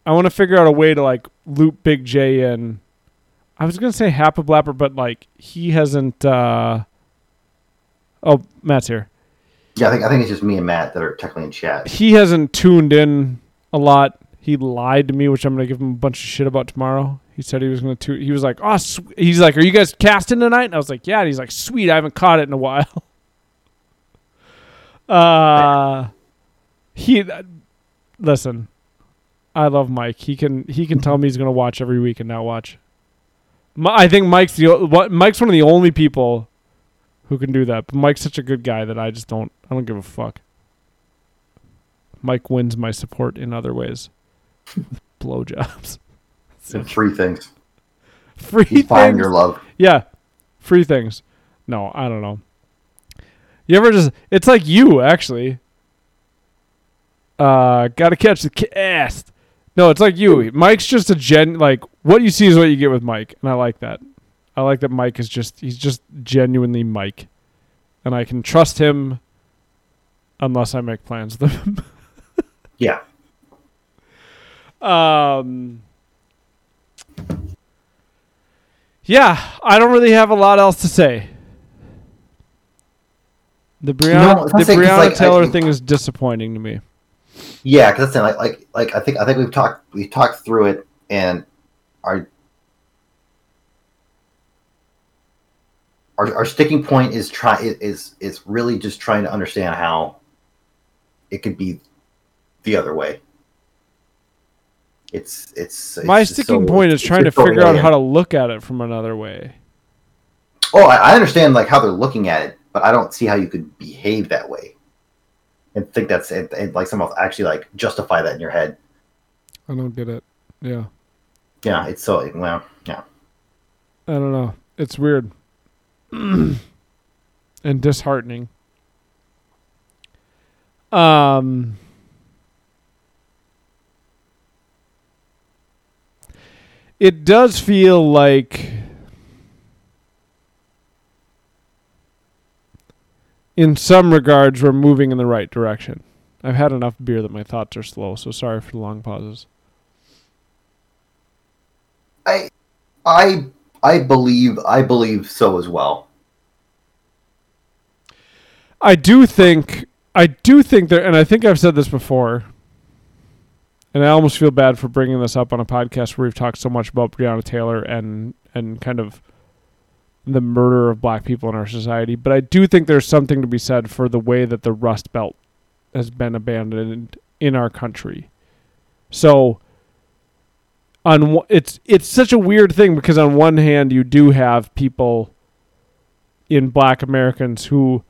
I want to figure out a way to like loop Big J in. I was gonna say Happa Blapper, but like he hasn't. Uh, oh, Matt's here. Yeah, I think I think it's just me and Matt that are technically in chat. he hasn't tuned in a lot. He lied to me, which I'm gonna give him a bunch of shit about tomorrow. He said he was gonna. He was like, "Oh, sw-. he's like, are you guys casting tonight?" And I was like, "Yeah." And he's like, "Sweet, I haven't caught it in a while." uh, he uh, listen. I love Mike. He can he can tell me he's gonna watch every week and not watch. Mi- I think Mike's the what Mike's one of the only people who can do that. But Mike's such a good guy that I just don't I don't give a fuck. Mike wins my support in other ways. Blowjobs. And free things. Free You find things. your love. Yeah. Free things. No, I don't know. You ever just it's like you actually. Uh gotta catch the cast. No, it's like you. Mike's just a gen like what you see is what you get with Mike, and I like that. I like that Mike is just he's just genuinely Mike. And I can trust him unless I make plans with him. Yeah. Um. Yeah, I don't really have a lot else to say. The Breonna, No, the Breonna like, Taylor think- thing is disappointing to me. Yeah, because that's like like like I think I think we've talked we talked through it and our our, our sticking point is try is is really just trying to understand how it could be the other way. It's it's, it's My just sticking so- point is trying to figure out how to look at it from another way. Oh, I, I understand like how they're looking at it, but I don't see how you could behave that way and think that's and, and like somehow actually like justify that in your head. I don't get it. Yeah, Yeah, it's so well, yeah. I don't know. It's weird and disheartening. Um. It does feel like in some regards, we're moving in the right direction. I've had enough beer that my thoughts are slow, so sorry for the long pauses. I, I, I believe, I believe so as well. I do think, I do think there, and I think I've said this before, and I almost feel bad for bringing this up on a podcast where we've talked so much about Breonna Taylor and and kind of the murder of black people in our society. But I do think there's something to be said for the way that the Rust Belt has been abandoned in our country. So on it's it's such a weird thing because on one hand you do have people in black Americans who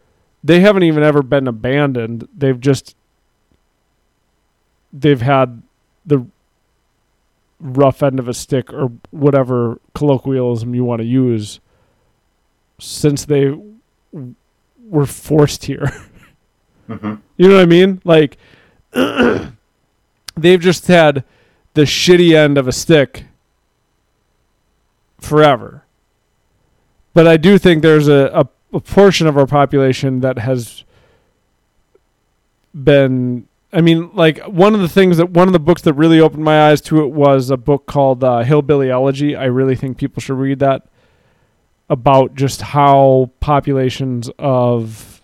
they haven't even ever been abandoned. They've just they've had the rough end of a stick or whatever colloquialism you want to use since they were forced here. Mm-hmm. You know what I mean? Like they've just had the shitty end of a stick forever. But I do think there's a, a, a portion of our population that has been I mean, like one of the things that one of the books that really opened my eyes to it was a book called uh, Hillbilly Elegy. I really think people should read that about just how populations of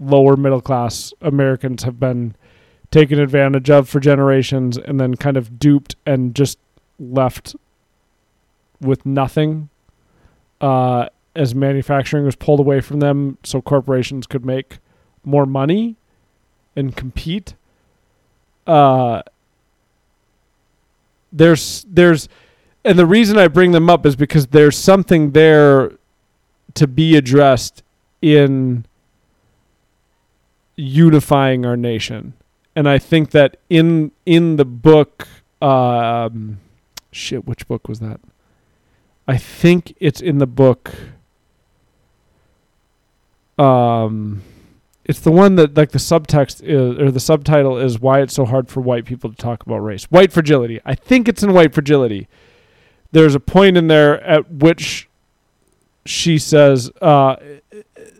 lower middle class Americans have been taken advantage of for generations and then kind of duped and just left with nothing uh, as manufacturing was pulled away from them so corporations could make more money and compete. Uh, there's there's and the reason I bring them up is because there's something there to be addressed in unifying our nation. And I think that in in the book um shit which book was that? I think it's in the book um it's the one that like the subtext is or the subtitle is why it's so hard for white people to talk about race. White fragility. I think it's in white fragility. There's a point in there at which she says uh,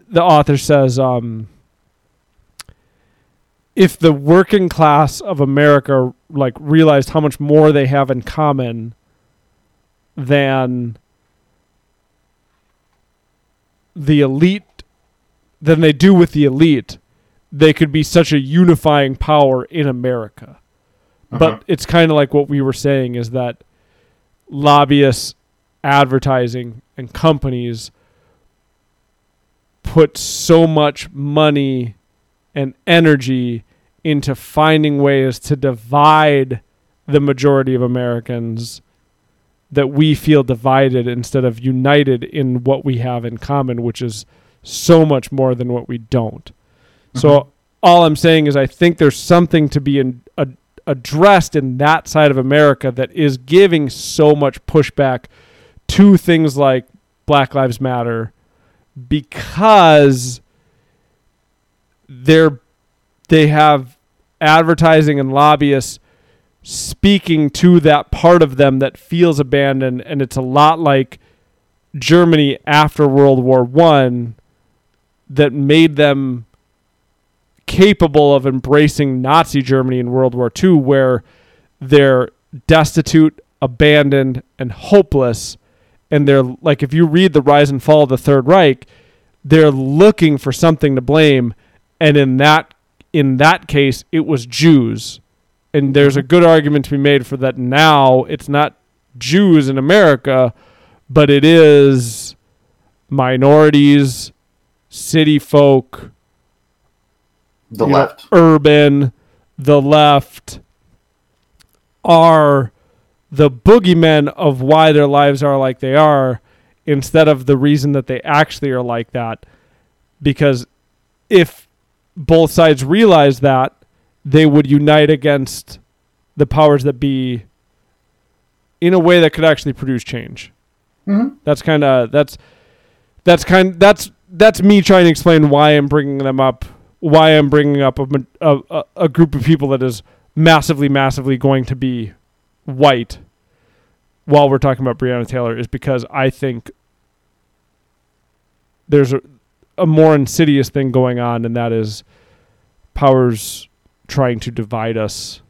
the author says um, if the working class of America like realized how much more they have in common than the elite than they do with the elite, they could be such a unifying power in America. Uh-huh. But it's kind of like what we were saying is that lobbyists, advertising, and companies put so much money and energy into finding ways to divide the majority of Americans that we feel divided instead of united in what we have in common, which is so much more than what we don't. So mm-hmm. all I'm saying is I think there's something to be in, a, addressed in that side of America that is giving so much pushback to things like Black Lives Matter because they're they have advertising and lobbyists speaking to that part of them that feels abandoned and it's a lot like Germany after World War 1 that made them capable of embracing Nazi Germany in World War II, where they're destitute, abandoned, and hopeless. And they're like, if you read The Rise and Fall of the Third Reich, they're looking for something to blame. And in that in that case, it was Jews. And there's a good argument to be made for that now it's not Jews in America, but it is minorities, city folk, The you know, left. urban, the left are the boogeymen of why their lives are like they are instead of the reason that they actually are like that. Because if both sides realize that, they would unite against the powers that be in a way that could actually produce change. Mhm. That's kind of that's that's kind that's that's me trying to explain why I'm bringing them up, why I'm bringing up a, a, a, group of people that is massively, massively going to be white while we're talking about Breonna Taylor is because I think there's a, a more insidious thing going on, and that is powers trying to divide us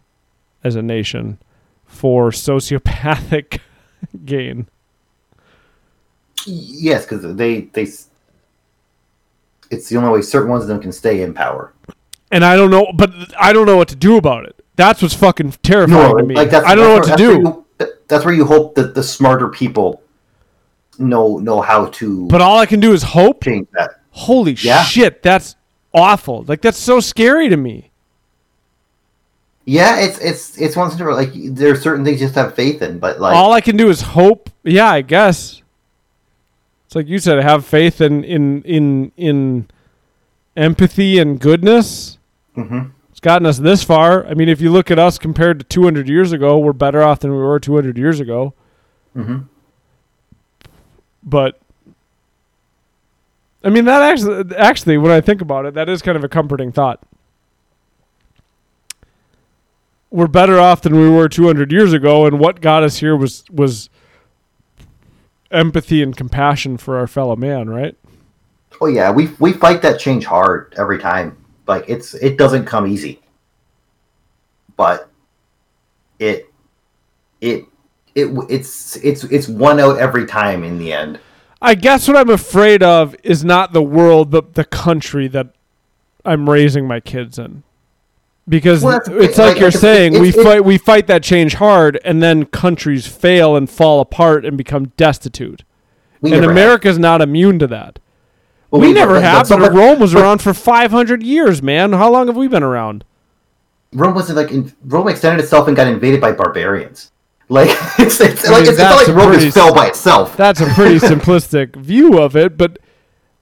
as a nation for sociopathic gain. Yes, because they they. It's the only way certain ones of them can stay in power. And I don't know, but I don't know what to do about it. That's what's fucking terrifying to me. like that's, I don't know what to do. That's where, you, that's where you hope that the smarter people know know how to But all I can do is hope. change that. Holy Yeah. shit, that's awful. Like that's so scary to me. Yeah, it's it's it's one thing like there are certain things you just have faith in, but like all I can do is hope. Yeah, I guess. It's like you said, have faith in in in in empathy and goodness. Mhm. It's gotten us this far. I mean, if you look at us compared to 200 years ago, we're better off than we were 200 years ago. Mhm. But I mean, that actually, actually, when I think about it, that is kind of a comforting thought. We're better off than we were 200 years ago, and what got us here was was empathy and compassion for our fellow man, right? oh yeah, we we fight that change hard every time. Like it's it doesn't come easy, but it it it it's it's it's one out every time in the end. I guess what I'm afraid of is not the world, but the country that I'm raising my kids in. Because Well, it's like like, you're saying, we it's- fight we fight that change hard, and then countries fail and fall apart and become destitute. And never have. America's not immune to that. Well, we, never but- have. but- But Rome was but around for 500 years, man. How long have we been around? Rome wasn't like in, Rome extended itself and got invaded by barbarians. Like it's, it's I like mean, it's, it's not like Rome pretty- fell by itself. That's a pretty simplistic view of it, but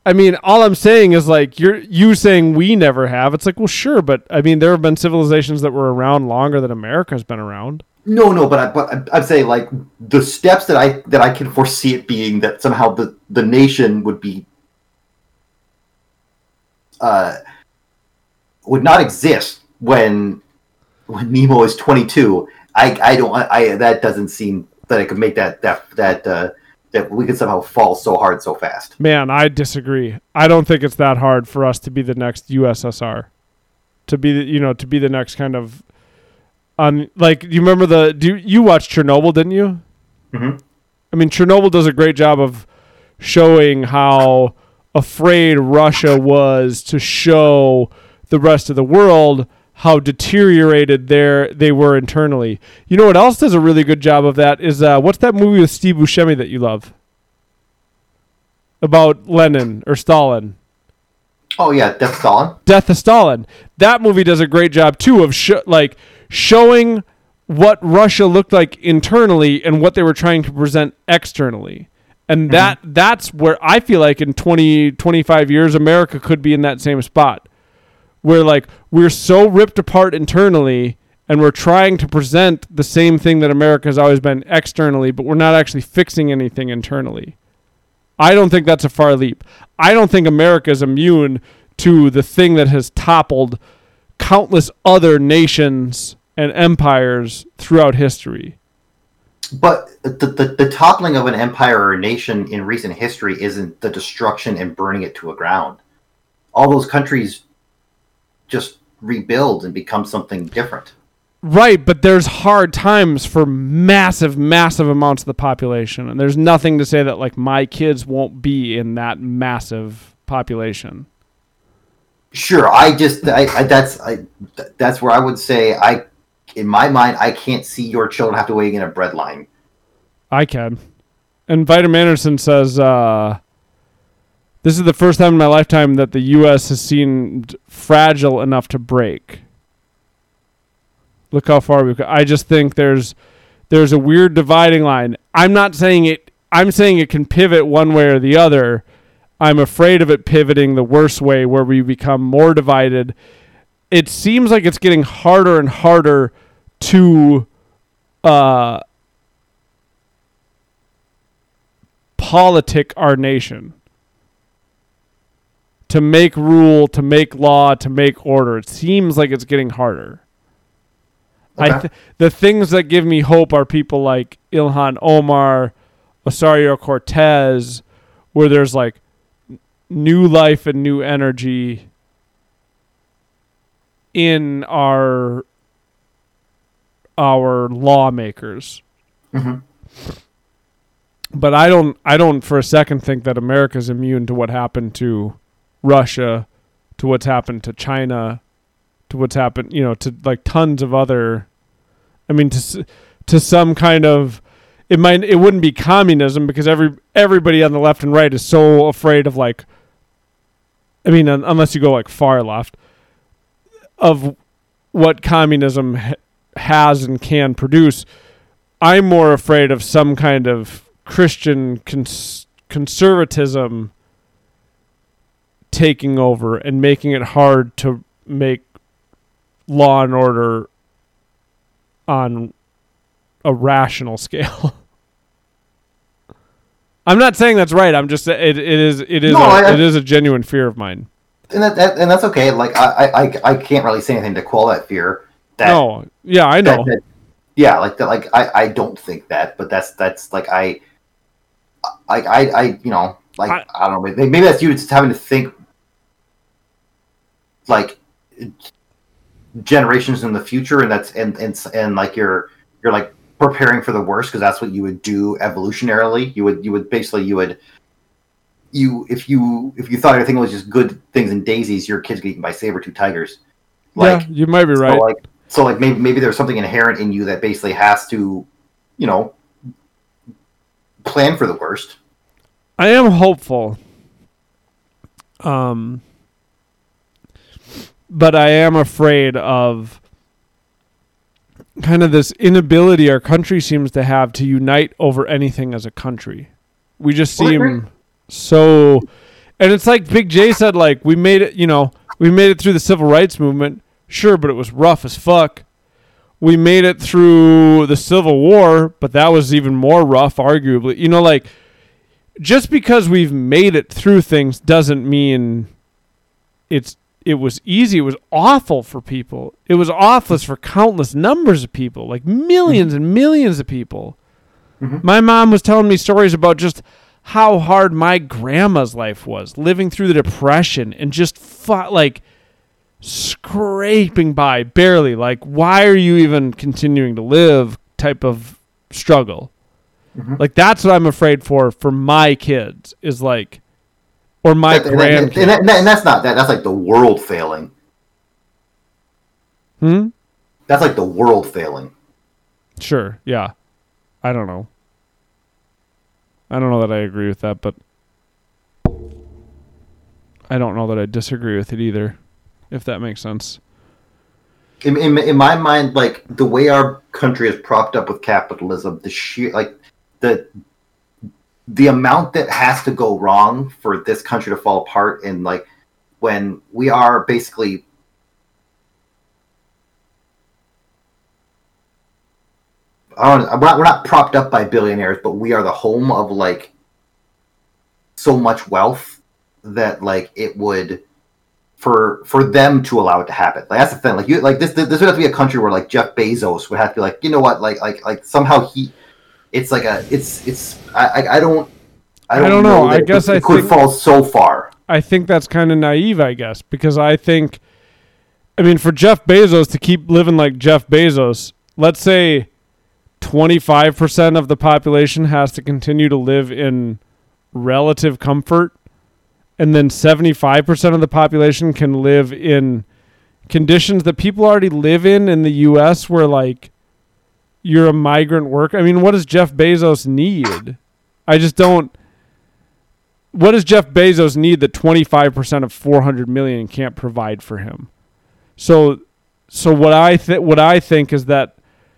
I mean, all I'm saying is like you're you saying we never have. It's like, well, sure, but I mean, there have been civilizations that were around longer than America's been around. No, no, but I, but I'm- saying like the steps that I that I can foresee it being that somehow the the nation would be uh would not exist when when Nemo is 22. I I don't I that doesn't seem that I could make that that that uh that we could somehow fall so hard so fast. Man, I disagree. I don't think it's that hard for us to be the next USSR, to be the you know to be the next kind of, um, like you remember the do you, you watched Chernobyl, didn't you? Mhm. I mean, Chernobyl does a great job of showing how afraid Russia was to show the rest of the world how deteriorated their they were internally. You know what else does a really good job of that is uh, what's that movie with Steve Buscemi that you love? About Lenin or Stalin. Oh yeah, Death Stalin. Death of Stalin. That movie does a great job too of sh- like showing what Russia looked like internally and what they were trying to present externally. And that that's where I feel like in 20 25 years America could be in that same spot. Where like we're so ripped apart internally and we're trying to present the same thing that America has always been externally, but we're not actually fixing anything internally. I don't think that's a far leap. I don't think America is immune to the thing that has toppled countless other nations and empires throughout history. But the, the the toppling of an empire or a nation in recent history isn't the destruction and burning it to a ground. All those countries just rebuild and become something different. Right, but there's hard times for massive, massive amounts of the population, and there's nothing to say that like my kids won't be in that massive population. Sure, I just I, I that's I that's where I would say I in my mind I can't see your children have to wait in a bread line. I can. And Vitamin Anderson says, uh, "This is the first time in my lifetime that the U.S. has seemed fragile enough to break." Look how far we've. I just think there's there's a weird dividing line. I'm not saying it. I'm saying it can pivot one way or the other. I'm afraid of it pivoting the worst way, where we become more divided. It seems like it's getting harder and harder to. Uh, politic our nation to make rule to make law to make order it seems like it's getting harder I th- the things that give me hope are people like Ilhan Omar, Ocasio-Cortez, where there's like new life and new energy in our our lawmakers. Mhm. But I don't I don't for a second think that America's immune to what happened to Russia, to what's happened to China, to what's happened, you know, to like tons of other I mean to to some kind of it might it wouldn't be communism because every everybody on the left and right is so afraid of like I mean un- unless you go like far left of what communism ha- has and can produce I'm more afraid of some kind of Christian cons- conservatism taking over and making it hard to make law and order on a rational scale. I'm not saying that's right. I'm just it, it is it is No, a, I- it is a genuine fear of mine. and that, that and that's okay. Like I, I I- can't really say anything to quell that fear. That, no, yeah, I that- know. that- yeah, like that. Like I, I don't think that, but that's that's like I, I, I, I you know, like I- I, don't know. Maybe, maybe that's you just having to think, like generations in the future, and that's and and and like you're you're like preparing for the worst because that's what you would do evolutionarily. You would you would basically you would you if you if you thought everything was just good things and daisies, your kids get eaten by saber tooth tigers. Like yeah, you might be so right. like so like maybe maybe there's something inherent in you that basically has to, you know, plan for the worst. I am hopeful. Um but I am afraid of kind of this inability our country seems to have to unite over anything as a country. We just Well, seem so and it's like Big J said like we made it, you know, we made it through the civil rights movement. Sure, but it was rough as fuck. We made it through the Civil War, but that was even more rough arguably. You know like just because we've made it through things doesn't mean it's it was easy. It was awful for people. It was awful for countless numbers of people, like 1000000s and millions of people. Mhm. My mom was telling me stories about just how hard my grandma's life was, living through the depression and just fought like scraping by barely. Like, why are you even continuing to live? Type of struggle. Mhm. Like that's what I'm afraid for for my kids is like, or my and, and- and- grandkids. and that- and that's not that. That's like the world failing. Hmm? That's like the world failing. Sure. Yeah. I don't know. I don't know that I agree with that, but I don't know that I disagree with it either. If that makes sense. In, in, in my mind, like the way our country is propped up with capitalism, the sheer like the the amount that has to go wrong for this country to fall apart, and like when we are basically I don't, we're, not, we're not propped up by billionaires, but we are the home of like so much wealth that like it would for for them to allow it to happen. Like that's the thing. Like you like this this would have to be a country where like Jeff Bezos would have to be like, you know what, like like like somehow he it's like a it's it's I I, don't I don't, I don't know. that I guess could- I it could think- fall so far. I think that's kind of naive, I guess, because I think, I mean, for Jeff Bezos to keep living like Jeff Bezos, let's say 25% of the population has to continue to live in relative comfort, and then 75% of the population can live in conditions that people already live in in the U.S., where like you're a migrant worker. I mean, what does Jeff Bezos need? I just don't what does Jeff Bezos need that 25% of 400 million can't provide for him? So so what I th- what I think is that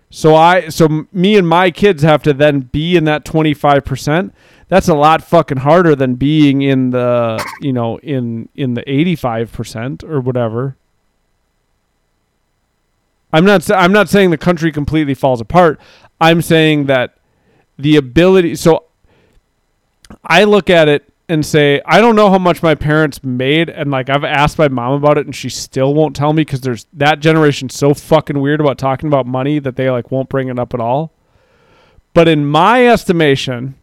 so I so me and my kids have to then be in that 25%. That's a lot fucking harder than being in the, you know, in in the 85% or whatever. I'm not I'm not saying the country completely falls apart. I'm saying that the ability so I look at it and say, I don't know how much my parents made, and like I've asked my mom about it, and she still won't tell me because there's that generation so fucking weird about talking about money that they like won't bring it up at all. But in my estimation,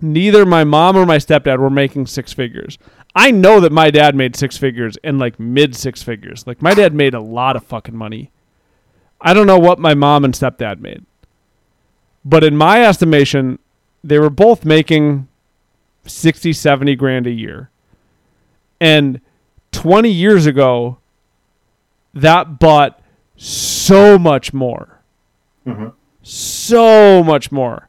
neither my mom or my stepdad were making six figures. I know that my dad made six figures and like mid six figures. Like my dad made a lot of fucking money. I don't know what my mom and stepdad made. But in my estimation, they were both making 60, 70 grand a year. And 20 years ago, that bought so much more. Mhm. So much more.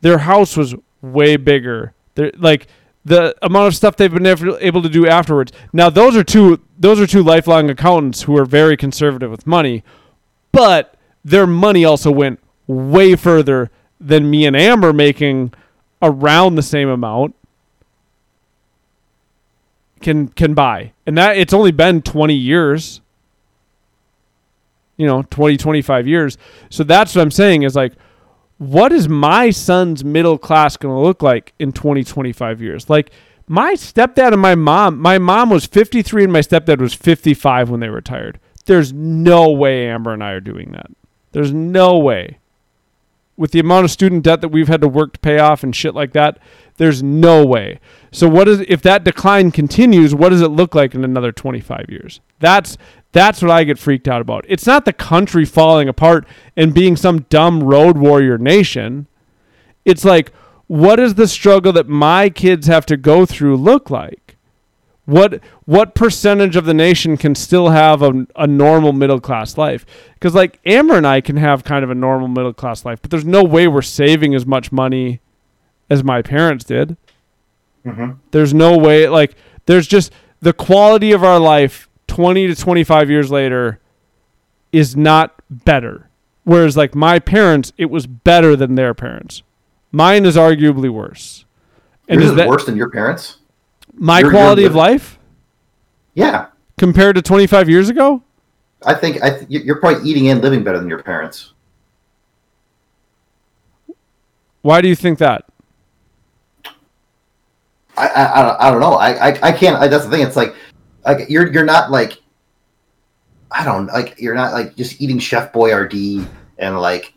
Their house was way bigger. They're, like the amount of stuff they've been able to do afterwards. Now those are two those are two lifelong accountants who are very conservative with money, but their money also went way further than me and Amber making around the same amount can can buy. And that it's only been 20 years. You know, 20 25 years. So that's what I'm saying is like what is my son's middle class going to look like in 20 25 years? Like my stepdad and my mom, my mom was 53 and my stepdad was 55 when they retired. There's no way Amber and I are doing that. There's no way. With the amount of student debt that we've had to work to pay off and shit like that, there's no way. So what is if that decline continues, what does it look like in another 25 years? That's that's what I get freaked out about. It's not the country falling apart and being some dumb road warrior nation. It's like what does the struggle that my kids have to go through look like? What what percentage of the nation can still have a, a normal middle class life? Because like Amber and I can have kind of a normal middle class life, but there's no way we're saving as much money as my parents did. Mhm. There's no way like there's just the quality of our life 20 to 25 years later is not better. Whereas like my parents, it was better than their parents. Mine is arguably worse. And Yours is is that worse than your parents? my you're- you're quality of life Yeah. compared to 25 years ago? I think I th- you're probably eating and living better than your parents. Why do you think that? I I, I don't know. I I, I can't. I, that's the thing. It's like like you're you're not like I don't like you're not like just eating Chef Boyardee and like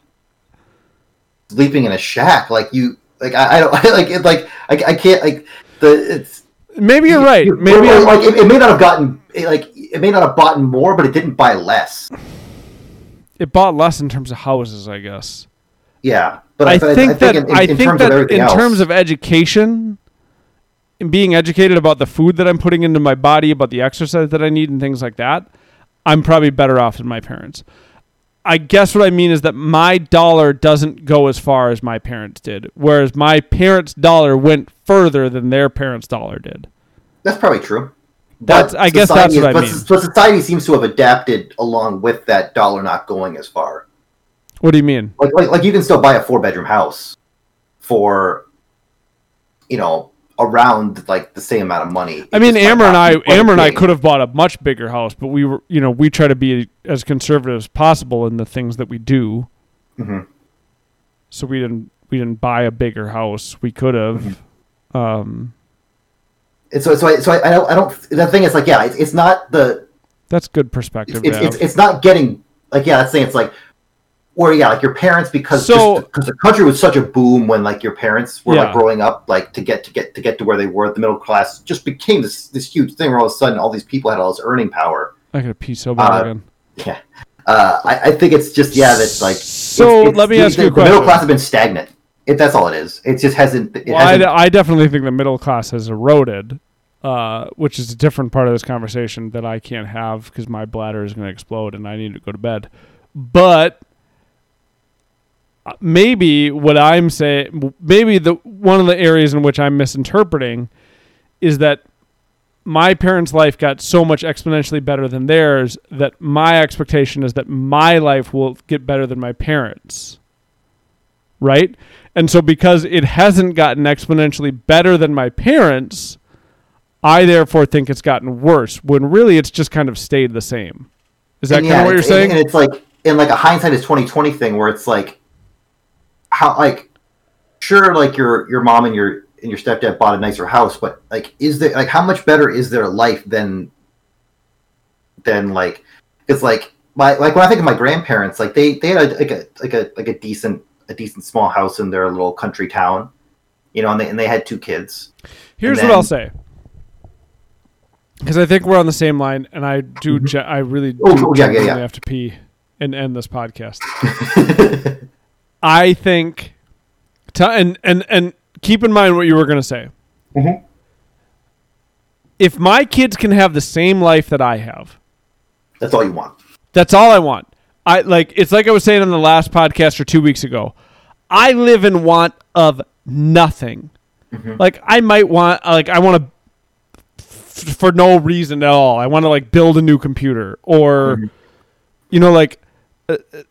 sleeping in a shack. Like you like I, I don't like it. Like I, I can't like the it's Maybe you're right. you- Maybe I'm- like it, it may not have gotten it, like it may not have bought more, but it didn't buy less. it bought less in terms of houses, I guess. Yeah, but I, but think that in, in, I in think terms that of in else, terms of education being educated about the food that I'm putting into my body, about the exercise that I need and things like that, I'm probably better off than my parents. I guess what I mean is that my dollar doesn't go as far as my parents did, whereas my parents' dollar went further than their parents' dollar did. that's probably true. That's- But I guess that's what I but, mean. But society seems to have adapted along with that dollar not going as far. What do you mean? like like like you can still buy a four bedroom house for you know around like the same amount of money. I mean, Amber and I, Amber and I could have bought a much bigger house, but we were, you know, we try to be as conservative as possible in the things that we do. Mhm. So we didn't, we didn't buy a bigger house. We could have. Mm-hmm. Um, And so so I, so I, I don't I don't the thing is like yeah it's, it's not the that's good perspective. it's, to it's it's not getting like yeah that's saying it's like or yeah like your parents because So- because the country was such a boom when like your parents were Yeah. like growing up like to get to get to get to where they were the middle class just became this this huge thing where all of a sudden all these people had all this earning power I gotta pee so bad uh, again. Yeah, uh, I, I think it's just yeah that's like. So it's- it's- let me the, ask you a the middle class has been stagnant. It, that's all it is. It just hasn't. It Well, I, hasn't d- I definitely think the middle class has eroded, uh, which is a different part of this conversation that I can't have because my bladder is going to explode and I need to go to bed. But Uh, maybe what I'm saying, maybe the one of the areas in which I'm misinterpreting is that my parents' life got so much exponentially better than theirs that my expectation is that my life will get better than my parents. Right? And so because it hasn't gotten exponentially better than my parents, I therefore think it's gotten worse when really it's just kind of stayed the same. Is that and kind yeah, of what you're saying? And, it's like in like a hindsight is twenty twenty thing where it's like how like sure like your your mom and your and your stepdad bought a nicer house, but like is there like how much better is their life than than like it's like my like when I think of my grandparents, like they they had a, like a like a like a decent a decent small house in their little country town, you know, and they and they had two kids. Here's And what I'll say. Because I think we're on the same line, and I do. Mm-hmm. ge- I really oh, do Oh, oh, yeah, yeah, yeah. have to pee and end this podcast. I think, t- and and and keep in mind what you were going to say. Mhm. If my kids can have the same life that I have, That's all you want. that's all I want. I like. It's like I was saying on the last podcast or two weeks ago. I live in want of nothing. Like I might want, like I want to, f- for no reason at all. I want to like build a new computer, or, you know, like, uh, uh,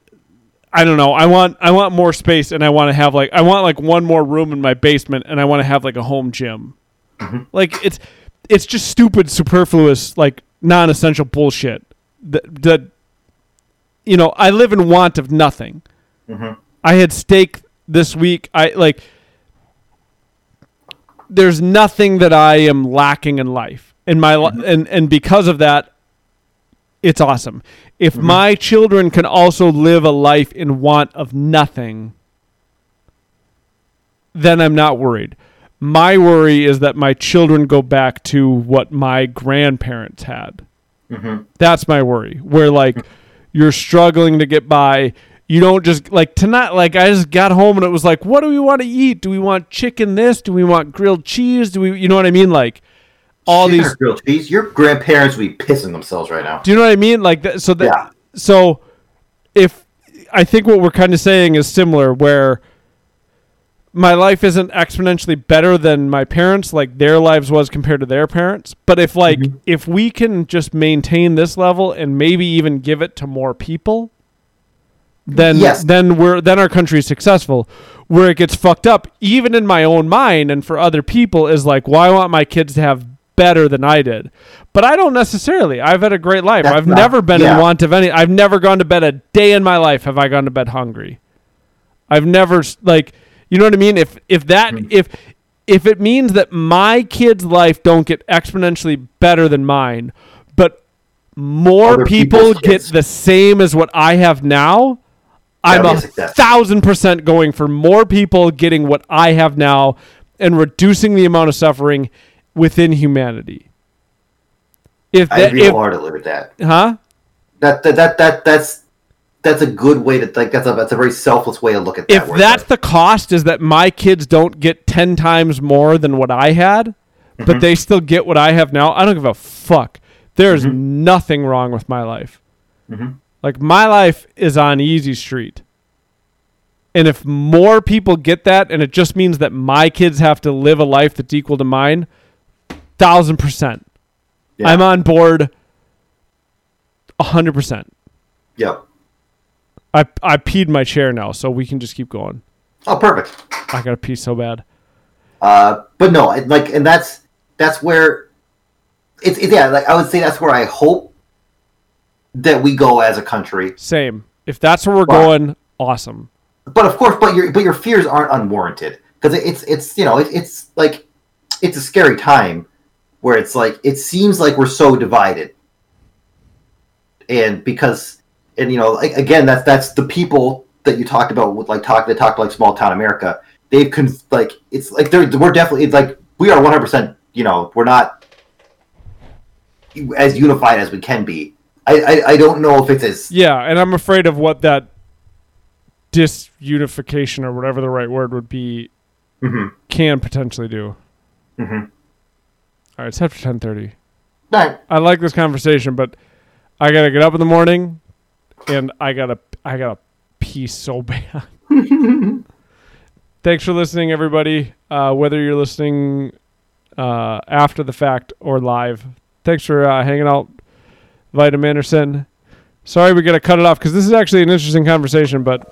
I don't know. I want, I want more space, and I want to have like, I want like one more room in my basement, and I want to have like a home gym. Mm-hmm. Like it's, it's just stupid, superfluous, like non-essential bullshit. That, that, you know, I live in want of nothing. Mm-hmm. I had steak this week. I like there's nothing that I am lacking in life. In my li- mm-hmm. and and because of that it's awesome. If mm-hmm. my children can also live a life in want of nothing, then I'm not worried. My worry is that my children go back to what my grandparents had. Mm-hmm. That's my worry. Where like you're struggling to get by. You don't just like tonight. Like I just got home and it was like, what do we want to eat? Do we want chicken? This? Do we want grilled cheese? Do we? You know what I mean? Like all these. grilled cheese. Your grandparents would be pissing themselves right now. Do you know what I mean? Like that. So that. Yeah. So if I think what we're kind of saying is similar, where my life isn't exponentially better than my parents, like their lives was compared to their parents. But if like Mm-hmm. if we can just maintain this level and maybe even give it to more people, then Yes. then we're then our country is successful. Where it gets fucked up, even in my own mind and for other people, is like, well, I want my kids to have better than I did. But I don't necessarily. I've had a great life. That's I've not- never been in want of any. I've never gone to bed a day in my life. Have I gone to bed hungry? I've never like you know what I mean. If if that Hmm. if if it means that my kids' life don't get exponentially better than mine, but more Other people get kids. the same as what I have now, I'm a be a success. thousand percent going for more people getting what I have now and reducing the amount of suffering within humanity. If I that, agree if, wholeheartedly with that. huh? That that that, that that's that's a good way to like that's a that's a very selfless way to look at that. if that's it's the cost is that my kids don't get 10 times more than what I had, Mm-hmm. but they still get what I have now, I don't give a fuck. There's nothing wrong with my life. Mhm. Like my life is on easy street. And if more people get that and it just means that my kids have to live a life that's equal to mine, thousand percent. Yeah. I'm on board a hundred percent. Yep. I I peed my chair now, so we can just keep going. Oh, perfect. I gotta pee so bad. Uh, but no, like, and that's that's where it's, it's yeah. Like I would say that's where I hope that we go as a country. Same. If that's where we're Wow. going, awesome. But of course, but your but your fears aren't unwarranted because it's it's you know it, it's like it's a scary time where it's like it seems like we're so divided, and because and you know like, again that's that's the people that you talked about with like talk that talked like small town America. They've con- like it's like they're we're definitely it's like we are one hundred percent. You know we're not as unified as we can be. I, I I don't know if it's as Yeah, and I'm afraid of what that disunification or whatever the right word would be Mhm. can potentially do. Mhm. All right, it's after 10:30. Right. I like this conversation, but I gotta get up in the morning, and I gotta I gotta pee so bad. Thanks for listening, everybody. Uh, whether you're listening uh, after the fact or live, thanks for uh, hanging out, Vitamin Anderson. Sorry, we gotta cut it off because this is actually an interesting conversation, but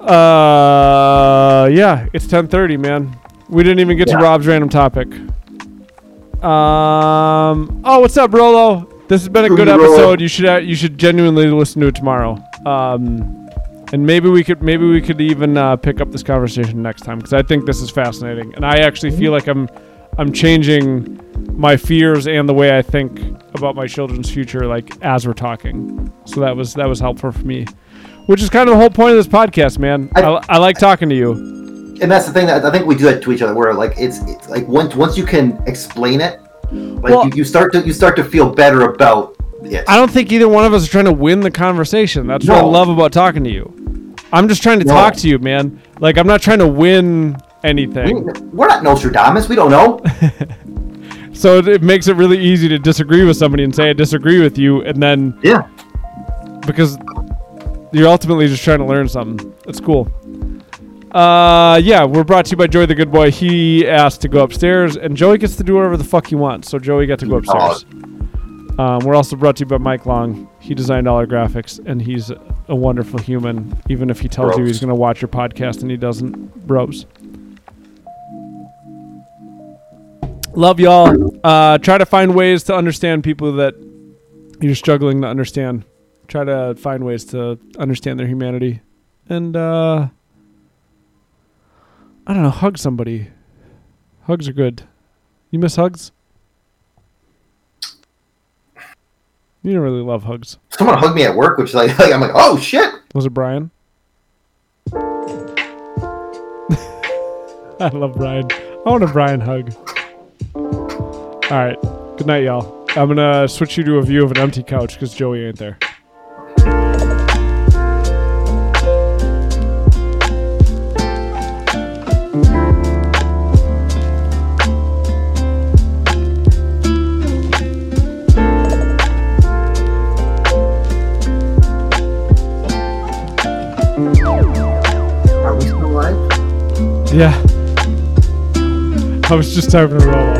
uh, yeah, it's 10:30, man. We didn't even get Yeah. to Rob's random topic. Um. Oh, what's up, Rolo? This has been a good episode. You should uh, you should genuinely listen to it tomorrow. Um, and maybe we could maybe we could even uh, pick up this conversation next time because I think this is fascinating, and I actually feel like I'm I'm changing my fears and the way I think about my children's future, like as we're talking. So that was that was helpful for me, which is kind of the whole point of this podcast, man. I, I- I like talking to you. And that's the thing that I think we do that to each other. Where like it's, it's like once once you can explain it, like Well- you, you start to you start to feel better about it. I don't think either one of us are trying to win the conversation. That's what I love about talking to you. I'm just trying to No. talk to you, man. Like I'm not trying to win We, anything. we're not Nostradamus. We don't know. So it, it makes it really easy to disagree with somebody and say I disagree with you, and then yeah. because you're ultimately just trying to learn something. That's cool. Uh, yeah, we're brought to you by Joey the Good Boy. He asked to go upstairs, and Joey gets to do whatever the fuck he wants. So Joey got to go upstairs. Um, we're also brought to you by Mike Long. He designed all our graphics, and he's a wonderful human. Even if he tells you he's going to watch your podcast and he doesn't, bros. Love y'all. Uh, try to find ways to understand people that you're struggling to understand. Try to find ways to understand their humanity, and uh, I don't know, hug somebody. Hugs are good. You miss hugs? You don't really love hugs. Someone hugged me at work, which like, like I'm like, oh shit. Was it Brian? I love Brian. I want a Brian hug. All right. Good night, y'all. I'm gonna switch you to a view of an empty couch because Joey ain't there. Yeah. I was just typing it all